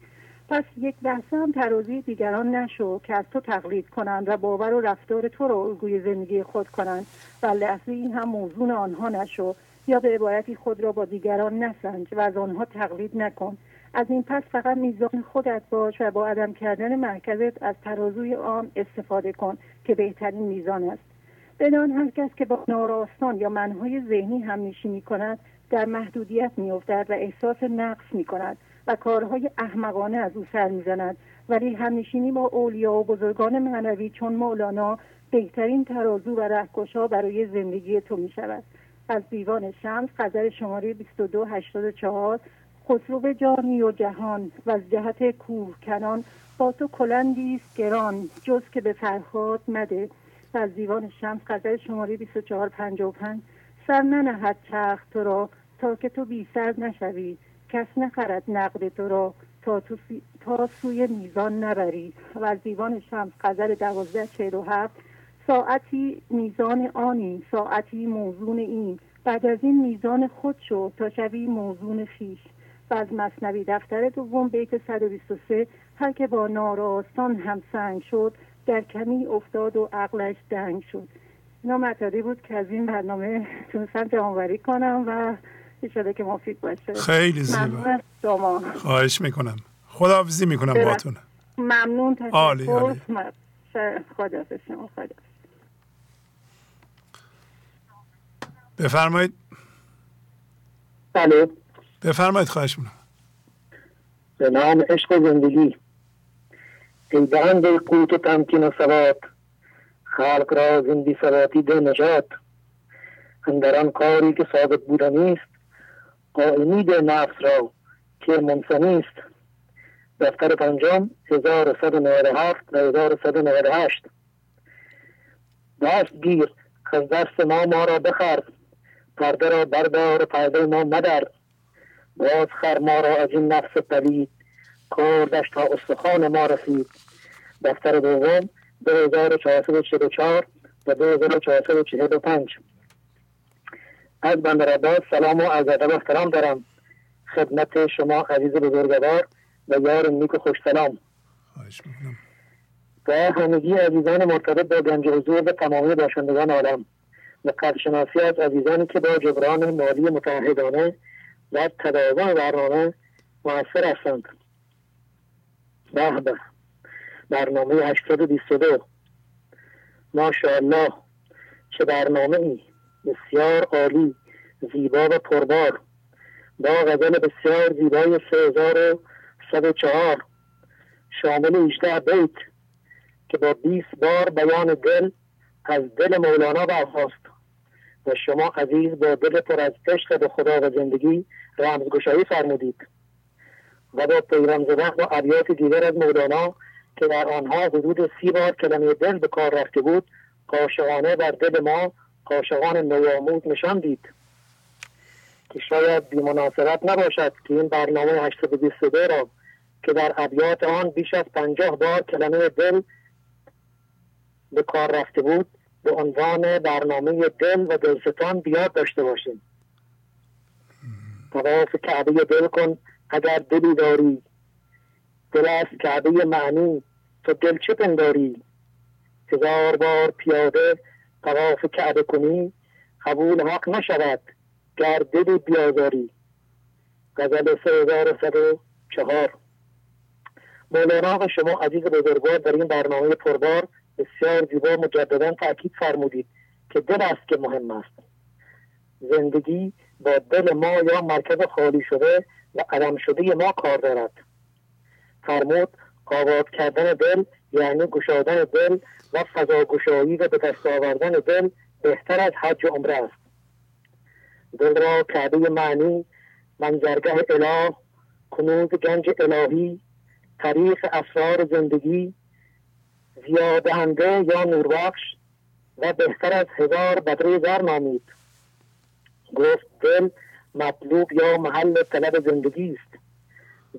پس یک لحظه هم ترازی دیگران نشو که از تو تقلید کنند و باور و رفتار تو را الگوی زندگی خود کنند. و لحظه این هم موضوع آنها نشو یا به عبارتی خود را با دیگران نسنج و از آنها تقلید نکن. از این پس فقط میزان خودت باش و با عدم کردن مرکزت از ترازوی آن استفاده کن که بهترین میزان است. بدان هر کس که با ناراستان یا منهای ذهنی هم نشینی کند در محدودیت میافتد و احساس نقص می کند و کارهای احمقانه از او سر می‌زند. ولی همنشینی با اولیا و بزرگان معنوی چون مولانا بهترین ترازو و رهکشا برای زندگی تو می شود از دیوان شمس غزل شماره 2284 خسرو جانی و جهان و از جهت کوه کنان با تو کلندی گران جز که به فرهاد مده. و از دیوان شمس غزل شماره 2455 سر ننهد چرخ تو را تا که تو بی سر نشوی. کس نخرد نقد تو را تا, تو تا سوی میزان نبری. و از دیوان شمس غزل دوازده چهل و هفت ساعتی میزان آنی ساعتی موزون این. بعد از این میزان خود شو تا شوی موزون خیش. و از مصنوی دفتر دوم بیت 123 هر که با ناراستان هم سنگ شد در کمی افتاد و عقلش دنگ شد. اینا مطلبی بود که از این برنامه تونستم جمعوری کنم و ایشاله که مفید باشه. خیلی زیبا. خواهش می‌کنم. خداحافظی می‌کنم باتون ممنون تشکر. عالی. عالی خداحافظ شما بفرمایید. بله. بفرمایید خواهش می‌کنم. به نام عشق و زندگی. ای بند قوت و تمکین و ثبات. خلق را زندی ثباتی ده نجات. اندران کاری که ثابت بودنی است قائمی ده نفس را که منسانی است. دفتر پنجم 1197 و 1198 دست گیر از دست ما ما را بخر. پرده را بردار پرده ما مدر. باز خر ما را از این نفس پلید کردش تا استخوان ما رسید. دفتر دوم 2444 و 2445 از بندر عباس سلام و از ادب احترام دارم. خدمت شما عزیز بزرگوار و یار نیک و خوش سلام. و همگی عزیزان مرتبط با گنج حضور و تمامی باشندگان عالم و قدرشناسی از عزیزانی که با جبران مالی متحدانه و تداوم برنامه موثر هستند. به به. برنامه 822 ماشاءالله چه برنامه ای بسیار عالی زیبا و پربار. با غزل بسیار زیبای چهار. شامل 18 بیت که با 20 بار بیان دل از دل مولانا برخواست و شما عزیز با دل پر از عشق به خدا و زندگی رمزگشایی فرمودید. و با پیران زدن با ابیات دیگر از مولانا که در آنها حدود سی بار کلمه دل به کار رفته بود قاشقانه بر دل ما قاشقان نوآموز نشان دید که شاید بیمناسبت نباشد که این برنامه 822 را که در ابیات آن بیش از پنجاه بار کلمه دل به کار رفته بود به عنوان برنامه دل و دلستان بیاد داشته باشیم. تواف کعبه دل کن اگر دلی داری. دل است کعبه معنی. تو دل چه پنداری؟ هزار بار پیاده تواف کعبه کنی قبول حق نشود. گر دلی بیازاری. غزل سه هزار و چهار. مولانا و شما عزیز بزرگوار در این برنامه پربار بسیار زیبا مجددا تاکید فرمودید که دل است که مهم است. زندگی با دل ما یا مرکز خالی شده و عدم شده ما کار دارد. فرمود آباد کردن دل یعنی گشادن دل و فضا گشایی و به دست آوردن دل بهتر از حج و عمره است. دل را کعبه معنی منظرگه اله کنوز گنج الهی طریق اسرار زندگی زیادهنده یا نوربخش و بهتر از هزار بدره زر نامید. گفت دل مطلوب یا محل طلب زندگی است.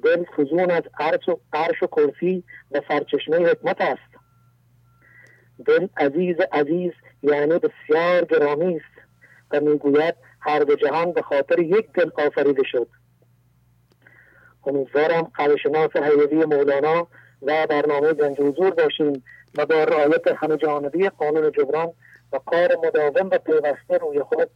دل فزون از عرش و, عرش و کرسی و سرچشمه حکمت است. دل عزیز عزیز یعنی بسیار گرامی است و می‌گوید هر دو جهان به خاطر یک دل آفریده شد. امیدوارم قلشناس حیوی مولانا و برنامه گنج حضور باشیم و با رعایت همه جانبی قانون جبران و کار مداوم و پیوسته روی خود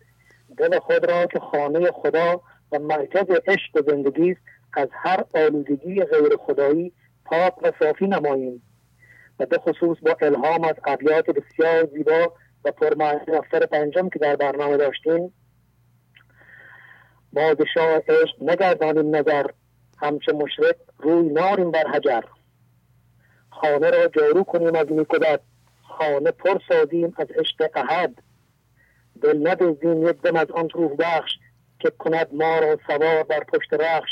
دل خود را که خانه خدا و مرکز عشق و زندگی است از هر آلودگی غیر خدایی پاک و صافی نماییم. و به خصوص با الهام از ابیات بسیار زیبا و پرمعنی افتر پنجم که در برنامه داشتیم ما به شاه عشق نگردانیم نظر همچه مشرک روی ناریم بر حجر. خانه را جارو کنیم از نیکودت خانه پر سازیم از عشق احد. دل ندزدیم یک دم از آن روح بخش که کند ما را سوار بر پشت رخش.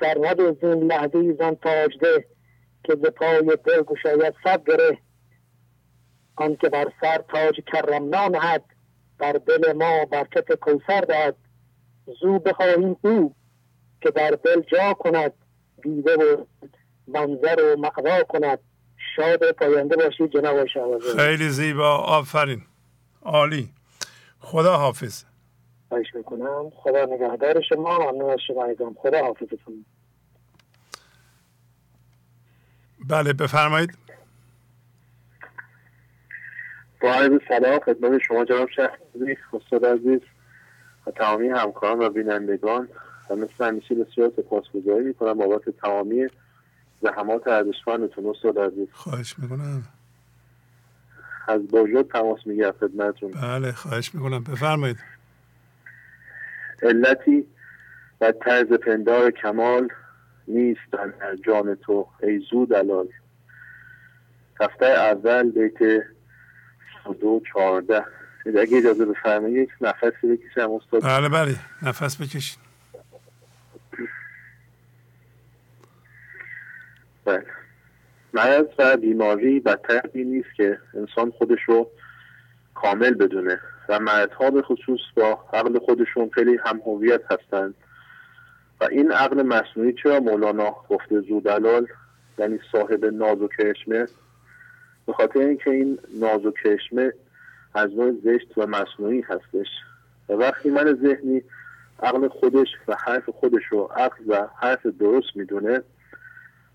سر ندزدیم لحظه زن تاجده که به پای دل گشاید صد گره. آنکه بر سر تاج کرم نامهد بر دل ما برکت کوسر دهد. زو بخواهیم او که در دل جا کند دیده و منظر و مقوا کند. شاد پاینده باشید جناب خیلی زیبا. آفرین. عالی. خدا حافظ خواهش می‌کنم. خدا نگهدار شما. ممنون از شما ایدام خدا حافظتون. بله بفرمایید. با عرض سلام خدمت شما جناب شهری استاد عزیز و تمامی همکاران و بینندگان. و مثل همیشه بسیار سپاسگزاری می‌کنم بابت تمامی زحمات ارزشمندتون استاد عزیز. خواهش می‌کنم. از باجود تماس می‌گیرم خدمتتون. بله خواهش می‌کنم. بفرمایید. علتی و طرز پندار کمال نیست در جان تو ای زود دلال هفته اول بیت دو چهارده. اگه اجازه بفرمایید یک نفسی بکشم استاد. بله بله. نفس بکشید بله. مرض و بیماری بدتر نیست که انسان خودش رو کامل بدونه. و مردها به خصوص با عقل خودشون خیلی هم هویت هستند و این عقل مصنوعی چرا مولانا گفته زودلال یعنی صاحب ناز و کرشمه؟ به خاطر اینکه این ناز و کرشمه از نوع زشت و مصنوعی هستش. و وقتی من ذهنی عقل خودش و حرف خودش رو عقل و حرف درست می‌دونه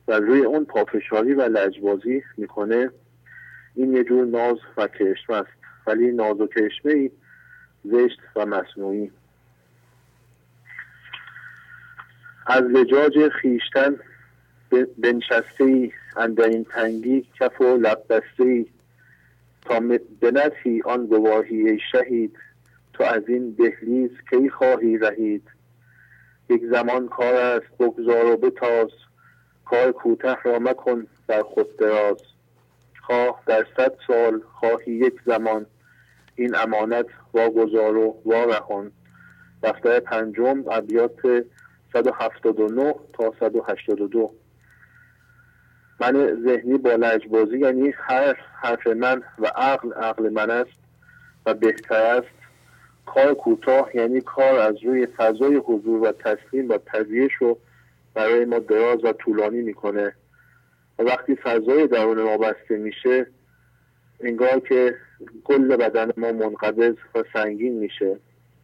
و روی اون پافشاری و لجبازی می‌کنه این یه جور ناز و کرشمه است. ولی ناز و کرشمه ای زشت و مصنوعی از لجاج خیشتن بنشسته ای اندرین تنگی کف و لب ای تا بنفی آن گواهی شهید تو از این دهلیز کی خواهی رهید؟ یک زمان کار است بگذار و بتاز. کار کوته را مکن در خود دراز. خواه در صد سال خواهی یک زمان. این امانت واگذار و وارهان دفتر پنجم ابیات 179 تا 182 من ذهنی با لجبازی یعنی هر حرف من و عقل عقل من است و بهتر است. کار کوتاه یعنی کار از روی فضای حضور و تسلیم و پذیرش رو برای ما دراز و طولانی می‌کنه. و وقتی فضای درون ما بسته میشه انگار که کل بدن ما منقبض و سنگین میشه.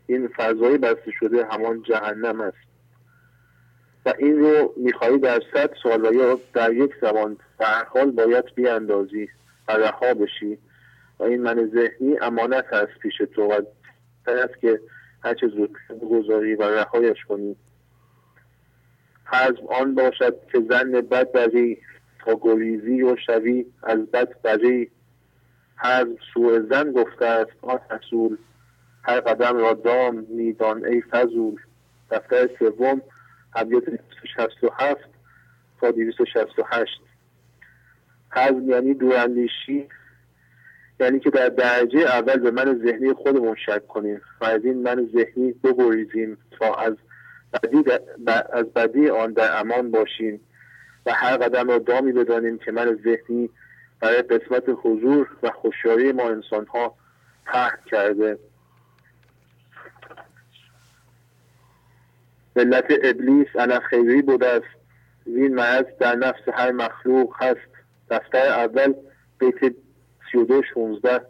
این فضای بسته شده همان جهنم است. و این رو می‌خواهی در صد سال و یا در یک زمان در حال باید بیاندازی و رها بشی. و این من ذهنی امانت هست پیش تو و است که هرچه زودتر بگذاری و رهایش کنی. حزم آن باشد که زن بد بری تا گریزی و شوی از بد بری. حزم سوء زن گفته است آن رسول هر قدم را دام میدان ای فضول. دفتر سوم ابیات 267 تا 268 حزم یعنی دوراندیشی یعنی که در درجه اول به من ذهنی خودمون شک کنیم و از این من ذهنی بگریزیم تا از بدی, از بدی آن در امان باشیم و هر قدم را دامی بدانیم که من ذهنی برای قسمت حضور و خوشیاری ما انسان ها پهن کرده. ملت ابلیس انا خیری بوده است. این مرض در نفس هر مخلوق هست. دفتر اول بیت 32 16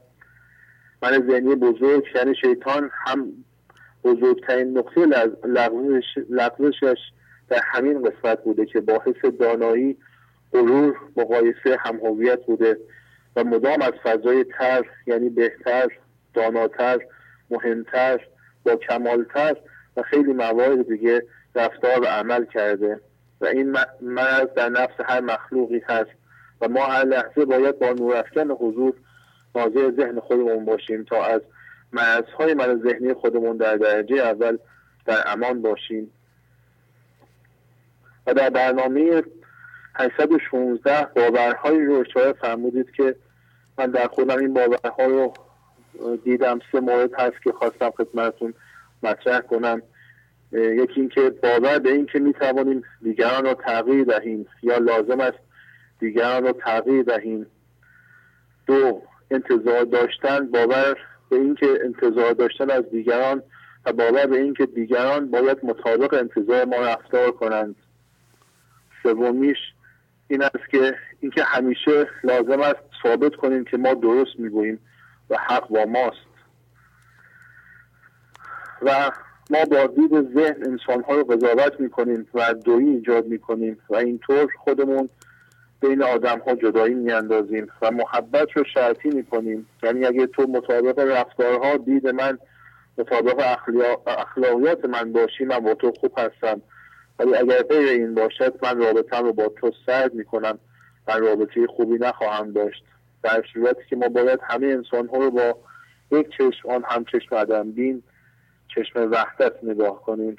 من ذهنی بزرگ یعنی شیطان هم بزرگترین نقطه لغزشش در همین قسمت بوده که باعث دانایی غرور مقایسه همهویت بوده و مدام از فضای تر یعنی بهتر داناتر مهمتر با کمالتر و خیلی موارد دیگه رفتار و عمل کرده. و این مرض در نفس هر مخلوقی هست و ما هر لحظه باید با نورافکن حضور ناظر ذهن خودمون باشیم تا از مرزهای من ذهنی خودمون در درجه اول در امان باشیم. و در برنامه 816 باورهایی رو اشاره فرمودید که من در خودم این باورها رو دیدم. سه مورد هست که خواستم خدمتتون مطرح کنم. یکی اینکه باور به اینکه می توانیم دیگران رو تغییر دهیم یا لازم است دیگران رو تغییر دهیم. دو انتظار داشتن باور به اینکه انتظار داشتن از دیگران و باور به اینکه دیگران باید مطابق انتظار ما رفتار کنند. سومیش این است که اینکه همیشه لازم است ثابت کنیم که ما درست می‌گوییم و حق با ماست. و ما با دید ذهن انسان ها رو قضاوت می‌کنیم و دویی ایجاد می‌کنیم و اینطور خودمون بین آدم ها جدایی میاندازیم و محبت رو شرطی می‌کنیم. یعنی اگه تو مطابق رفتارها دید من مطابق اخلاقیات من باشی من با تو خوب هستم. ولی اگر غیر این باشد من رابطه رو با تو سرد می‌کنم من رابطه خوبی نخواهم داشت. در صورتی که ما باید همه انسان ها رو با یک چشم آن هم چشم عدم بین چشم وحدت نگاه کنیم.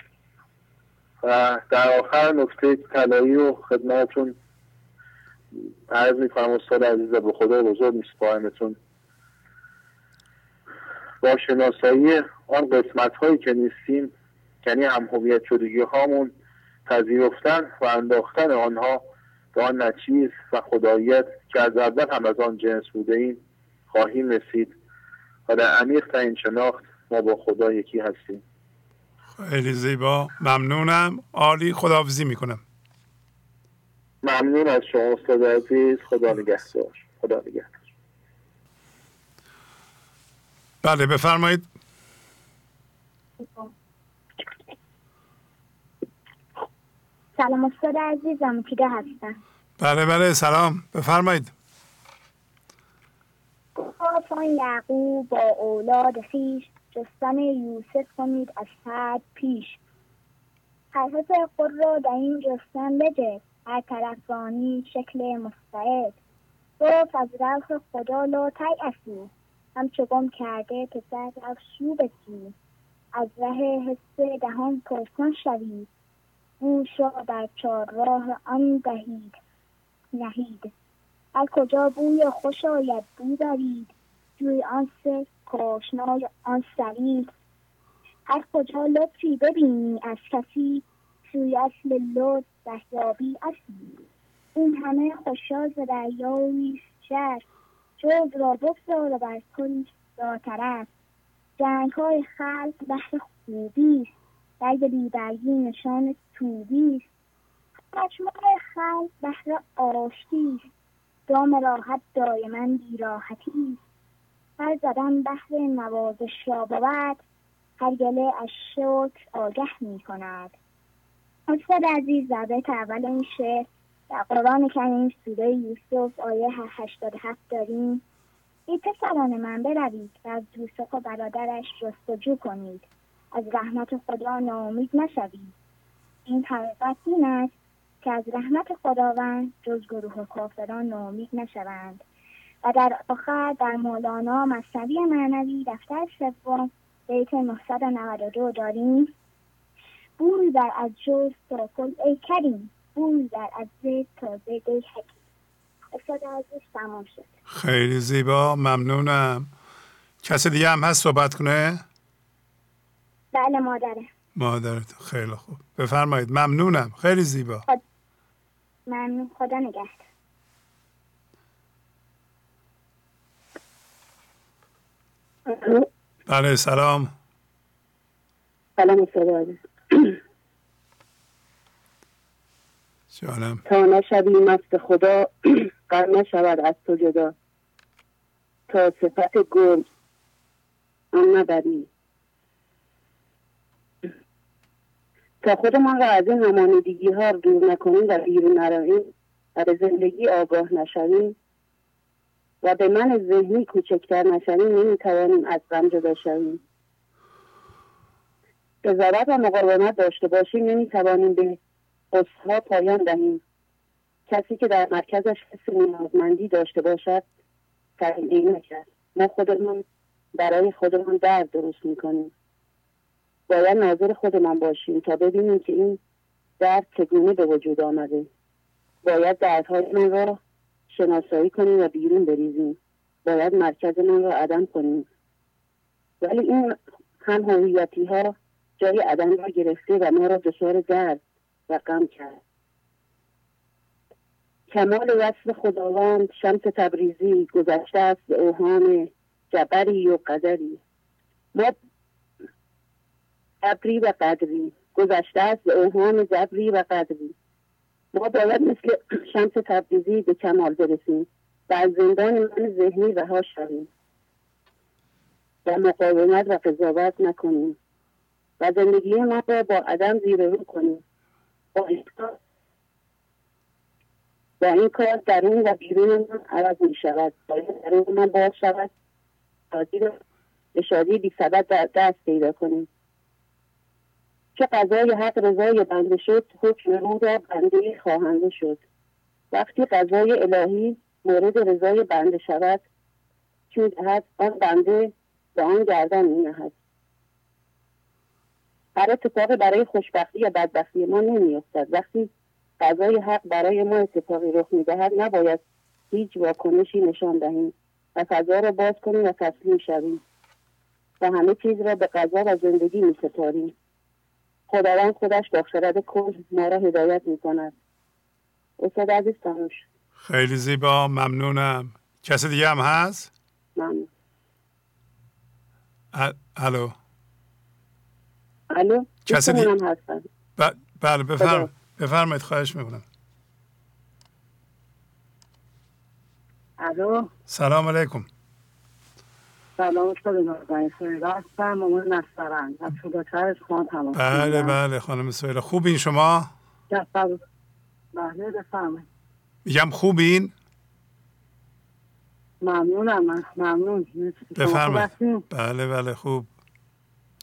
و در آخر نکته طلایی رو خدمتتون عرض می‌کنم استاد عزیز به خدا بزرگ میسپارمتون با شناسایی آن قسمت هایی که نیستیم یعنی هم هویت هامون پذیرفتن و انداختن آنها به آن نچیز و خداییت که از اول هم از آن جنس بوده ایم خواهیم رسید و در عمیق تا این شناخت ما با خدا یکی هستیم. خیلی زیبا. ممنونم. عالی. خداحافظی می‌کنم. ممنون از شما استاد عزیز. خدا نگهدار. خدا نگهدار. بله بفرمایید. سلام استاد عزیزم پیده هستم بله بله سلام. بفرمایید. خواستان یعقوب با اولاد خیش جستن یوسف کنید از سعد پیش. حرفت خود را در این جستن بجه هر طرفانی شکل مستعد. گفت از روح خدا لا تیأسی همچو گم کرده پسر شو بسی از ره حس دهان پرسان شوید. گوش را بر چار راه آن دهید نهید. هر کجا بوی خوش آید بو برید جوی آن سه کاشنای آن سرید. هر کجا لطفی ببینی؟ از کسی سوی اصل لطف دستیابی اصلی. این همه خوشا ز دریایی شهر جز را بگذار و بر کل داتر جنگ های خلق بحر خوبی است. درد بیبرگی نشان توبی است مجموع خلق بحر آشتی است دام راحت دایما بیراحتی است هر زدن بحر نوازش را بود هر گله از شکر آگه می کند. استاد عزیز در اول این شعر در قرآن کریم سوره یوسف آیه 87 داریم. ای پسران من بروید و از یوسف و برادرش جستجو کنید. از رحمت خدا ناامید نشوید. این حقیقت این است که از رحمت خداوند جز گروه کافران ناامید نشوند و در آخر در مولانا مصنوی معنوی دفتر سوم بیت 992 داریم بوی در از جز تا کل ای کریم بوی در از زید تا زید ای حکیم. عزیز تمام شد. خیلی زیبا ممنونم. کسی دیگه هم هست صحبت کنه؟ بله مادره. مادرت خیلی خوب. بفرمایید. ممنونم. خیلی زیبا. خد... ممنون. خدا نگهد بله سلام. سلام استاد جانم تا نشوی مست خدا قر نشود از تو جدا. تا صفت گل آن نبری. تا خودمان را از این همانیدگی ها دور نکنیم و بیرون نرویم و به زندگی آگاه نشویم و به من ذهنی کوچکتر نشویم نمی‌توانیم از غم جدا شویم. قضاوت و مقاومت داشته باشیم نمی‌توانیم به قصها پایان دهیم. کسی که در مرکزش حس نیازمندی داشته باشد تغییری نکرد. ما خودمون برای خودمان درد درست می‌کنیم. باید ناظر خودمان باشیم تا ببینیم که این درد چگونه به وجود آمده. باید دردهای من را شناسایی کنیم و بیرون بریزیم. باید مرکز من را عدم کنیم. ولی این هم هویتی ها جای عدم را گرفته و ما را دچار درد و غم کرد. کمال وصف خداوند شمس تبریزی گذشته است به اوهام جبری و قدری. ما جبری و قدری. گذشته است به اوهام جبری و قدری. ما باید مثل شمس تبریزی به کمال برسیم و از زندان من ذهنی رها شویم. و مقاومت و قضاوت نکنیم و زندگی ما را با عدم زیر رو کنیم. با این کار با این کار درون و بیرون من عوض می شود. باید درون من باز شود. شادی به شادی بی سبب دست پیدا کنیم. چه قضای حق رضای بنده شد حکم رو را بنده خواهنده شد. وقتی قضای الهی مورد رضای بنده شود چون دهد آن بنده به آن گردن می نهد هر اتفاق برای خوشبختی یا بدبختی ما نمیافتد. وقتی قضای حق برای ما اتفاقی رخ می‌دهد نباید هیچ واکنشی نشان دهیم و فضا را باز کنیم و تسلیم شویم و همه چیز را به قضا و زندگی می سپاریم خداوند خودش با خرد کل ما را هدایت می کند استاد عزیز تموش خیلی زیبا ممنونم. کسی دیگه هم هست؟ ممنون. الو. الو کسی دیگه هستن. ب... بله بفرم. بفرمایید خواهش می‌کنم. الو. سلام علیکم. سلام استاد هستم مامان نسترن از خداچرش خان تماس بله بله خانم سویلا. خوبین شما؟ بله بفرمایید. میگم خوبین؟ ممنونم ممنون. بفرمایید. بله بله خوب.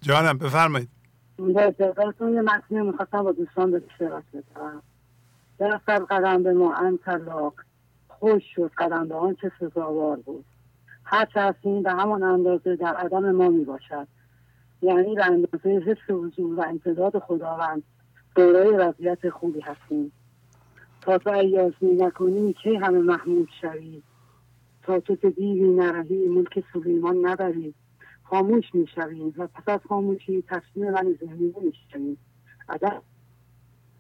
جانم بفرمایید. به یه متنی می‌خواستم با دوستان به اشتراک بذارم. در قدم به ما انت لاق خوش شد قدم به آن چه سزاوار بود. هستیم به همان اندازه در عدم ما می باشد یعنی به اندازه حس حضور و امتداد خداوند دارای وضعیت خوبی هستیم. تا تو ایازی نکنی که همه محمود شوی؟ تا تو که دیوی نرهی ملک سلیمان نبری خاموش می‌شویم و پس از خاموشی تصمیم من ذهنی نمی‌شویم عدم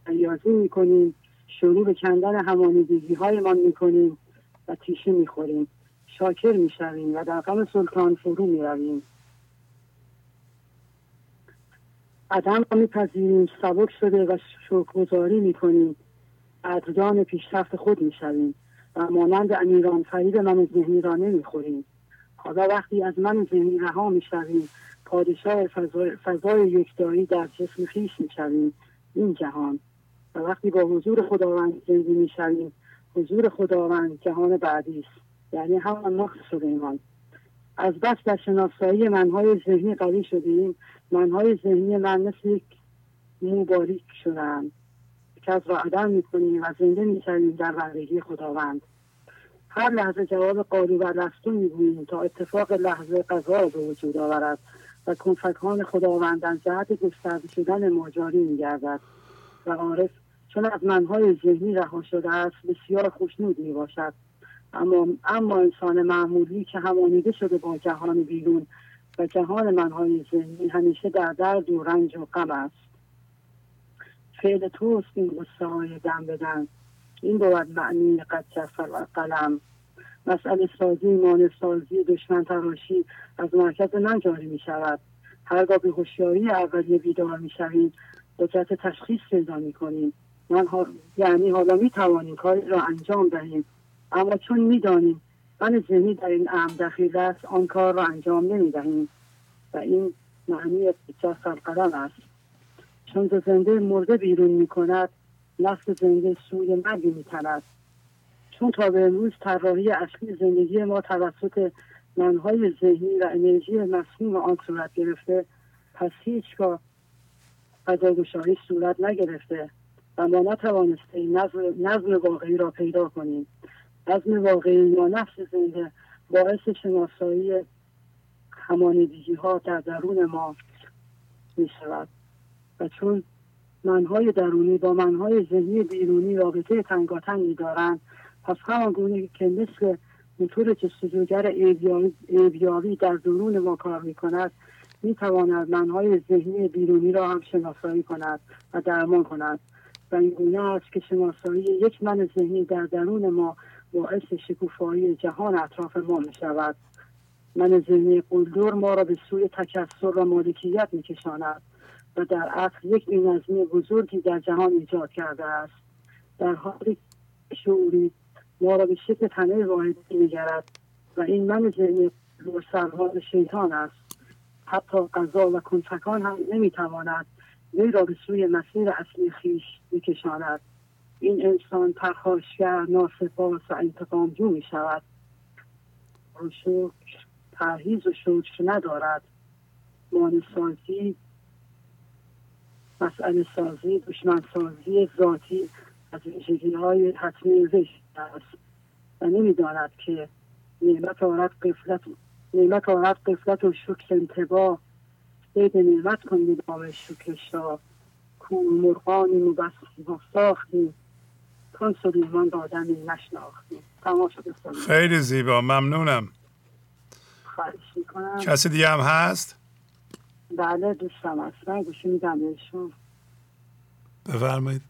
ایازی می‌کنیم شروع به کندن همانیدگی هایمان می‌کنیم و تیشه می‌خوریم. شاکر می‌شویم و در غم سلطان فرو می‌رویم. عدم را میپذیریم سبک شده و شکرگزاری می‌کنیم. قدردان پیشرفت خود می‌شویم و مانند امیران فرید من ذهنی را نمی‌خوریم حالا وقتی از من ذهنی رها می‌شویم پادشاه فضای, فضای یکداری در جسم خیش می‌شویم. این جهان. و وقتی با حضور خداوند زندگی می‌شویم حضور خداوند جهان بعدی است. یعنی همان نقص سلیمان از بس در شناسایی منهای ذهنی قوی شدیم. منهای ذهنی من مثل یک مو باریک شدن. که از را می‌کنیم و زنده می‌شویم در بندگی خداوند. هر لحظه جواب قالی و لستو می‌گوییم تا اتفاق لحظه قضا به وجود آورد و کنفکان خداوند در جهت گسترده شدن ماجاری میگردد. و عارف چون از منهای ذهنی رها شده است بسیار خوشنود می باشد. اما, اما انسان معمولی که همانیده شده با جهان بیرون و جهان منهای ذهنی همیشه در درد و رنج و غم است. فعل توست این های دم بدن این بود معنی قد و قلم. مسئله سازی مان سازی دشمن تراشی از مرکز من جاری می شود. هرگاه به هوشیاری اولیه بیدار می شویم قدرت تشخیص پیدا می کنیم. من ها... یعنی حالا می توانیم کاری را انجام دهیم. اما چون می‌دانیم من ذهنی در این امر دخیل است آن کار را انجام نمی دهیم و این معنی اجاز قلم است چون زنده مرده بیرون می کند نفس زنده سوی مرگی می تند. چون تا به امروز طراحی اصلی زندگی ما توسط منهای ذهنی و انرژی مسموم آن صورت گرفته پس هیچگاه قضاگشایی صورت نگرفته و ما نتوانسته نظم, نظم واقعی را پیدا کنیم نظم واقعی یا نفس زنده باعث شناسایی همانیدگی ها در درون ما می شود و چون منهای درونی با منهای ذهنی بیرونی رابطه تنگاتنگی دارند پس همان که مثل موتور جستجوگر ایبیاری در درون ما کار می کند می تواند منهای ذهنی بیرونی را هم شناسایی کند و درمان کند. و این گونه است که شناسایی یک من ذهنی در درون ما باعث شکوفایی جهان اطراف ما می شود من ذهنی قلدر ما را به سوی تکسر و مالکیت می کشاند و در اصل یک بینظمی بزرگی در جهان ایجاد کرده است. در حالی شعوری ما را به شکل تنه واحدی میگرد و این من ذهنی سرحال شیطان است. حتی قضا و کنفکان هم نمی‌تواند وی را به سوی مسیر اصلی خیش میکشاند. این انسان پرخاشگر ناسپاس و انتقامجو می شود. شکر پرهیز و شکر ندارد. مانسازی مسئله سازی دشمن سازی ذاتی از ویژگی های حتمی زشت است و نمی‌داند که نعمت آرد قفلت نعمت آرد قفلت و شکر انتباه. سید نعمت کنید با شکرش را. کور مرغانی مبستی و ساختیم کن سلیمان را آدمی نشناختیم خیلی زیبا ممنونم. خواهش می‌کنم. کسی دیگه هم هست؟ بله دوستم هستن. گوشی میدم بهشون. بفرمایید.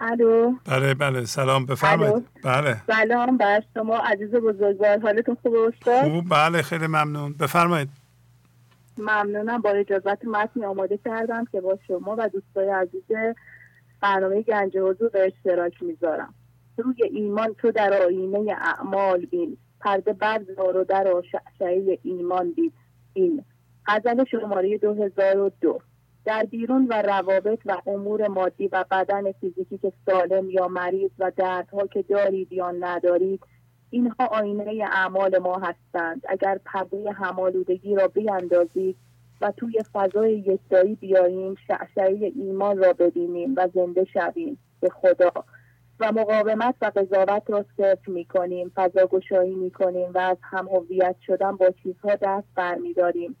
الو. بله بله سلام. بفرمایید. بله. سلام بر شما عزیز بزرگوار. حالتون خوبه استاد؟ خوب بله خیلی ممنون. بفرمایید. ممنونم. با اجازت متنی آماده کردم که با شما و دوستای عزیز برنامه گنج حضور به اشتراک می‌ذارم. روی ایمان تو در آینه اعمال بین. پرده بردار و در شعشعه ایمان دید. این. غزل شماره 2002 در بیرون و روابط و امور مادی و بدن فیزیکی که سالم یا مریض و دردها که دارید یا ندارید اینها آینه اعمال ما هستند. اگر پرده همالودگی را بیاندازید و توی فضای یکتایی بیاییم شعشعه ایمان را ببینیم و زنده شویم به خدا. و مقاومت و قضاوت را صفر می کنیم فضا گشایی می کنیم و از هم هویت شدن با چیزها دست برمیداریم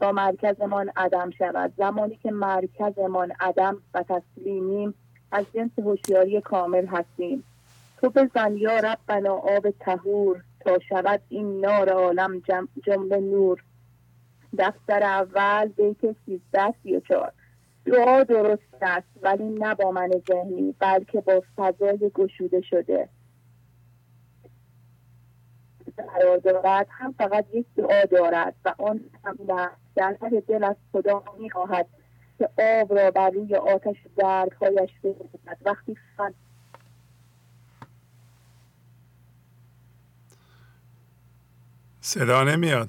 تا مرکزمان عدم شود. زمانی که مرکزمان عدم و تسلیمیم از جنس هوشیاری کامل هستیم. تو بزن یا ربنا آب تهور تا شود این نار عالم جمله نور. دفتر اول بیت سیزده سی و چهار. دعا درست است ولی نه با من ذهنی بلکه با فضای گشوده شده. قرار دارد هم فقط یک دعا دارد و آن هم در ته دل از خدا می‌خواهد که آب را بر روی آتش دردهایش بریزد وقتی فن صدا نمیاد.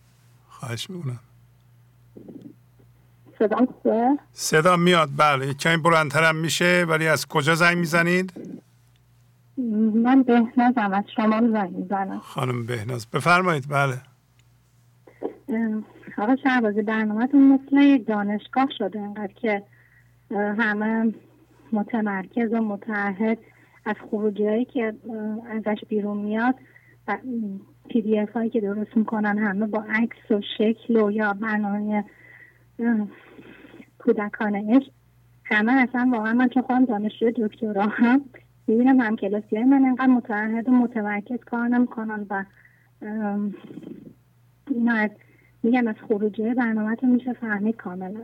خواهش می‌کنم. صدا صدا میاد بله. کمی بلندترم میشه ولی از کجا زنگ می‌زنید؟ من بهنازم از شما زنگ می‌زنم. خانم بهناز. بفرمایید بله. آقا شهبازی برنامهتون مثل یک دانشگاه شده انقدر که همه متمرکز و متعهد از خروجی هایی که ازش بیرون میاد پی دی اف هایی که درست می‌کنن همه با عکس و شکل و یا برنامه کودکانه همه اصلا واقعا من چون خودم دانشجو دکترا هم. می‌بینم هم کلاسی های من انقدر متعهد و متمرکز کار نمی‌کنن و اینا از میگم از خروجی برنامه تو میشه فهمید کاملا.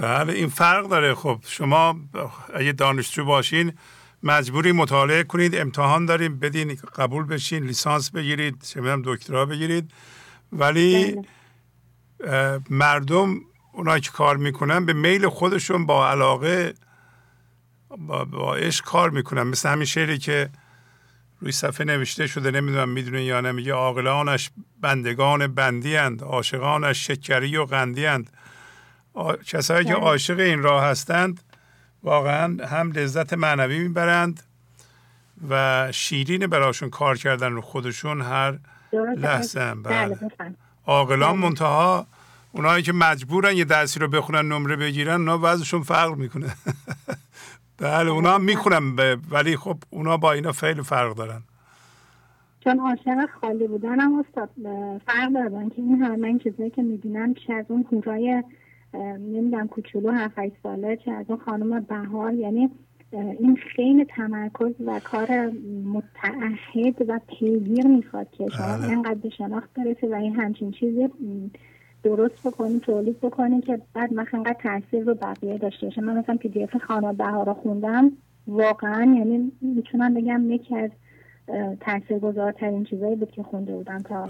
بله این فرق داره. خب شما اگه دانشجو باشین مجبوری مطالعه کنید امتحان داریم بدین قبول بشین لیسانس بگیرید چه دکترا بگیرید ولی بله. مردم اونایی که کار می‌کنن به میل خودشون با علاقه با, با عشق کار می‌کنن مثل همین شعری که روی صفحه نوشته شده نمی‌دونم می‌دونه یا نه میگه عاقلانش بندگان بندی اند عاشقانش شکری و قندی اند کسایی که بله. عاشق این راه هستند واقعا هم لذت معنوی می‌برند و شیرین براشون کار کردن رو خودشون هر لحظه هم. بله. بله، عاقلان منتها اونایی که مجبورن یه درسی رو بخونن نمره بگیرن اونا وضعشون فرق می‌کنه. بله اونا هم می‌خونن ولی خب اونا با اینا خیلی فرق دارن. چون عاشق خالی بودن هم استاد فرق دارن که این همه این چیزایی که می‌بینم چه از اون هورای نمی‌دونم کوچولو هفت ساله چه از اون خانم بهار. یعنی این خیلی تمرکز و کار متعهد و پیگیر می‌خواد که شما بله. اینقدر به شناخت برسه و این همچین چیزی درست بکنی تولید بکنی که بعد مثلا انقدر تاثیر رو بقیه داشته باشه من مثلا پی دی اف خانه بهارا خوندم واقعا یعنی می‌تونم بگم یکی از تاثیرگذارترین چیزایی بود که خونده بودم تا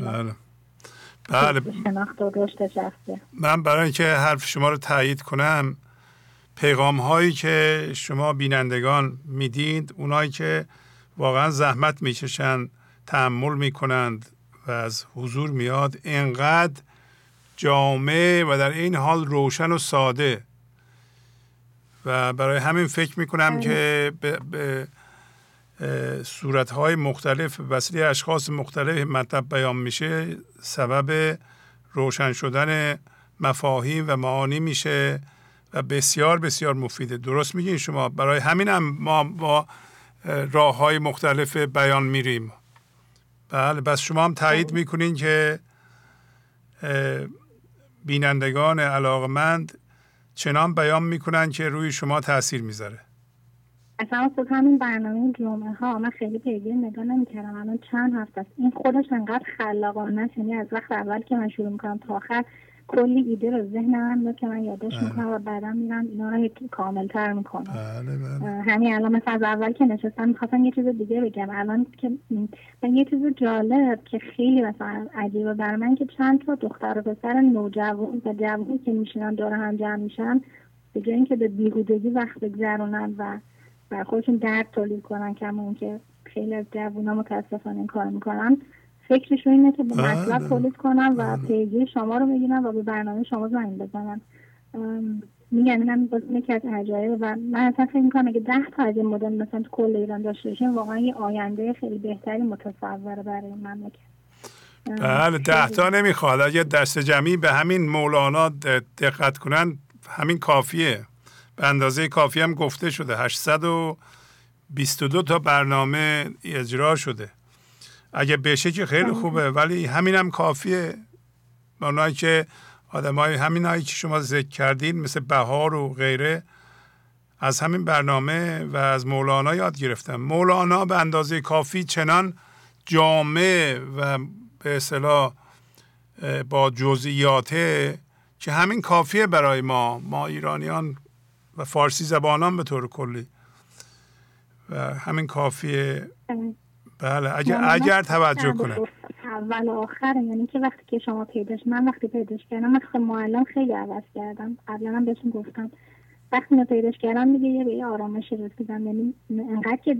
بله. شناخت و رشد من برای اینکه حرف شما رو تایید کنم پیغام هایی که شما بینندگان می‌دید اونایی که واقعا زحمت می‌کشن تحمل می‌کنند و از حضور میاد انقدر جامع و در این حال روشن و ساده. و برای همین فکر می‌کنم بله. که به, به صورتهای مختلف وسیله اشخاص مختلف مطلب بیان میشه سبب روشن شدن مفاهیم و معانی میشه و بسیار بسیار مفیده. درست میگین شما؟ برای همین هم ما با راه های مختلف بیان میریم. بله بس شما هم تایید بله. می‌کنین که بینندگان علاقمند چنان بیان می‌کنن که روی شما تاثیر می‌ذاره. اصلا خود همین برنامه جمعه ها من خیلی پیگیر نگاه نمی‌کردم. الان چند هفته است؟ این خودش انقدر خلاقانه یعنی از وقت اول که من شروع می‌کنم تا آخر کلی ایده رو ذهنم میاد که من یادش بله. می‌کنم و بعدا میرم اینا رو کامل تر می‌کنم. بله بله. همین الان مثلا از اول که نشستم می‌خواستم یه چیز دیگه بگم. الان که من یه چیز جالب که خیلی مثلا عجیبه بر من که چند تا دختر و پسر نوجوان و جوانی که میشینن دور هم جمع میشن به جای اینکه به بیهودگی وقت بگذرونن و بر خودشون درد تولید کنن کما که خیلی از جوونا متاسفانه این کار می‌کنن. فکرشون اینه که به مطلب تولید کنم و پیجی شما رو بگیرم و به برنامه شما زنگ بزنم میگن اینم باز یکی از عجایب و من اصلا فکر می‌کنم اگه ده تا از این مدل مثلا تو کل ایران داشته باشیم واقعا یه آینده خیلی بهتری متصوره برای مملکت. بله ده تا نمی‌خواد. اگه دست جمعی به همین مولانا دقت کنن همین کافیه. به اندازه کافی هم گفته شده. 822 تا برنامه اجرا شده. اگه بشه که خیلی خوبه ولی همین هم کافیه. اونایی که آدم های همین هایی که شما ذکر کردین مثل بهار و غیره از همین برنامه و از مولانا یاد گرفتم مولانا به اندازه کافی چنان جامع و به اصطلاح با جزئیاته که همین کافیه برای ما. ما ایرانیان و فارسی زبانان به طور کلی. و همین کافیه. بله اگر اگر توجه کنه. اول آخر یعنی که وقتی که شما پیداش من وقتی پیداش کردم من خیلی معلم خیلی عوض کردم. قبلا هم بهتون گفتم. وقتی من پیداش کردم دیگه یه به آرامش رسیدم یعنی انقدر که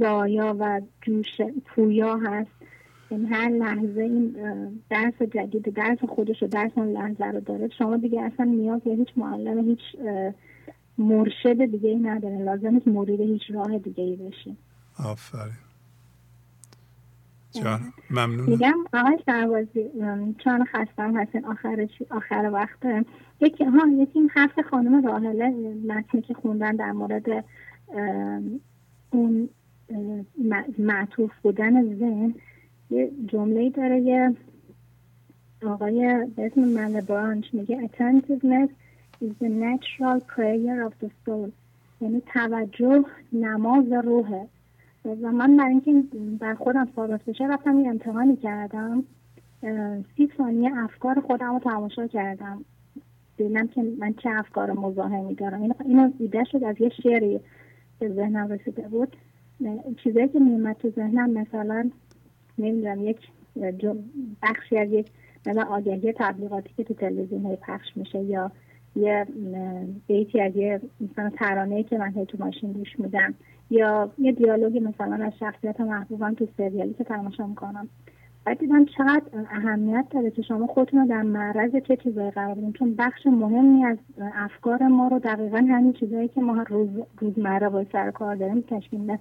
زایا و جوش پویا هست. یعنی هر لحظه این درس جدید درس خودش و درس اون لحظه رو داره. شما دیگه اصلا نیاز به هیچ معلم هیچ مرشد دیگه ای نداره لازم نیست مرید هیچ راه دیگه ای بشین. آفرین. جان ممنون میگم آقای سربازی چون خستم هستین آخر آخر وقت. یکی ها یکی این حرف خانم راهله متنی که خوندن در مورد اون معطوف بودن ذهن. یه جمله یه آقای به اسم ملبرانچ میگه؟ Attentiveness is the natural prayer of the soul. یعنی توجه نماز روحه. و من برای اینکه بر خودم ثابت بشه رفتم یه امتحانی کردم. سی ثانیه افکار خودم رو تماشا کردم. ببینم که من چه افکار مزاحمی دارم. اینو ایده شد از یه شعری به ذهنم رسیده بود. چیزایی که میومد تو ذهنم مثلا نمی‌دونم یک بخشی از یک مثلا آگهی تبلیغاتی که تو تلویزیون پخش میشه یا یه بیتی از یه مثلا ترانه که من تو ماشین گوش میدم یا یه دیالوگی مثلا از شخصیت محبوبم تو سریالی که تماشا می‌کنم. بعد دیدم چقدر اهمیت داره که شما خودتون رو در معرض چه چیزایی قرار بدین چون بخش مهمی از افکار ما رو دقیقا همین چیزایی که ما روز روزمره با سر کار داریم تشکیل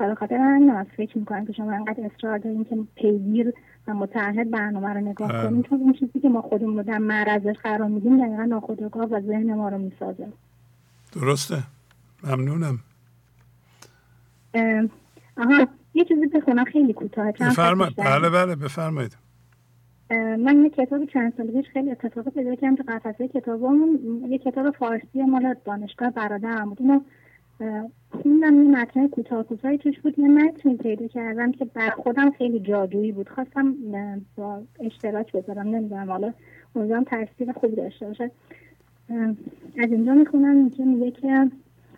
میده و خاطر همین از فکر می‌کنم که شما انقدر اصرار دارین که پیگیر و متعهد برنامه رو نگاه کنیم چون اون چیزی که ما خودمون رو در معرضش قرار میدیم دقیقا ناخودآگاه و ذهن ما رو می‌سازه. درسته. ممنونم. آها یه چیزی بخونم خیلی کوتاه بفرمایید. بله بله بفرمایید. من یه کتاب چند سال پیش خیلی اتفاق پیدا کردم تو قفسه کتابمون. یه کتاب فارسی مال دانشگاه برادرم بود. اینو خوندم یه متن کوتاه کوتاهی توش بود. یه متنی پیدا کردم که بر خودم خیلی جادویی بود. خواستم با اشتراک بذارم نمی‌دونم حالا امیدوارم تاثیر خوبی داشته باشه. از اینجا می‌خونم اینجا میگه که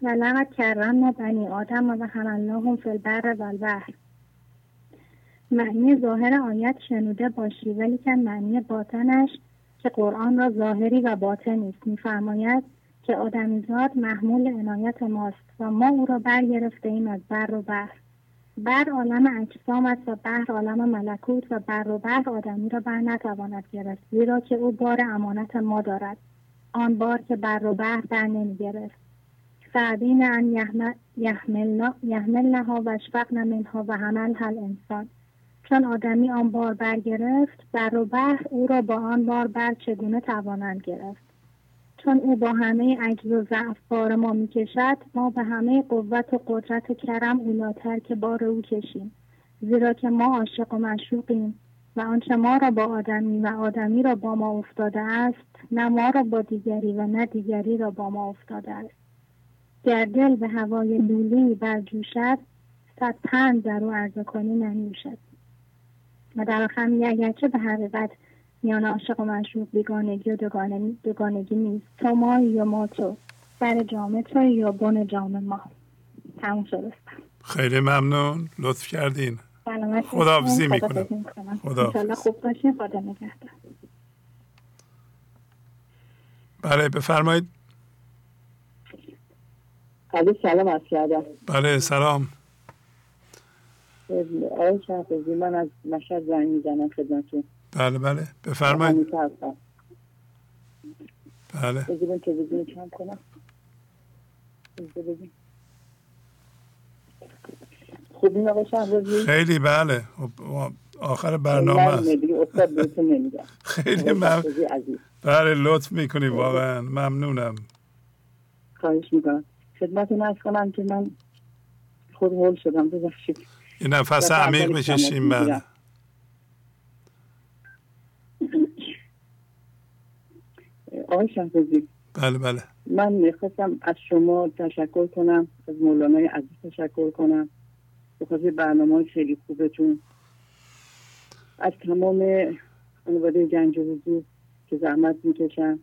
ولقد کرمنا بنی آدم و حملناهم فی البر و البحر. معنی ظاهر آیت شنوده باشی ولی که معنی باطنش که قرآن را ظاهری و باطنی است میفرماید که آدمیزاد محمول عنایت ماست و ما او را برگرفته ایم از بر و بحر. بر عالم اجسام است و بحر عالم ملکوت و بر و بحر آدمی را بر نتواند گرفت زیرا که او بار امانت ما دارد. آن بار که بر و بحر بر نمی‌گرفت سعدین ان یحملنها و اشفقن منها و حمل هل انسان چون آدمی آن بار برگرفت بر و بحر او را با آن بار بر چگونه توانند گرفت؟ چون او با همه عجز و ضعف بار ما می‌کشد ما به همه قوت و قدرت و کرم اولاتر که بار او کشیم. زیرا که ما عاشق و مشوقیم و آنچه ما را با آدمی و آدمی را با ما افتاده است نه ما را با دیگری و نه دیگری را با ما افتاده است. گر دل به هوای لولی برجوشد صد پند در او عرضه کنی ننوشد. و در آخر اگرچه به حقیقت میان عاشق و مشروق بیگانگی و دوگانگی نیست. تو ما یا ما تو؟ سر جامعه تو یا بن جامعه ما؟ تموم شد. خیلی ممنون. لطف کردین. خداحافظی می‌کنم. خدا خوب باشین. خدا نگهدار. بله بفرمایید. علی سلام از کردم. بله سلام. آقای شهبازی من از مشهد زنگ می‌زنم خدمتون بله بله. بفرمایید. بله. بگیرم که بگیرم کم کنم. خوب این آقای شهبازی خیلی بله. خب، آخر برنامه است. خیلی ممنون. بله لطف می‌کنی واقعا. ممنونم. خواهش می‌کنم. خدمتون ارز کنم که من خود هول شدم. ببخشید. یه نفس عمیق بکشیم بعد. آقای شهبازی بله بله. من می‌خواستم از شما تشکر کنم از مولانای عزیز تشکر کنم. به برنامه خیلی خوبتون. از تمام خانواده گنج و حضور که زحمت می‌کشن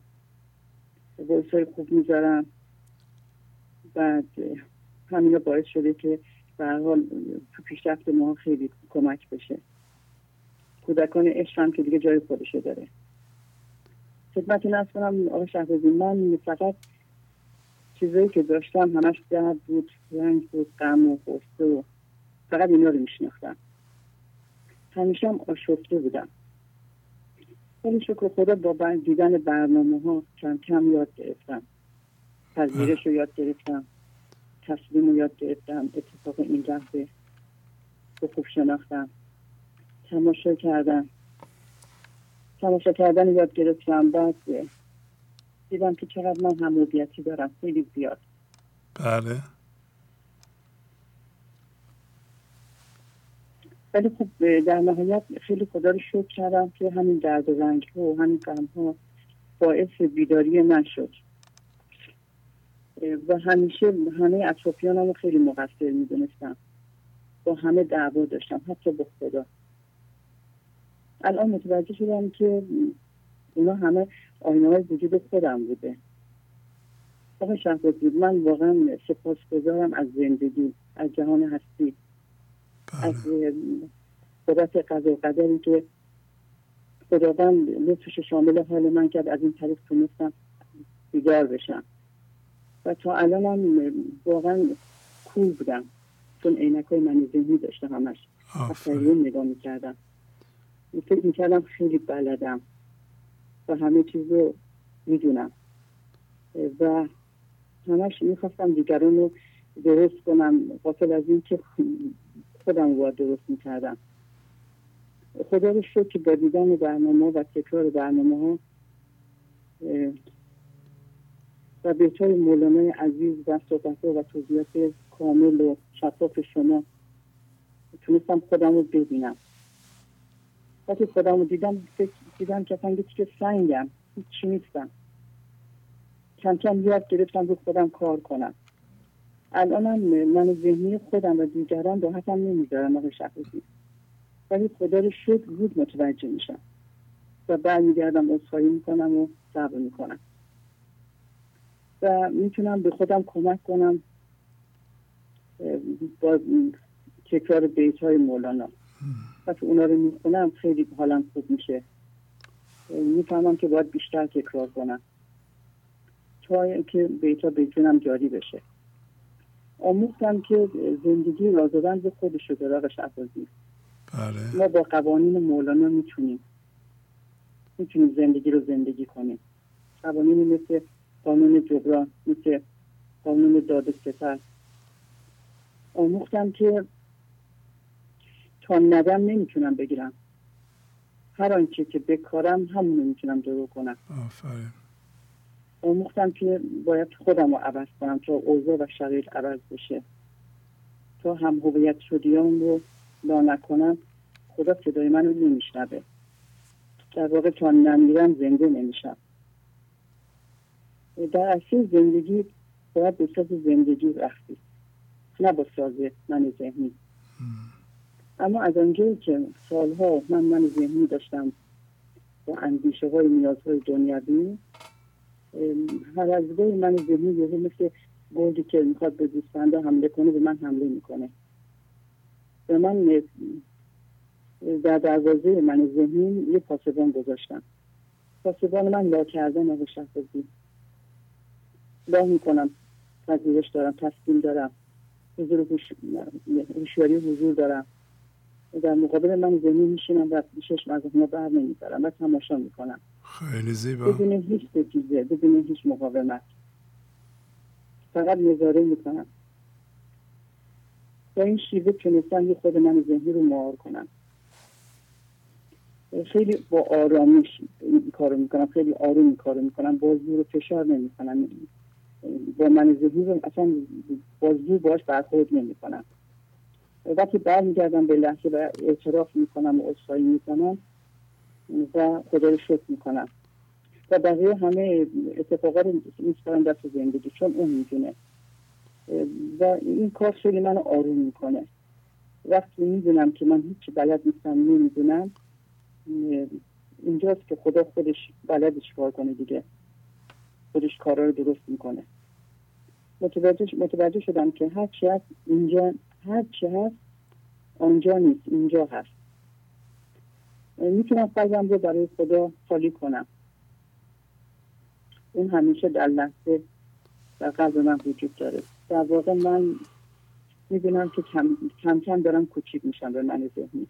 های خوب می‌ذارم بعد همین باعث شده که به حال تو پیشرفت ما خیلی کمک بشه. کودکان عشق هم که دیگه جای خودشه داره. خدمتتون از کنم آقا شهبازی من فقط چیزایی که داشتم همش درد بود رنگ بود غم و غصه و فقط اینا رو میشناختم. همیشه هم آشفته بودم. ولی شکر خدا با دیدن برنامه ها کم کم یاد گرفتم. پذیرش رو یاد گرفتم. تسلیم رو یاد گرفتم. اتفاق این لحظه رو خوب شناختم. تماشا کردم. تماشا کردن یاد گرفتم. بعد دیدم که چقدر من هموبیتی دارم. خیلی زیاد. بله. ولی خب در نهایت خیلی خدا رو شکر کردم که همین درد و رنج ها و همین غم ها باعث بیداری من شد. و همیشه همه اطرافیانم رو خیلی مقصر می‌دونستم. با همه دعوا داشتم حتی با خدا. الان متوجه شدم که اونا همه آینه های وجود خودم بوده. آقای بود من واقعا سپاس گذارم از زندگی از جهان هستی. از قدرت قضا و قدری که خداوند لطفش شامل حال من کرد از این طریق تونستم بیدار بشم. و تا الان هم واقعا کول بودم چون عینک های من ذهنی داشتم همش. اون نگاه می‌کردم. فکر می‌کردم خیلی بلدم و همه چیز رو می‌دونم. و همش می‌خواستم دیگران رو درست کنم قافل از این که خودم رو درست می‌کردم. خدا رو شد که با دیدن برنامه و تکرار برنامه ها و بهتر مولانای عزیز و صحبت و توضیحات کامل و شفاف شما تونستم خودم رو ببینم. وقتی خودم رو دیدم دیدم که اصلا که سنگم چی نیستم. کم کم یاد گرفتم رو خودم کار کنم. الان من ذهنی خودم و دیگران راحتم نمی‌ذارم آقای شخصی ولی خدا رو شد بود متوجه میشم. و برمیگردم اصخایی می‌کنم و صبر می‌کنم. و می‌تونم به خودم کمک کنم با تکرار بیت های مولانا وقتی اونا رو می‌خونم خیلی حالم خوب میشه. می‌فهمم که باید بیشتر تکرار کنم. تا اینکه بیتا بتونم جاری بشه. آموختم که زندگی رازدن به خودش رو داره بله. ما با قوانین مولانا می‌تونیم. می‌تونیم زندگی رو زندگی کنیم. قوانینی مثل قانون جبران مثل قانون داده ستر. آموختم که تا ندم نمی‌تونم بگیرم. هر آنچه که بکارم همونو می‌تونم درو کنم. آفرین. آموختم که باید خودم رو عوض کنم تا اوضاع و شرایط عوض بشه. تا هم هویت شدیان رو لا نکنم خدا صدای من رو نمیشنبه در واقع تا نمیرم زنده نمیشم. در اصل زندگی باید به ساز زندگی رفتی نه با ساز من ذهنی. اما از آنجایی که سالها من من ذهنی داشتم با اندیشه های نیازهای دنیوی هر از من ذهنی یه مثل گردی که می‌خواد به دوستنده حمله کنه به من حمله می‌کنه. به من در دروازه من ذهنی یه پاسبان گذاشتم. پاسبان من لا کردن آقا شهبازی. لا می‌کنم پذیرش دارم تسلیم دارم. حضور هوشیاری حضور دارم. در مقابل من ذهنی میشینم و چشم از اونا بر نمیدارم و تماشا می‌کنم. خیلی زیبا. بدون هیچ ستیزه بدون هیچ مقاومت. فقط نظاره می‌کنم. با این شیوه تونستم یه خود من ذهنی رو مهار کنم. خیلی با آرامیش این کارو می‌کنم خیلی آروم این کارو می‌کنم. بازی رو فشار نمی‌کنم با من ذهنی رو اصلا بازی باش برخورد نمی‌کنم. وقتی برمیگردم به لحظه و اعتراف می‌کنم و اصفایی می‌کنم و خدا رو شکر می‌کنم. و بقیه همه اتفاقات میسپارم دست زندگی چون اون می‌دونه. و این کار خیلی منو آروم می‌کنه. وقتی می‌دونم که من هیچی بلد نیستم نمی‌دونم اینجاست که خدا خودش بلدش کار کنه دیگه. خودش کارا رو درست می‌کنه. متوجه, متوجه شدم که هر هست اینجا هر چی هست آنجا نیست اینجا هست. می‌تونم قلبم رو برای خدا خالی کنم. اون همیشه در لحظه در قلب من وجود داره. در واقع من می‌دونم که کم کم, کم دارم کوچیک میشم به من ذهنی.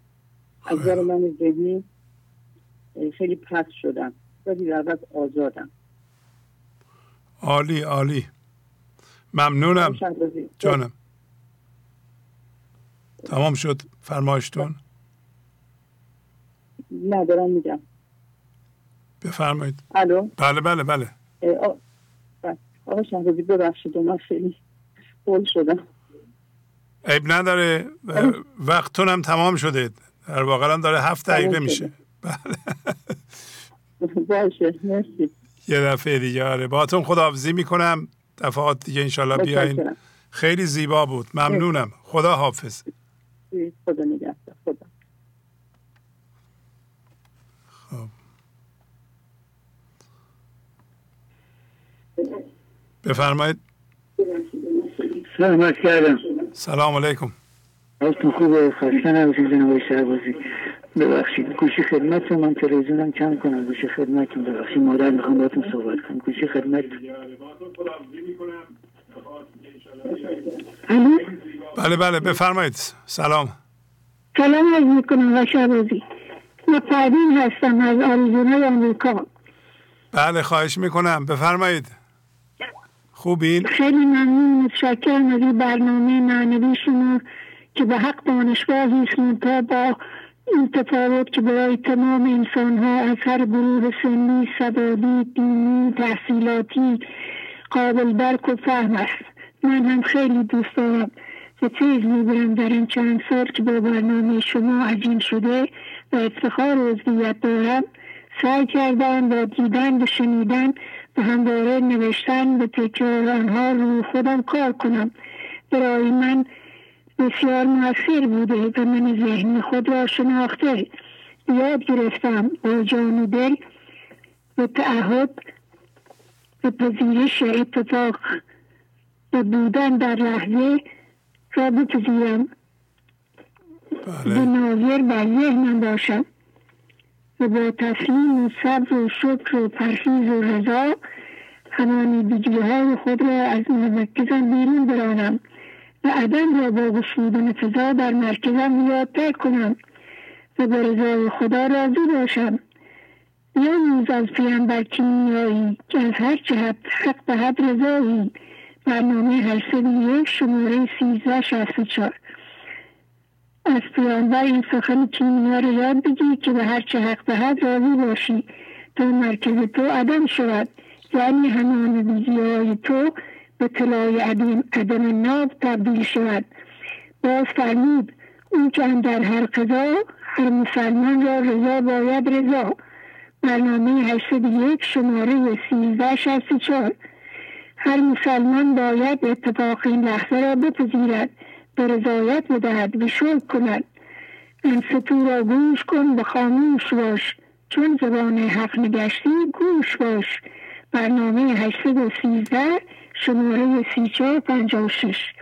از نظر من ذهنی خیلی پس شدم. ولی در آزادم. عالی عالی. ممنونم. جانم. تمام شد فرمایشتون؟ نه دارم میگم. بفرمایید. الو؟ بله بله بله. آقا شهرازی ببخشید من خیلی بول شدم. عیب نداره. وقتتون هم تمام شده. در واقع هم داره هفت دقیقه میشه. بله باشه مرسی. یه دفعه دیگه آره. باتون خداحافظی می‌کنم. دفعات دیگه انشالله بیاین. خیلی زیبا بود. ممنونم. خدا حافظ خدا نگهدار خدا. خب. بفرمایید. سلام کردم سلام علیکم. حالتون خوبه؟ خسته نباشید جناب شهبازی. ببخشید گوشی خدمت من تلویزیونم کم کنم. گوشی خدمتتون ببخشید. مادر می‌خوام باتون صحبت کنم. گوشی خدمت بله بله بفرمایید. سلام. سلام از می‌کنم و شهبازی من پروین هستم از آریزونای آمریکا. بله خواهش می‌کنم. بفرمایید. خوبین؟ خیلی ممنون متشکرم از این برنامه معنوی شما که به حق دانشگاه است تا با این تفاوت که برای تمام انسان ها از هر گروه سنی سبادی دینی تحصیلاتی قابل درک و فهم است. من هم خیلی دوست دارم. و تیز می‌برم در این چند سال که با برنامه شما عجین شده و افتخار عضویت دارم سعی کردم با دیدن و شنیدن و همواره نوشتن به تکرار آنها رو خودم کار کنم. برای من بسیار موثر بوده و من ذهن خود را شناخته. یاد گرفتم با جان و دل و تعهد و پذیرش اتفاق و بودن در لحظه را بپذیرم به ناظر بر ذهنم باشم و با تسلیم و صبر و شکر و پرهیز و رضا دیگه های خود را از مرکزم بیرون برانم و عدم را با گشودن فضا در مرکزم یادتر کنم و به رضای خدا راضی باشم. نیز از پیامبر کیمیایی که از هر جهت حق به حد رضایی برنامه هشتاد یک شماره سیزده شست چار از پیامبر این سخن کیمیا رو یاد بگی که به هر چه حق به حد راضی باشی. تا مرکز تو عدم شود. یعنی همه ویزی های تو به طلای عدم, عدم ناب تبدیل شود. باز فرمود اون که در هر قضا هر مسلمان را رضا باید رضا. برنامه 81 شماره 1364 هر مسلمان باید اتفاق این لحظه را بپذیرد به رضایت بدهد و شکر کند. انستو را گوش کن به خاموش باش. چون زبان حق نگشتی گوش باش. برنامه 813 شماره 3456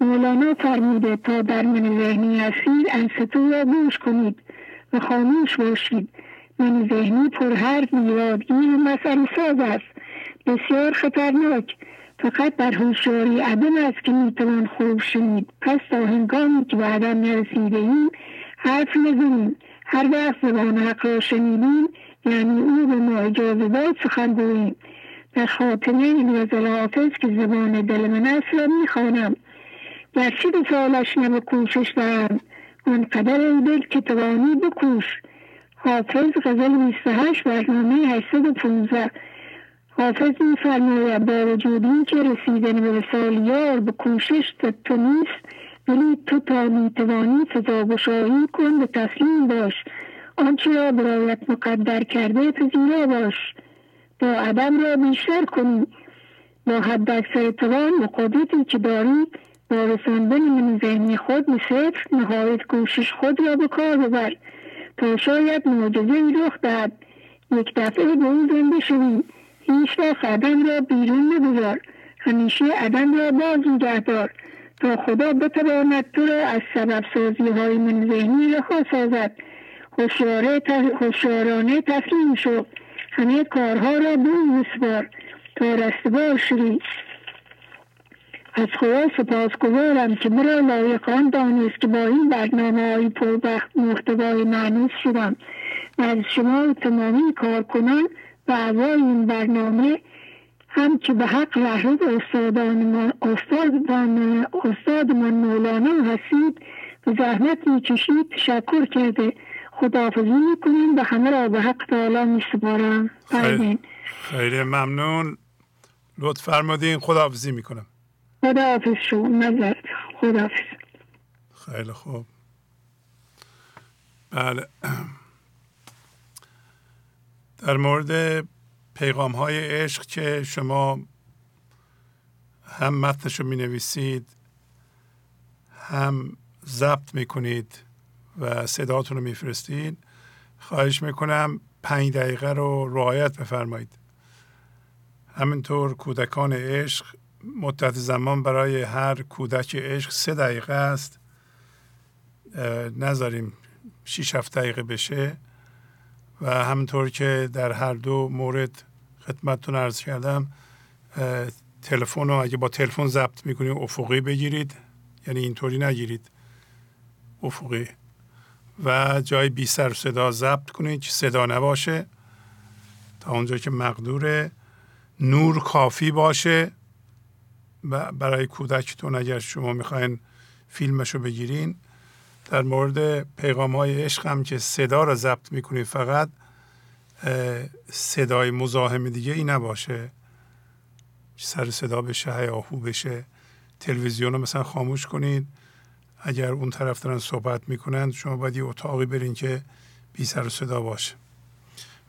مولانا فرموده تا در من ذهنی هستید انستو را گوش کنید و خاموش باشید. من ذهنی پر حرف میادگیر و مسئله ساز است. بسیار خطرناک. فقط در هوشیاری عدم است که می‌توان خوب شنید. پس تا هنگامی که به عدم نرسیده ایم حرف نزنیم. هر وقت زبان حق را شنیدیم یعنی او به ما اجازه داد سخن گوییم. در خاطمه این غزل حافظ که زبان دل من است را می‌خوانم. گرچه به سالش نم کوشش دارم آنقدر ای دل که توانی بکوش. حافظ غزل 28 برنامه 815 حافظ میفرماید با وجود این که رسیدن به سالیار به کوشش تو نیست ولی تو تا می‌توانی فضا گشایی کن به تسلیم باش. آنچه را برایت مقدر کرده پذیرا باش. با عدم را بیشتر کنی. با حد اکثر توان و قدرتی که داری با رساندن من ذهنی خود به صفر نهایت کوشش خود را به کار ببر تا شاید معجزه رخ دهد. یک دفعه به او زنده هیچ وقت عدم را بیرون نگذار. همیشه عدم را باز نگه دار. تا خدا بتواند تو را از سبب سازی های من ذهنی رها سازد. هوشیارانه تسلیم شد همه کارها را او بسپار تا رستگار شوی. از خدا سپاسگزارم که مرا لایق آن دانست که با این برنامه های پربخت محتوای معنوس شدم. و از شما تمامی کارکنان و این برنامه هم که به حق رهرو استادان ما استادان استاد من مولانا هستید به زحمت می‌کشید تشکر کرده. خداحافظی می‌کنیم. و همه را به حق تعالی میسپارم. خیلی, خیلی ممنون. لطف فرمودین. خداحافظی می‌کنم. خداحافظ شو نظر. خداحافظ. خیلی خوب. بله. در مورد پیغام های عشق که شما هم متنش رو می نویسید هم ضبط می کنید و صداتون رو میفرستید خواهش می‌کنم پنج دقیقه رو رعایت بفرمایید. همینطور کودکان عشق مدت زمان برای هر کودک عشق سه دقیقه است. نذاریم شیش هفت دقیقه بشه. و همینطور که در هر دو مورد خدمتتون عرض کردم تلفن رو اگه با تلفن ضبط می‌کنید افقی بگیرید یعنی اینطوری نگیرید. افقی. و جای بی سر صدا ضبط کنید که صدا نباشه. تا اونجا که مقدور نور کافی باشه. و برای کودکتون اگر شما می‌خواین فیلمش رو بگیرین در مورد پیغام های عشق هم که صدا رو ضبط می‌کنید فقط صدای مزاحم دیگه ای نباشه. سر صدا بشه هیاهو بشه. تلویزیون رو مثلا خاموش کنید. اگر اون طرف دارن صحبت می‌کنند شما باید یه اتاقی برین که بی سر صدا باشه.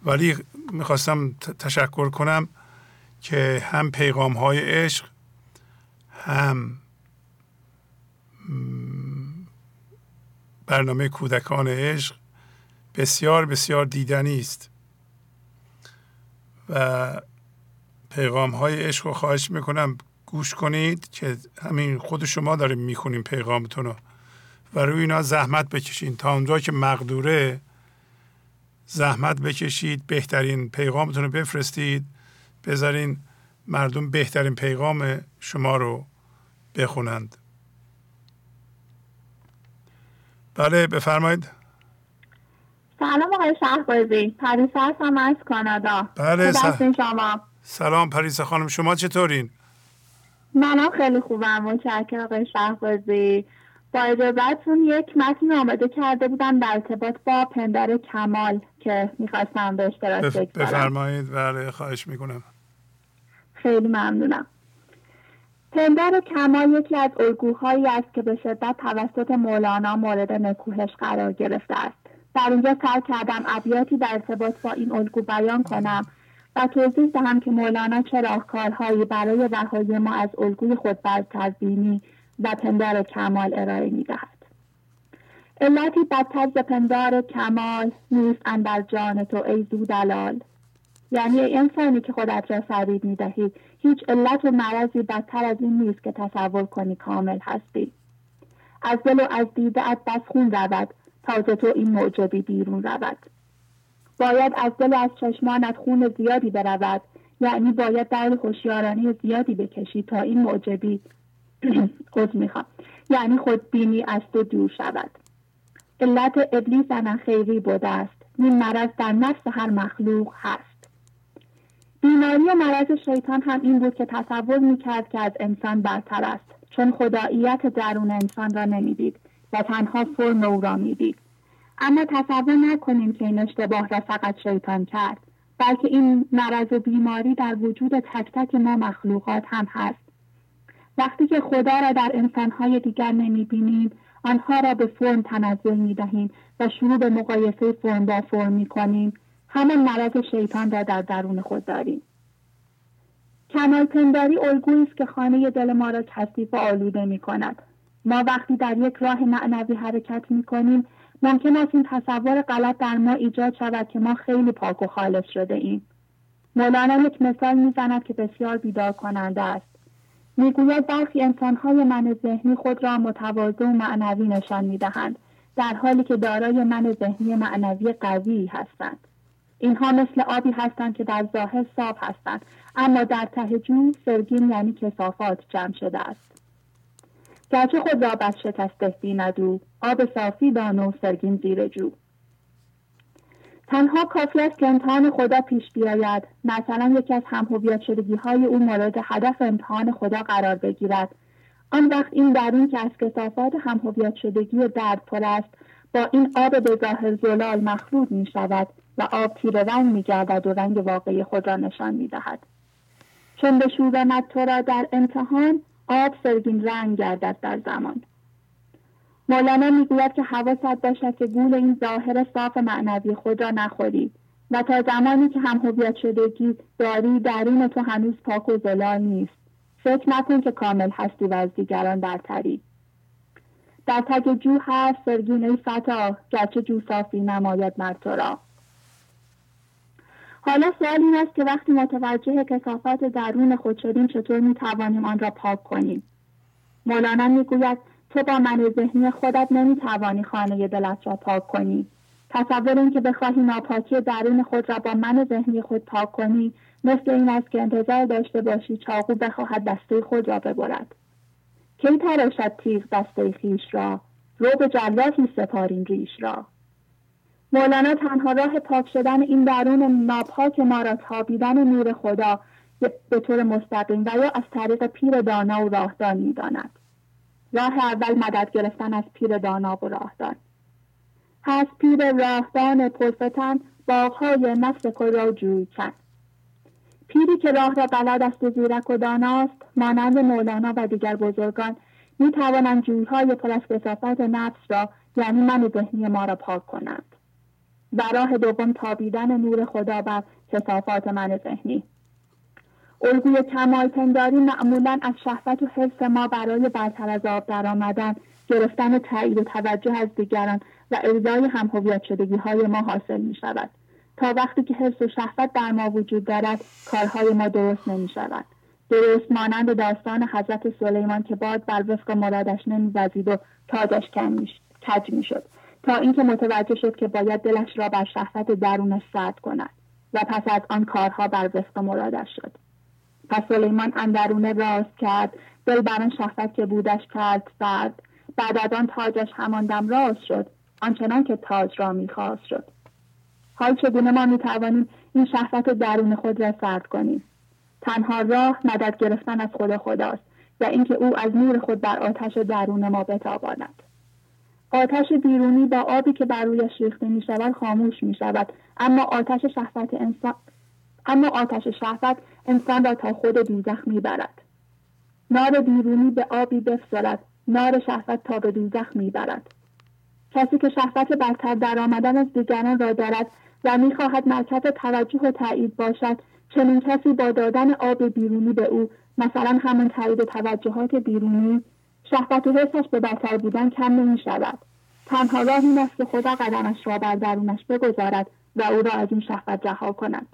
ولی می‌خواستم تشکر کنم که هم پیغام های عشق هم برنامه کودکان عشق بسیار بسیار دیدنی است و پیغام های عشق رو خواهش می‌کنم گوش کنید که همین خود شما داریم می‌خونیم پیغامتون رو و روی اینا زحمت بکشید تا اونجا که مقدوره زحمت بکشید بهترین پیغامتون رو بفرستید بذارین مردم بهترین پیغام شما رو بخونند. بله بفرمایید. سلام آقای شهبازی. پریسا هستم از کانادا. بله شما؟ سلام پریسا خانم. شما چطورین؟ منم خیلی خوبم. متشکرم آقای شهبازی. با اجازتون یک متن آماده کرده بودم در ارتباط با پندر کمال که می‌خواستم به اشتراک بف... بفرمایید. بله خواهش می‌کنم. خیلی ممنونم. پندر کمال یکی از الگوهایی است که به شدت توسط مولانا مورد نکوهش قرار گرفته است. در اینجا سعی کردم ابیاتی در ارتباط با این الگو بیان کنم و توضیح دهم که مولانا چه راهکارهایی برای رهایی ما از الگوی خود تزبینی و پندار کمال ارائه می‌دهد. علتی بدتر ز پندار کمال نیست اندر جان تو ای زو دلال یعنی انسانی که خودت را فریب می‌دهی هیچ علت و مرضی بدتر از این نیست که تصور کنی کامل هستی. از دل و از دیده ات بس خون رود تا تو این معجبی بیرون رود. باید از دل و از چشمانت خون زیادی برود یعنی باید در هوشیارانه زیادی بکشی تا این معجبی خود می‌خوام. یعنی خودبینی از تو دور شود. علت ابلیس خیری بوده است. این مرض در نفس هر مخلوق هست. بیماری مرض شیطان هم این بود که تصور می‌کرد که از انسان برتر است چون خداییت درون انسان را نمی‌دید و تنها فرم او را می‌دید. اما تصور نکنیم که این اشتباه را فقط شیطان کرد بلکه این مرض و بیماری در وجود تک تک ما مخلوقات هم هست. وقتی که خدا را در انسانهای دیگر نمی‌بینیم آنها را به فرم تنزل می‌دهیم و شروع به مقایسه فرم با فرم می‌کنیم. همان مرض شیطان را در درون خود داریم کمال پنداری الگویی است که خانه دل ما را کثیف و آلوده می کند. ما وقتی در یک راه معنوی حرکت می کنیم ممکن است این تصور غلط در ما ایجاد شود که ما خیلی پاک و خالص شده ایم. مولانا یک مثال می‌زند که بسیار بیدار کننده است. می‌گوید برخی انسانهای من ذهنی خود را متواضع و معنوی نشان می‌دهند در حالی که دارای من ذهنی معنوی قوی هستند. اینها مثل آبی هستند که در ظاهر صاف هستند. اما در ته جو سرگین یعنی کسافات جمع شده است. گرچه خود را بس شکسته بیندو آب صافی دان و سرگین زیر جو. تنها کافی است که امتحان خدا پیش بیاید. مثلا یکی از همهویت شدگی های او مورد هدف امتحان خدا قرار بگیرد. آن وقت این درون که از کسافات همهویت شدگی درد پر است با این آب به ظاهر زلال مخلوط می شود و آب تیره رنگ می گردد و رنگ واقعی خود را نشان می دهد. چون بشوبمد تو را در امتحان آب سرگین رنگ گردد در زمان. مولانا می‌گوید که حواست باشد که گول این ظاهر صاف معنوی خود را نخوری و تا زمانی که هم هویت شدگی داری درون تو هنوز پاک و زلال نیست. فکر نکن که کامل هستی و از دیگران برتری. در تگ جو هست سرگین ای فتا گرچه جو صافی نماید مرد تو را. حالا سوال این است که وقتی متوجه کسافات درون خود شدیم چطور می توانیم آن را پاک کنیم؟ مولانا می‌گوید تو با من ذهنی خودت نمی توانی خانه دلت را پاک کنی. تصور این که بخواهی ناپاکی درون خود را با من ذهنی خود پاک کنی مثل این است که انتظار داشته باشی چاقو بخواهد دسته خود را ببرد. کی تراشد تیغ دسته خیش را؟ رو به جراحی سپارین ریش را. مولانا تنها راه پاک شدن این درون ناپاک ما را تابیدن نور خدا به طور مستقیم و یا از طریق پیر دانا و راهدان می‌داند راه اول مدد گرفتن از پیر دانا و راهدان. هست پیر راهدان پرفتن باغهای نفس خود را جوی کن پیری که راه را بلد است و زیرک و داناست مانند مولانا و دیگر بزرگان می توانند جویهای پر از نفس را یعنی من ذهنی ما را پاک کنند. و راه دوم تابیدن نور خدا بر کسافات من ذهنی. الگوی کمال پنداری معمولا از شهوت و حفظ ما برای برتر از آب درآمدن گرفتن تایید و توجه از دیگران و ارزای هم هویت شدگی های ما حاصل می شود تا وقتی که حفظ و شهوت در ما وجود دارد کارهای ما درست نمی شود درست مانند داستان حضرت سلیمان که باد بر وفق مرادش نمیوزید و تاجش کج می شد تا اینکه متوجه شد که باید دلش را بر شهوت درونش سرد کند و پس از آن کارها بر وفق مرادش شد. پس سلیمان اندرونه راست کرد دل بر آن شهوت که بودش کرد سرد. بعد از آن تاجش همان دم راست شد آنچنان که تاج را می‌خواست شد. حال چگونه ما می‌توانیم این شهوت درون خود را سرد کنیم تنها راه مدد گرفتن از خود خداست و اینکه او از نور خود بر آتش درون ما بتاباند آتش بیرونی با آبی که بر رویش ریخته می شود خاموش می شود اما آتش شهوت انسان اما آتش شهوت انسان را تا خود دوزخ می برد. نار بیرونی به آبی بفزارد نار شهوت تا به دوزخ می برد. کسی که شهوت برتر در آمدن از دیگران را دارد و می‌خواهد مرکز توجه و تایید باشد. چنین کسی با دادن آب بیرونی به او مثلا همون تایید توجهات بیرونی شهوت و حسش به بدتر بودن کم نمی شود تنها راه این است که خدا قدمش را بر درونش بگذارد و او را از این شهوت رها کند.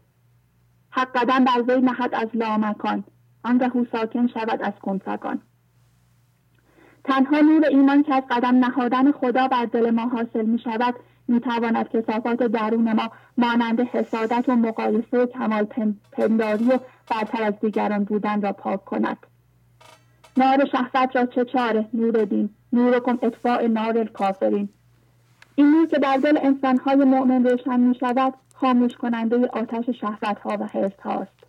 حق قدم بر وی نهد از لامکان. آنگه او ساکن شود از کنفکان تنها نور ایمان که از قدم نهادن خدا بر دل ما حاصل می شود می تواند کسافات درون ما مانند حسادت و مقایسه و کمال پنداری و برتر از دیگران بودن را پاک کند. نار شهوت را چه چاره؟ نور دین. نور کن اطفاع نار کافرین این نور که در دل انسانهای مؤمن روشن می شود خاموش کننده آتش شهوت ها و حس هاست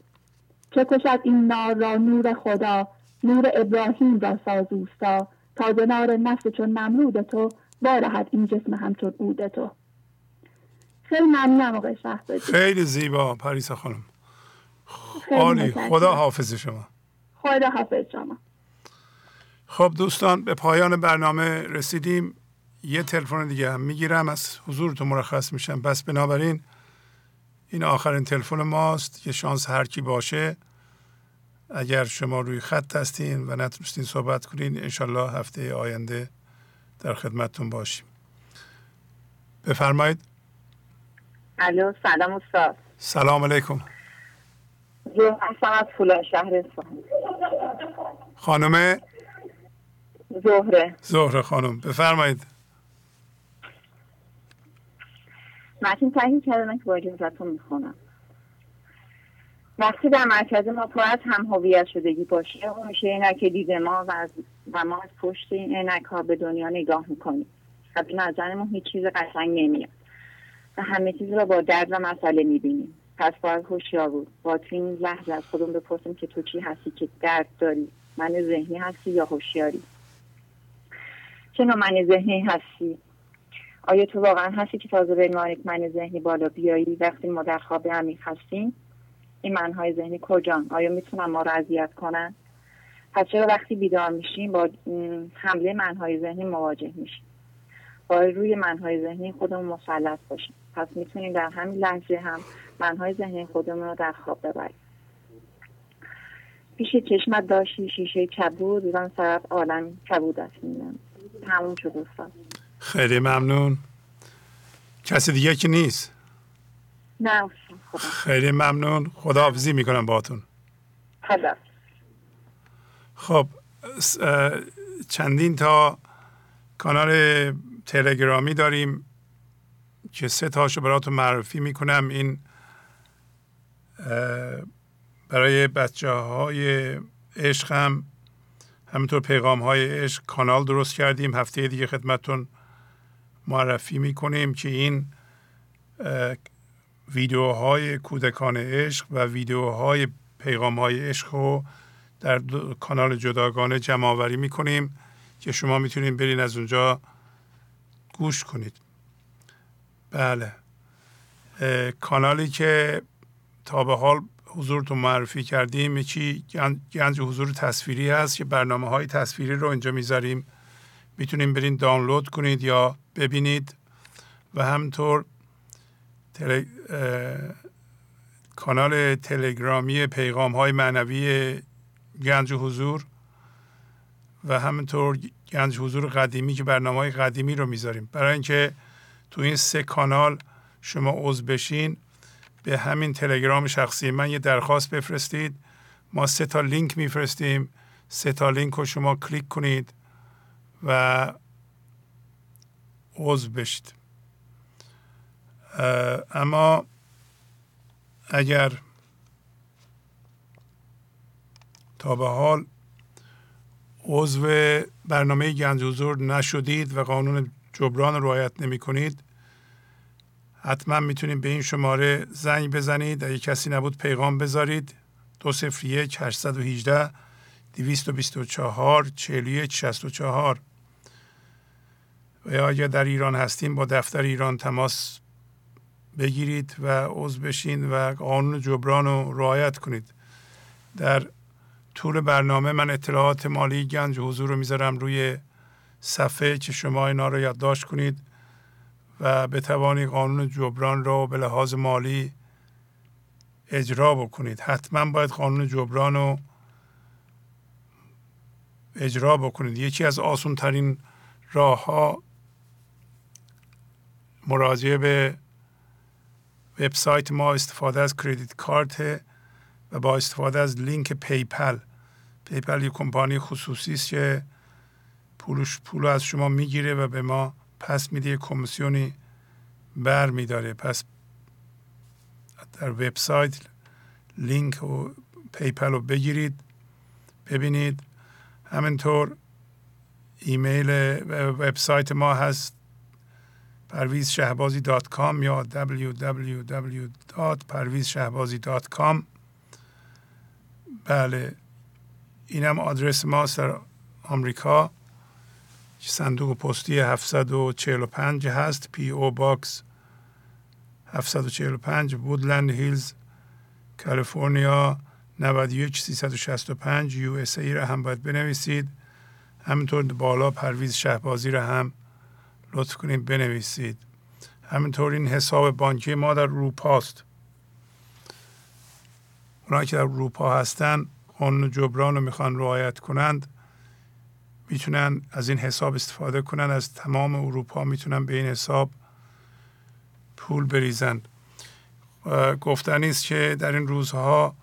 چه کشد این نار را نور خدا؟ نور ابراهیم را سازوستا تا نار نفس چون نمرود تو وارهد این جسم همچون عود تو. خیلی ممنونم آقای خیلی زیبا پریسا خانم. عالی. خدا حافظ شما. خدا حافظ شما. خب دوستان به پایان برنامه رسیدیم. یه تلفن دیگه هم می‌گیرم. از حضورتون مرخص میشم. بس بنابراین این آخرین تلفن ماست. یه شانس هر کی باشه. اگر شما روی خط هستین و نتونستین صحبت کنین انشالله هفته آینده در خدمتتون باشیم. بفرمایید. الو سلام استاد. سلام علیکم. از فولان شهر خانم؟ زهره. زهره خانم بفرمایید. متین تحیل کردن که با اجازتون می‌خونم. وقتی در مرکز ما پر از هم هویت شدگی باشه اون میشه عینک دید ما و, از و ما از پشت این عینک ها به دنیا نگاه می‌کنیم. و به نظرمون هیچ چیز قشنگ نمیاد. و همه چیز را با درد و مسئله می‌بینیم. پس باید هوشیار بود. با این لحظه از خودم بپرسیم که تو چی هستی؟ که درد داری؟ من ذهنی هستی یا هوشیاری؟ چه من ذهنی هستی؟ آیا تو واقعا هستی که تازه به من ذهنی بالا بیایی وقتی ما در خواب عمیق هستیم؟ این منهای ذهنی کجان؟ آیا می‌تونن ما رو اذیت کنن؟ پس چرا وقتی بیدار میشیم با حمله منهای ذهنی مواجه میشیم؟ باید روی منهای ذهنی خودمون مسلط باشیم. پس می‌تونیم در همین لحظه هم منهای ذهنی خودمون رو در خواب ببریم. پیش چشمت داشتی شیشه کبود و طرف عالم کبود است. همون شد خیلی ممنون. کسی دیگه که نیست؟ نه. خیلی ممنون. خداحافظی می‌کنم باتون خدا خب چندین تا کانال تلگرامی داریم که سه تاشو براتون معرفی می‌کنم. این برای بچه های عشق هم همینطور پیغام های عشق کانال درست کردیم. هفته دیگه خدمتون معرفی می‌کنیم که این ویدیوهای کودکان عشق و ویدیوهای پیغام های عشق رو در کانال جداگانه جمع آوری می‌کنیم که شما می‌تونید برین از اونجا گوش کنید. بله. کانالی که تا به حال حضورتون معرفی کردیم یکی گنج حضور تصویری هست که برنامه های تصویری رو اینجا می‌ذاریم. می‌تونیم برین دانلود کنید یا ببینید و همطور کانال تلگرامی پیغام های معنوی گنج حضور و همینطور گنج حضور قدیمی که برنامه های قدیمی رو می‌ذاریم. برای اینکه تو این سه کانال شما عضو بشین به همین تلگرام شخصی من یه درخواست بفرستید. ما سه تا لینک میفرستیم. سه تا لینک رو شما کلیک کنید و عضو بشید. اما اگر تا به حال عضو برنامه گنج حضور نشدید و قانون جبران رو رعایت نمی کنید حتما می‌تونید به این شماره زنگ بزنید. اگه کسی نبود پیغام بذارید. دو صفر یک هشتصد و هیجده دویست و بیست و چهار چهل شست و چهار. و یا اگر در ایران هستیم با دفتر ایران تماس بگیرید و عضو بشین و قانون جبران رو رعایت کنید. در طول برنامه من اطلاعات مالی گنج حضور رو می‌ذارم روی صفحه که شما اینا رو یادداشت کنید و بتوانی قانون جبران را به لحاظ مالی اجرا بکنید. حتما باید قانون جبران رو اجرا بکنید. یکی از آسون ترین راه ها مراجعه به وبسایت ما استفاده از credit card و با استفاده از لینک PayPal. PayPal یک کمپانی خصوصی است که پولش پول از شما می‌گیره و به ما پس میده کمیسیونی بر میداره. پس در وبسایت لینک و PayPal رو بگیرید ببینید. همینطور ایمیل وبسایت ما هست. پرویز یا www.parvizshahbazi.com بله اینم آدرس ماست در آمریکا. صندوق پستی 745 هست P.O. Box 745 Woodland Hills کالیفرنیا 91 365 USA را هم باید بنویسید. همینطور بالا پرویز شهبازی را هم لطف کنید بنویسید. همینطور این حساب بانکی ما در روپاست اونایی که در اروپا هستن قانون جبران رو می‌خوان رعایت کنند می‌تونن از این حساب استفاده کنند. از تمام اروپا می‌تونن به این حساب پول بریزند. گفتنی است که در این روزها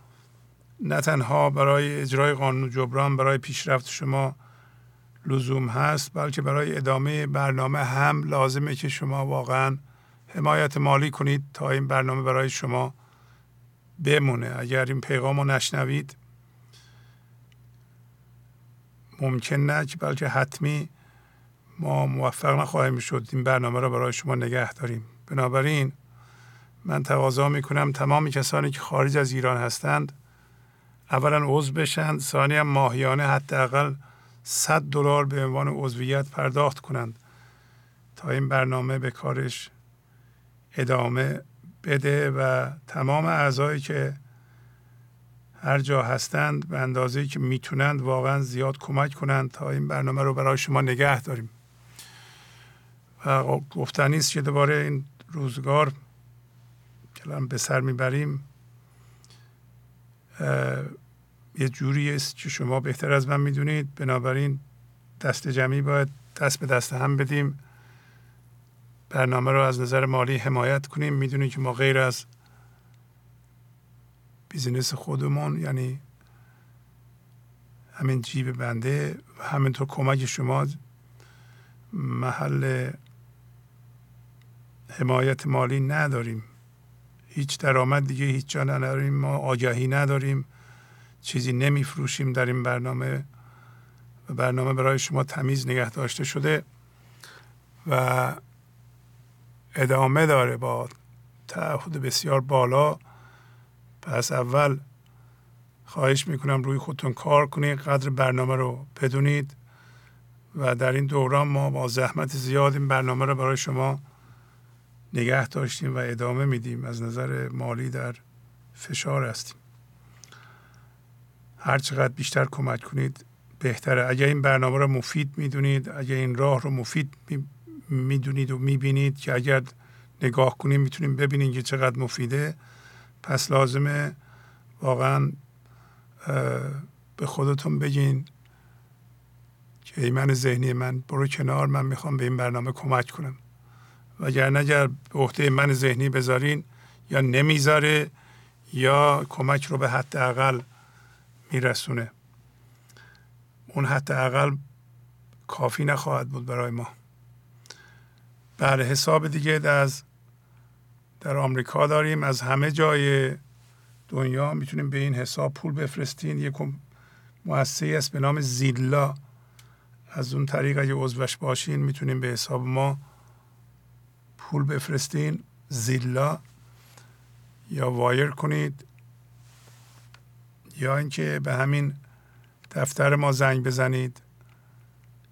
نه تنها برای اجرای قانون جبران برای پیشرفت شما لزوم هست بلکه برای ادامه برنامه هم لازمه که شما واقعا حمایت مالی کنید تا این برنامه برای شما بمونه. اگر این پیغام رو نشنوید ممکن نه که بلکه حتمی ما موفق نخواهیم شد این برنامه را برای شما نگه داریم. بنابراین من تقاضا می‌کنم تمامی کسانی که خارج از ایران هستند اولا عضو بشند ثانیا ماهیانه حداقل 100 دلار به عنوان عضویت پرداخت کنند تا این برنامه به کارش ادامه بده و تمام اعضایی که هر جا هستند به اندازه که می‌تونند واقعا زیاد کمک کنند تا این برنامه رو برای شما نگه داریم. و گفتنی است که دوباره این روزگار که به سر می‌بریم یه جوری است که شما بهتر از من می‌دونید. بنابراین دست جمعی باید دست به دست هم بدیم. برنامه رو از نظر مالی حمایت کنیم. می‌دونید که ما غیر از بیزینس خودمون یعنی همین جیب بنده و همینطور کمک شما محل حمایت مالی نداریم. هیچ درآمد دیگه هیچ جا نداریم. ما آگهی نداریم. چیزی نمیفروشیم در این برنامه و برنامه برای شما تمیز نگه داشته شده و ادامه داره با تعهد بسیار بالا. پس اول خواهش می‌کنم روی خودتون کار کنید قدر برنامه رو بدونید و در این دوران ما با زحمت زیاد این برنامه رو برای شما نگه داشتیم و ادامه میدیم. از نظر مالی در فشار هستیم. هر چقدر بیشتر کمک کنید بهتره. اگر این برنامه رو مفید می‌دونید اگر این راه رو مفید می‌دونید و می‌بینید که اگر نگاه کنیم می‌تونیم ببینیم که چقدر مفیده پس لازمه واقعا به خودتون بگین که ایمن ذهنی من برو کنار من می‌خوام به این برنامه کمک کنم. وگرنه اگر به عهده من ذهنی بذارین یا نمی‌ذاره یا کمک رو به حداقل میرسونه. اون حداقل کافی نخواهد بود برای ما. بله حساب دیگه از در آمریکا داریم. از همه جای دنیا می‌تونیم به این حساب پول بفرستین. یک مؤسسه است به نام زیلا. از اون طریق اگه عضوش باشین می‌تونیم به حساب ما پول بفرستین. زیلا یا وایر کنید. یا اینکه به همین دفتر ما زنگ بزنید.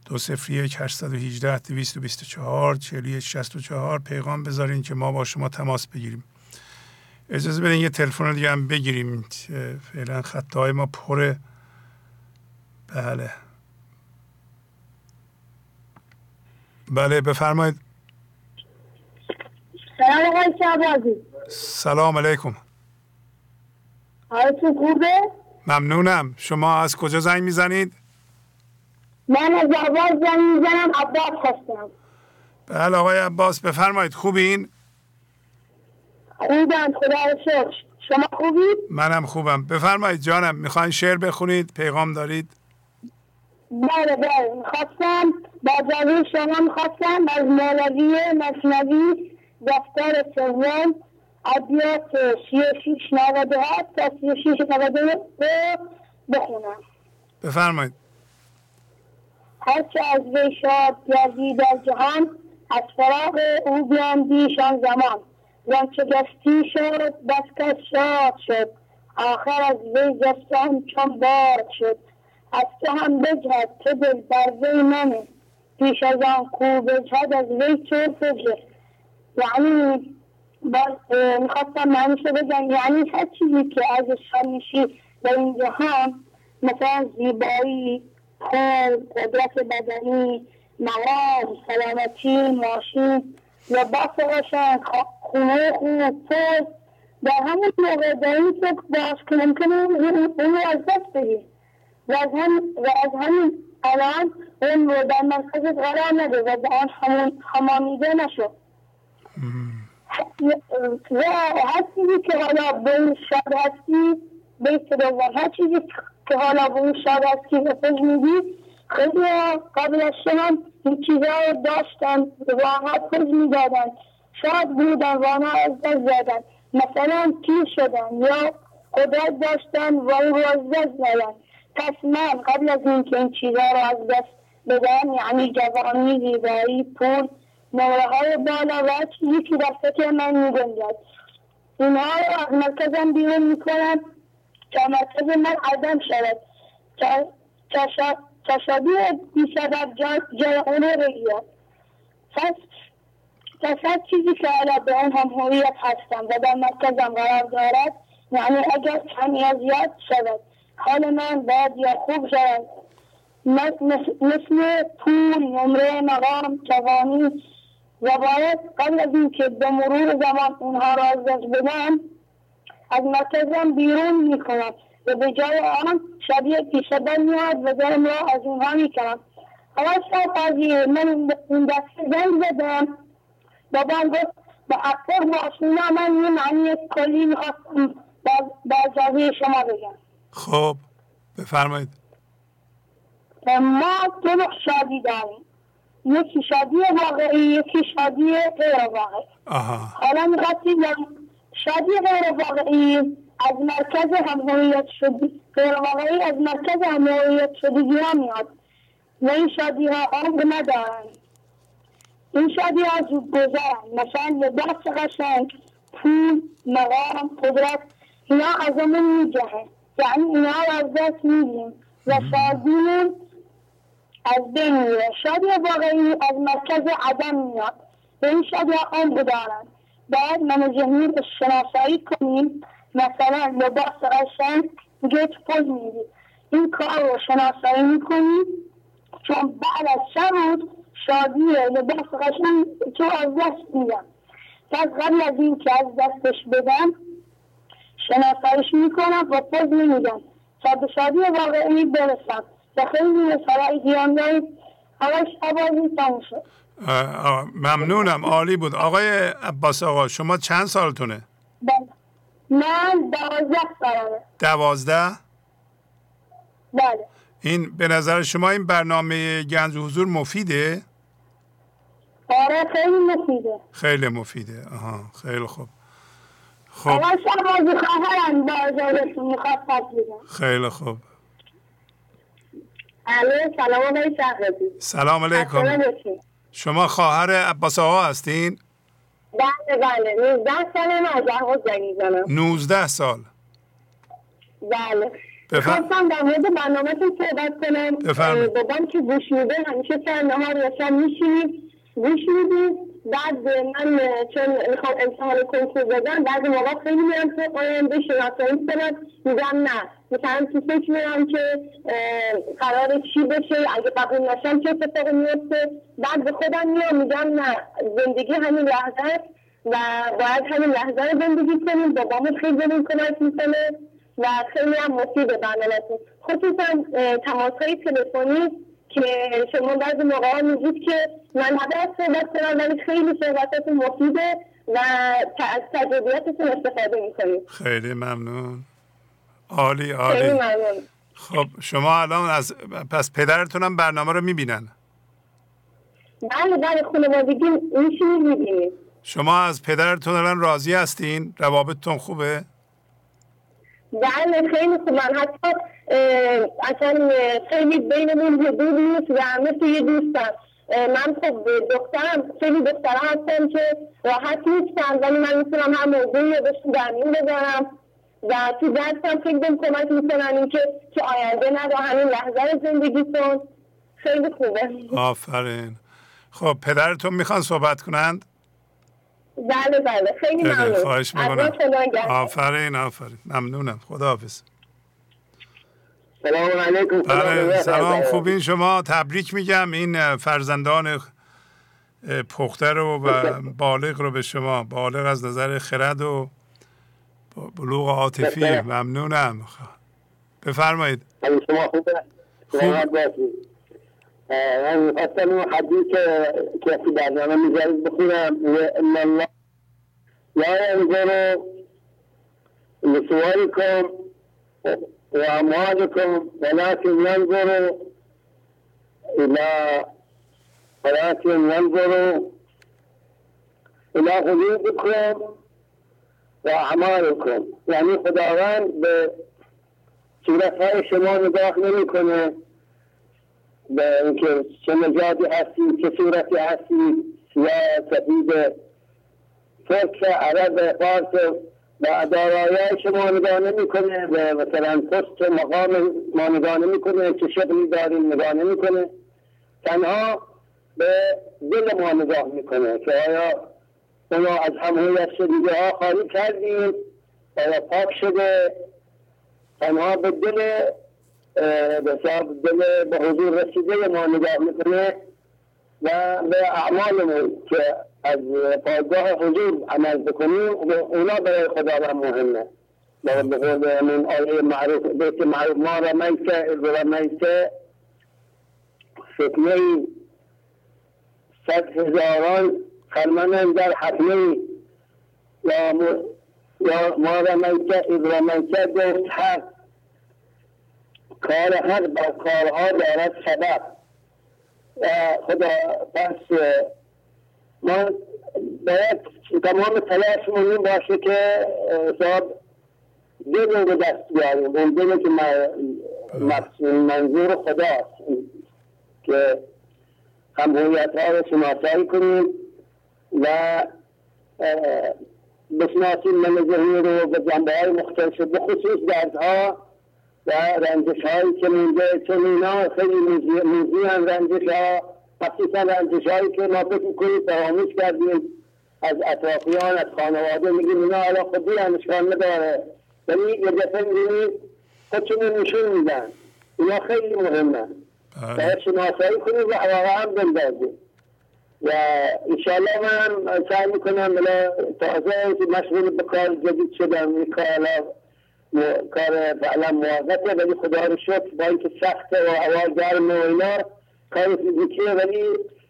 دو سفری یک هشتصد و هیجده دویست و بیست و چهار چهلی شست و چهار. پیغام بذارین که ما با شما تماس بگیریم. اجازه بدین یه تلفن دیگه هم بگیریم. فعلا خطای ما پره بله. بله بفرمایید. سلام شعبازی سلام علیکم. حالتون خوبه؟ ممنونم. شما از کجا زنگ می‌زنید؟ من از عباس زنگ می‌زنم. عباس هستم. بله آقای عباس بفرمایید. خوبین؟ خوبم. خدا شکر. شما خوبید؟ منم خوبم. بفرمایید جانم می‌خواین شعر بخونید؟ پیغام دارید؟ بله بله. می‌خواستم با جاوی شما می‌خواستم از مولوی مصنوی دفتر سوم. ابیات سی و شیش نوده هفت تا سی و شیش نوده بخونم. بفرمایید. هرچه از وی شاد گردی در جهان از فراغ او بیاندیشان زمان. زنچه گستی شد بس کس شاد شد. آخر از وی جستان چون بار شد. از تو هم بجهد تو دل بر وی منه. پیش از آن کو بجهد از وی تو فجه یعنی می‌خواستم معنیشو بگم. یعنی هر چیزی که ازش میشی در این جهان مثلا زیبایی خل قدرت بدنی مقام سلامتی ماشین لباس قشنگ خونه خوب پول در همون موقع در این فکر باش که ممکنه اونو از دست بگیر و از هم و از همین الان اون رو در مرکزت قرار نده و به آن همانیده نشو. و هر چیزی که حالا به اون شاد هستی بیت دوم هر چیزی که حالا به اون شاد هستی و فکر میگی خیلی قبل از شما این چیزها رو داشتن راحت پوز می‌دادن. شاد بودن و آنها از دست زدن مثلا پیر شدن یا قدرت داشتن و او رو از دست زدن پس من قبل از اینکه این چیزها رو از دست بدم یعنی جوانی زیبایی پول نمره های بالا و در فکر من میگنجد. اینها رو از مرکزم بیرون می‌کنم تا مرکز من عدم شود. تا شبیه بی سبب جای اونو بگیرد پس چیزی که حالا به اون هم هویت هستم و در مرکزم قرار دارد یعنی اگر کمی یا زیاد شود حال من باید یا خوب شود. مثل پول نمره مقام جوانی و باید قبل از اینکه به مرور زمان اونها را از دست بدم از مرکزم بیرون می‌کنم و به جای آن شبیه پیشبر میاد و دارم را از اونها می‌کنم حالا شب من این دسته زنگ زدم. بابام گفت به اکبر ماشینا من یه معنی کلی می‌خواستم با اجازه شما بگم. خب بفرمایید. ما دو شادی داریم یکی شادی واقعی یکی شادی غیر واقعی. حالا می‌خواستیم شادی غیر واقعی از مرکز همهویت شدی. غیر واقعی از مرکز همهویت شدگی ها میاد. و این شادی ها عمر ندارن. این شادی ها زود گذرن. مثلا لباس قشنگ پول مقام قدرت اینا از همون میجهه یعنی اینا رو از دست میدیم. و شادیمون از بین میره. شادی واقعی از مرکز عدم میاد. به این شادی عمر دارن باید من ذهنی شناسایی کنیم. مثلا لباس قشنگ میگه تو پوز میدی این کار رو شناسایی می‌کنیم. چون بعد از چند شادی لباس قشنگ تو از دست میدم. پس قبل از این که از دستش بدم شناساییش می‌کنم و پوز نمیدم. تا به شادی واقعی برسم. و خیلی دارید تموم شد. ممنونم. عالی بود. آقای عباس آقا شما چند سالتونه؟ بله. من دوازده سالمه. دوازده؟ بله. این به نظر شما این برنامه گنج حضور مفیده؟ آره خیلی مفیده. خیلی مفیده. آها خیلی خوب. خب. خیلی خوب. سلام علیکم سلام علیکم. شما خواهر عباس آقا هستین؟ بله بله. 19 سال من زنی زنم 19 سال. بله. خواستم در مورد برنامه تو صحبت کنم. بابام که گوش میده همیشه سر نهار یاشم میشینید گوش می‌دید بعد من چون می‌خوام امتحان کنکور بدم بعد موقع خیلی میرم تو آینده شناسایی کنم. میگم نه. مثلا تو فکر که قرار چی بشه اگه قبول نشم چه اتفاقی میفته. بعد به خودم میام میگم نه زندگی همین لحظه و باید همین لحظه رو زندگی کنیم. بابامون خیلی بهمون کمک می‌کنه و خیلی هم مفیده برنامهتون. خصوصا تماس های تلفنی که شما بعضی موقع میگید که من نباید صحبت کنم ولی خیلی صحبتتون مفیده و از تجربیاتتون استفاده می‌کنید. خیلی ممنون. عالی عالی. خب شما الان از پس پدرتونم برنامه رو می‌بینن؟ بله بله خانوادگی میشینید می‌بینید شما از پدرتون الان راضی هستین؟ روابطتون خوبه؟ بله خیلی خوب. من حتی اصلا خیلی بینمون حدود نیست و مثل یه دوستم من خب دخترم خیلی دخترها هستم که راحت نیستم ولی من می‌تونم هم موضوعی رو بهشون درمین بذارم و تو دستم خیلی بهم کمک می‌کنن این که که آینده نداره همین لحظه زندگیتون خیلی خوبه. آفرین. خب پدرتون می‌خوان صحبت کنند؟ بله بله. خیلی ممنون. خواهش می‌کنم. آفرین آفرین. ممنونم. خداحافظ. سلام علیکم. بله سلام. خوبین شما؟ تبریک میگم. این فرزندان پخته رو و بالغ رو به شما. بالغ از نظر خرد و بلوغ عاطفی. ممنونم. بفرمایید. شما خوبه خوب؟ من خواستم اون حدیث که تو برنامه می‌ذارید بخونم. و ان الله لا ينظر لصوركم وأموالكم ولكن ينظر إلى ولكن ينظر إلى قلوبكم و اعمالكم یعنی خداوند به صورت های شما نگاه نمی‌کنه. به اینکه چه نژادی هستی چه صورتی هستی. سیاه سفید ترک عرب فارس و دارایی شما نگاه نمی‌کنه. و مثلا پست مقام ما نگاه نمی‌کنه. چه شغلی داریم نگاه نمی‌کنه. تنها به دل ما نگاه می‌کنه که آیا ما از همه شدیده ها خالی کردیم آیا پاک شده. تنها به دل به دل به حضور رسیده ما نگاه می‌کنه و به اعمالمون که از پادگاه حضور عمل بکنیم اونا برای خدا مهمه. به قول من آیه معروف بیت معروف ما رمیت اذ رمیت فتنه صد هزاران خرمن در حتمه یا ما رمیت اذ رمیت گفت حق. کار حق با کارها دارد سبب. خدا پس ما باید تمام تلاشمون این باشه که صاحب دل رو دست بیاریم. اون که منظور خداست. که هم هویت ها رو شناسایی کنیم. و بشناسیم من ذهنی رو به جنبه های مختلف بخصوص دردها و رنجش هایی که مونده. چون اینا خیلی موزی هم رنجش ها مخصوصا رنجش هایی که ما فکر کنید فراموش کردیم. از اطرافیان از خانواده میگیم اینا حالا خودی هم اشکال نداره. ولی یه دفعه می‌بینید خودشون نشون میدن. اینا خیلی مهمه. باید شناسایی کنیم و واقعا بندازیم. و انشاءالله من سعی می‌کنم بلا تازه مشغول به کار جدید شدم این کار کار فعلا موقته ولی خدا رو شکر با اینکه سخته و هوا گرم و اینا کار فیزیکیه ولی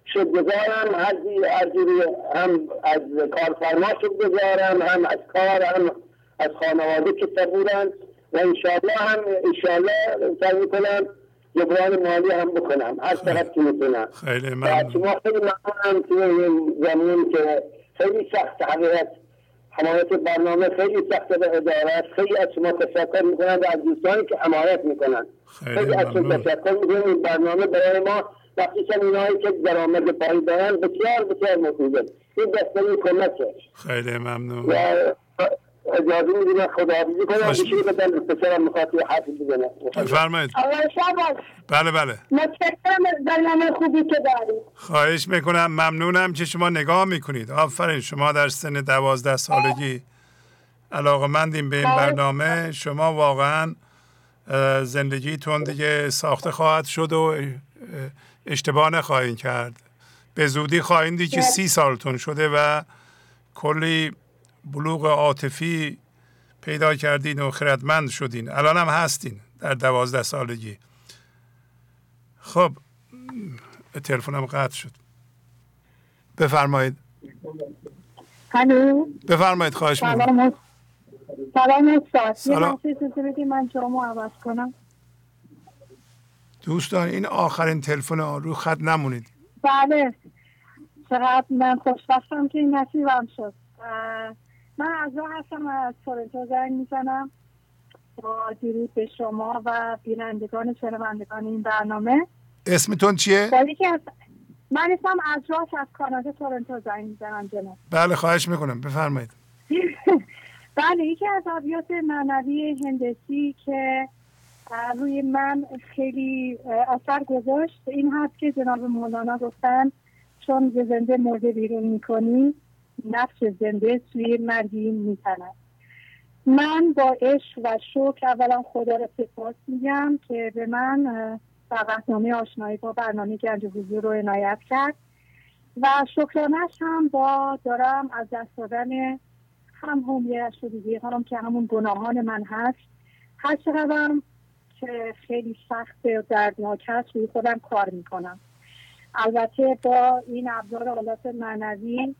شکرگزارم هرجوری هم از کارفرما شکرگزارم هم از کار هم از خانواده که صبورن. و انشاءالله هم انشاءالله سعی می‌کنم جبران مالی هم بکنم. هر طرف که می‌تونم. خیلی ممنون. شما خیلی ممنونم توی زمین که خیلی سخت حقیقت حمایت برنامه خیلی سخت به ادارت خیلی از شما تشکر می‌کنم و از دوستانی که حمایت می‌کنن. خیلی از شما تشکر می‌کنم. این برنامه برای ما مخصوصا اینایی که درآمد پایی دارن بسیار بسیار مفیده. این دستانی کمکه. خیلی ممنون. اجازه میدیم خداحافظی کنم؟ بشیر بدن پسرم می‌خواد حرف بزنه. بفرمایید بله بله. متشکرم از برنامه خوبی که دارید. خواهش می‌کنم. ممنونم که شما نگاه می‌کنید. آفرین. شما در سن دوازده سالگی. علاقه مندیم به این برنامه. شما واقعا زندگیتون دیگه ساخته خواهد شد و اشتباه نخواهید کرد. به زودی خواهید دید که سی سالتون شده و کلی بلوغ عاطفی پیدا کردین و خردمند شدین. الان هم هستین در دوازده سالگی. خب تلفنم قطع شد. بفرمایید. هلو بفرمایید خواهش می‌کنم. سلام استاد. سلام. من شما عوض کنم. دوستان این آخرین تلفن رو خط نمونید. بله. چقدر من خوشبختم که این نصیبم شد. من از هستم از تورنتو زنگ می‌زنم. با درود به شما و بینندگان شنوندگان این برنامه. اسمتون چیه؟ من اسمم از از کانادا تورنتو زنگ می‌زنم جناب. بله خواهش می‌کنم. بفرمایید. بله یکی از ابیات معنوی هندسی که روی من خیلی اثر گذاشت این هست که جناب مولانا گفتن چون به زنده مرده بیرون می‌کنی نفس زنده سوی مرگی میتند من با عشق و شکر اولا خدا را سپاس میگم که به من دعوتنامه آشنایی با برنامه گنج حضور رو عنایت کرد و شکرانش هم با دارم از دست دادن هم همیت شدگی هم که همون گناهان من هست. هر که خیلی سخت و دردناک هست روی خودم کار می‌کنم. البته با این ابزار آلات معنوی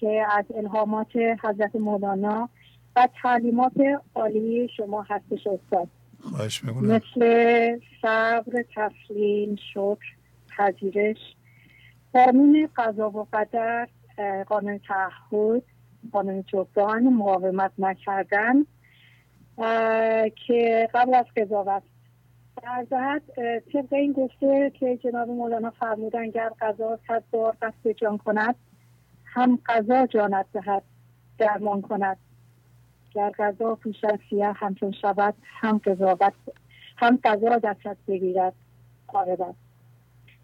که از الهامات حضرت مولانا و تعلیمات عالی شما هستش استاد. خواهش مثل صبر تسلیم شکر پذیرش. قانون قضا و قدر قانون تعهد قانون جبران مقاومت نکردن که قبل از قضاوت در جهت طبق این گفته که جناب مولانا فرمودن گر قضا صد بار قصد جان کند هم قضا جانت دهد درمان کند. گر قضا پیش از سیه همچون شود هم قضاوت هم قضا دستت بگیرد قاربت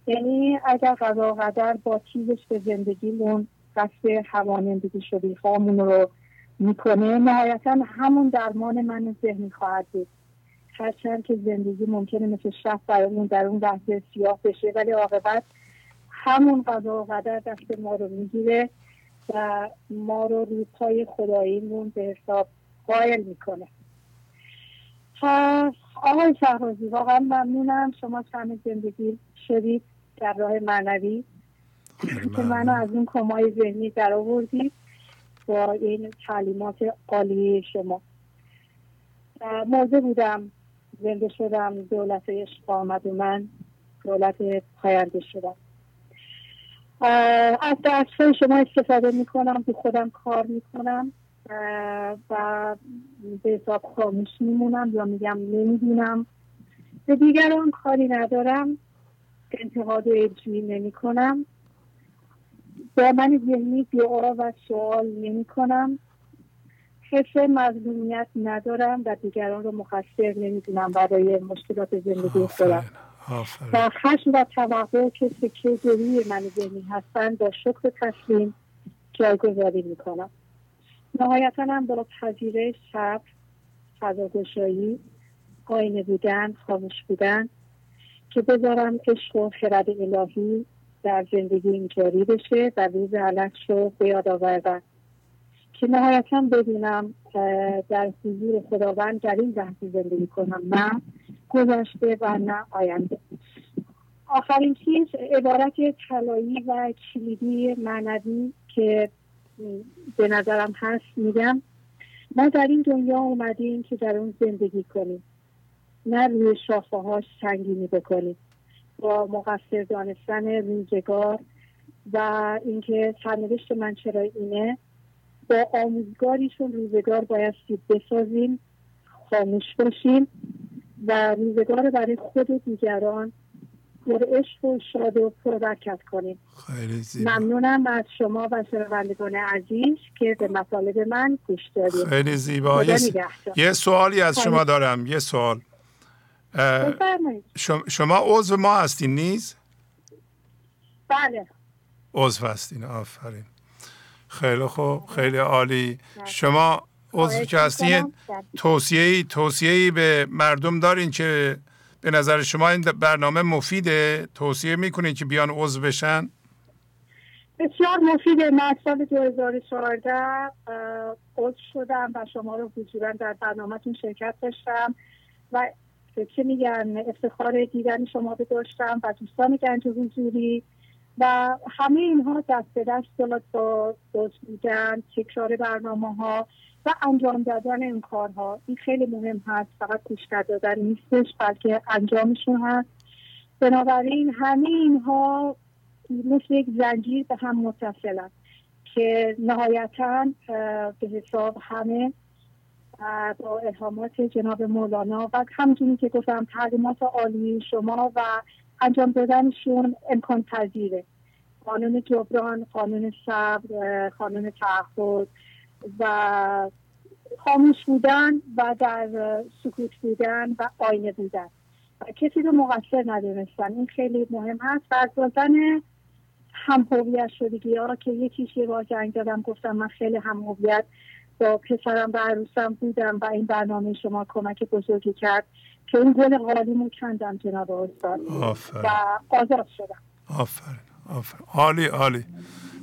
یعنی اگر قضا قدر با چیزش به زندگیمون قصد هوانندگی شدی خواهمون رو می‌کنه نهایتا همون درمان من ذهنی خواهد بود. هرچند که زندگی ممکنه مثل شب برامون در اون لحظه سیاه بشه ولی عاقبت همون قضا و قدر دست ما رو می‌گیره. و ما رو روی پای خداییمون به حساب قائل می‌کنه. آقای شهرازی واقعا ممنونم. شما چند زندگی شدید در راه معنوی. که منو از اون کمای ذهنی در آوردید با این تعلیمات عالی شما. موضوع بودم. زنده شدم. دولت عشق آمد و من دولت پاینده شدم. از درس شما استفاده می‌کنم به خودم کار می‌کنم و به حساب خاموش میمونم یا میگم نمی‌دونم به دیگران کاری ندارم انتقاد و اجوی نمی کنم با من ذهنی دعا و سوال نمی کنم حس مظلومیت ندارم و دیگران رو مقصر نمی‌دونم برای مشکلات زندگی خودم. و خشم و توقع که سکه روی من ذهنی هستن با شکر تسلیم جایگذاری می‌کنم. نهایتا هم با پذیرش صبر فضاگشایی آینه بودن خاموش بودن که بذارم عشق و خرد الهی در زندگی اینجوری بشه و روز علکش رو به یاد آوردن که نهایتا بدونم در حضور خداوند در این لحظه زندگی کنم. نه گذشته و نه آینده. آخرین چیز عبارت طلایی و کلیدی معنوی که به نظرم هست میگم. ما در این دنیا اومدیم که در اون زندگی کنیم. نه روی شاخه هاش سنگینی بکنیم. با مقصر دانستن روزگار و اینکه سرنوشت من چرا اینه با آموزگاریشون روزگار بایستی بسازیم خاموش باشیم. و روزگار برای خود و دیگران پر عشق و شاد و پربرکت کنیم. خیلی ممنونم از شما و شنوندگان عزیز که به مطالب من گوش دارید خیلی زیبا. یه سوالی از شما دارم. یه سوال. شما عضو ما هستین نیز؟ بله. عضو هستین. آفرین. خیلی خوب. خیلی عالی. شما عضو که هستین توصیه توصیه به مردم دارین که به نظر شما این برنامه مفیده؟ توصیه می‌کنین که بیان عضو بشن؟ بسیار مفید من سال 2014 عضو شدم و شما رو حضورا در برنامهتون شرکت داشتم و چه میگن؟ افتخار دیدن شما رو داشتم و دوستان گنج حضوری و همه اینها دست به دست با دوست بودن تکرار برنامه ها و انجام دادن این کارها. این خیلی مهم هست فقط گوش دادن نیستش بلکه انجامشون هست. بنابراین همه اینها مثل یک زنجیر به هم متصلن که نهایتا به حساب همه با الهامات جناب مولانا. و همچنین که گفتم تعلیمات عالی شما و انجام دادنشون امکان پذیره. قانون جبران قانون صبر قانون تعهد و خاموش بودن و در سکوت بودن و آینه بودن. و کسی رو مقصر ندونستن. این خیلی مهم هست. و از دادن هم هویت شدگی ها که یکیش یه بار جنگ دادم گفتم من خیلی هم هویت با پسرم و عروسم بودم و این برنامه شما کمک بزرگی کرد. که این گل غالیمو کندم جناب استاد. و آزاد شدم. آفرین آفرین. عالی عالی.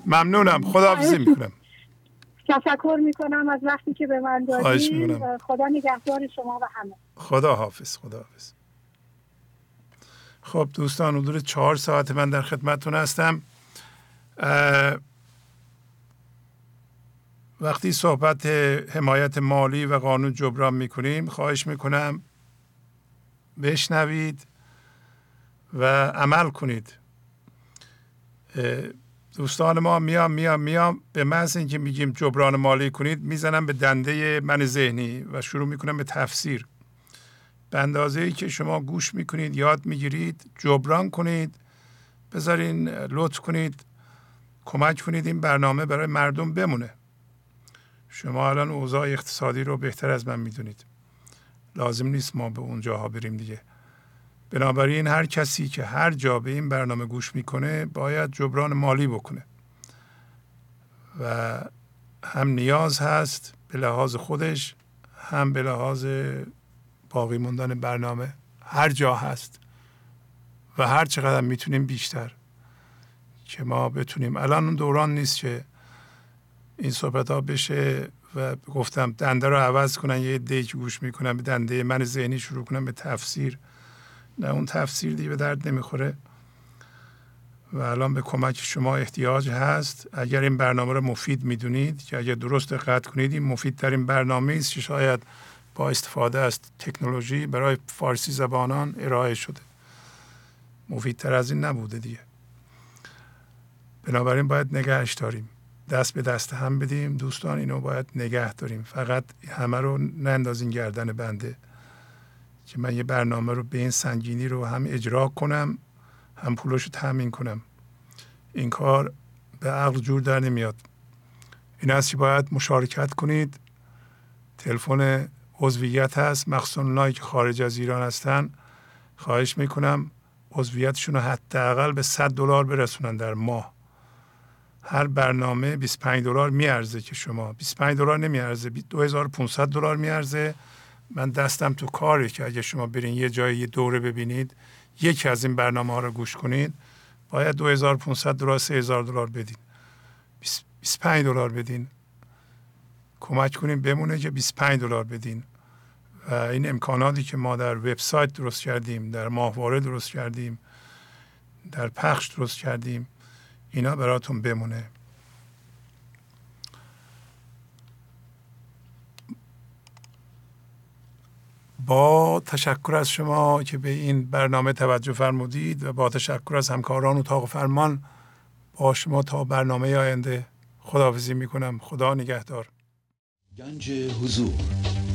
ممنونم. خداحافظی می‌کنم. تشکر می‌کنم از وقتی که به من دادید خدا نگهدار شما و همه. خدا حافظ خدا حافظ خب دوستان حدود چهار ساعت من در خدمتتون هستم. وقتی صحبت حمایت مالی و قانون جبران می‌کنیم خواهش می‌کنم بشنوید و عمل کنید. دوستان ما میام میام میام. به محض اینکه میگیم جبران مالی کنید می‌زنم به دنده من ذهنی و شروع می‌کنم به تفسیر. به اندازه ای که شما گوش می‌کنید یاد می‌گیرید جبران کنید بذارین لطف کنید کمک کنید این برنامه برای مردم بمونه. شما الان اوضاع اقتصادی رو بهتر از من می‌دونید. لازم نیست ما به اونجاها بریم دیگه. بنابراین هر کسی که هر جا به این برنامه گوش می‌کنه باید جبران مالی بکنه. و هم نیاز هست به لحاظ خودش هم به لحاظ باقی موندن برنامه. هر جا هست و هر چقدر می‌تونیم بیشتر که ما بتونیم. الان اون دوران نیست که این صحبت ها بشه و گفتم دنده رو عوض کنن یه دیک گوش می‌کنن به دنده من ذهنی شروع کنن به تفسیر. نه اون تفسیر دیگه به درد نمی‌خوره. و الان به کمک شما احتیاج هست. اگر این برنامه رو مفید می‌دونید که اگر درست دقت کنید این مفیدترین برنامه است که شاید با استفاده از تکنولوژی برای فارسی زبانان ارائه شده. مفیدتر از این نبوده دیگه. بنابراین باید نگهش داریم. دست به دست هم بدیم. دوستان اینو باید نگه داریم. فقط همه رو نندازین گردن بنده. که من یه برنامه رو به این سنگینی رو هم اجرا کنم هم پولش رو تامین کنم. این کار به عقل جور در نمیاد. این است که باید مشارکت کنید. تلفن عضویت هست. مخصوصا اونایی که خارج از ایران هستن. خواهش می‌کنم عضویتشون رو حداقل به 100 دلار برسونن در ماه. هر برنامه 25 دلار میارزه که شما. 25 دلار نمیارزه 2500 دلار میارزه. من دستم تو کاری که اگه شما برین یه جایی یه دوره ببینید یکی از این برنامه ها رو گوش کنید باید 2500 دلار 3000 دلار بدین. 25 دلار بدین. کمک کنیم بمونه که 25 دلار بدین. و این امکاناتی که ما در وبسایت درست کردیم در ماهواره درست کردیم در پخش درست کردیم. اینا براتون بمونه. با تشکر از شما که به این برنامه توجه فرمودید و با تشکر از همکاران اتاق فرمان با شما تا برنامه آینده خداحافظی می‌کنم. خدا نگهدار. گنج حضور.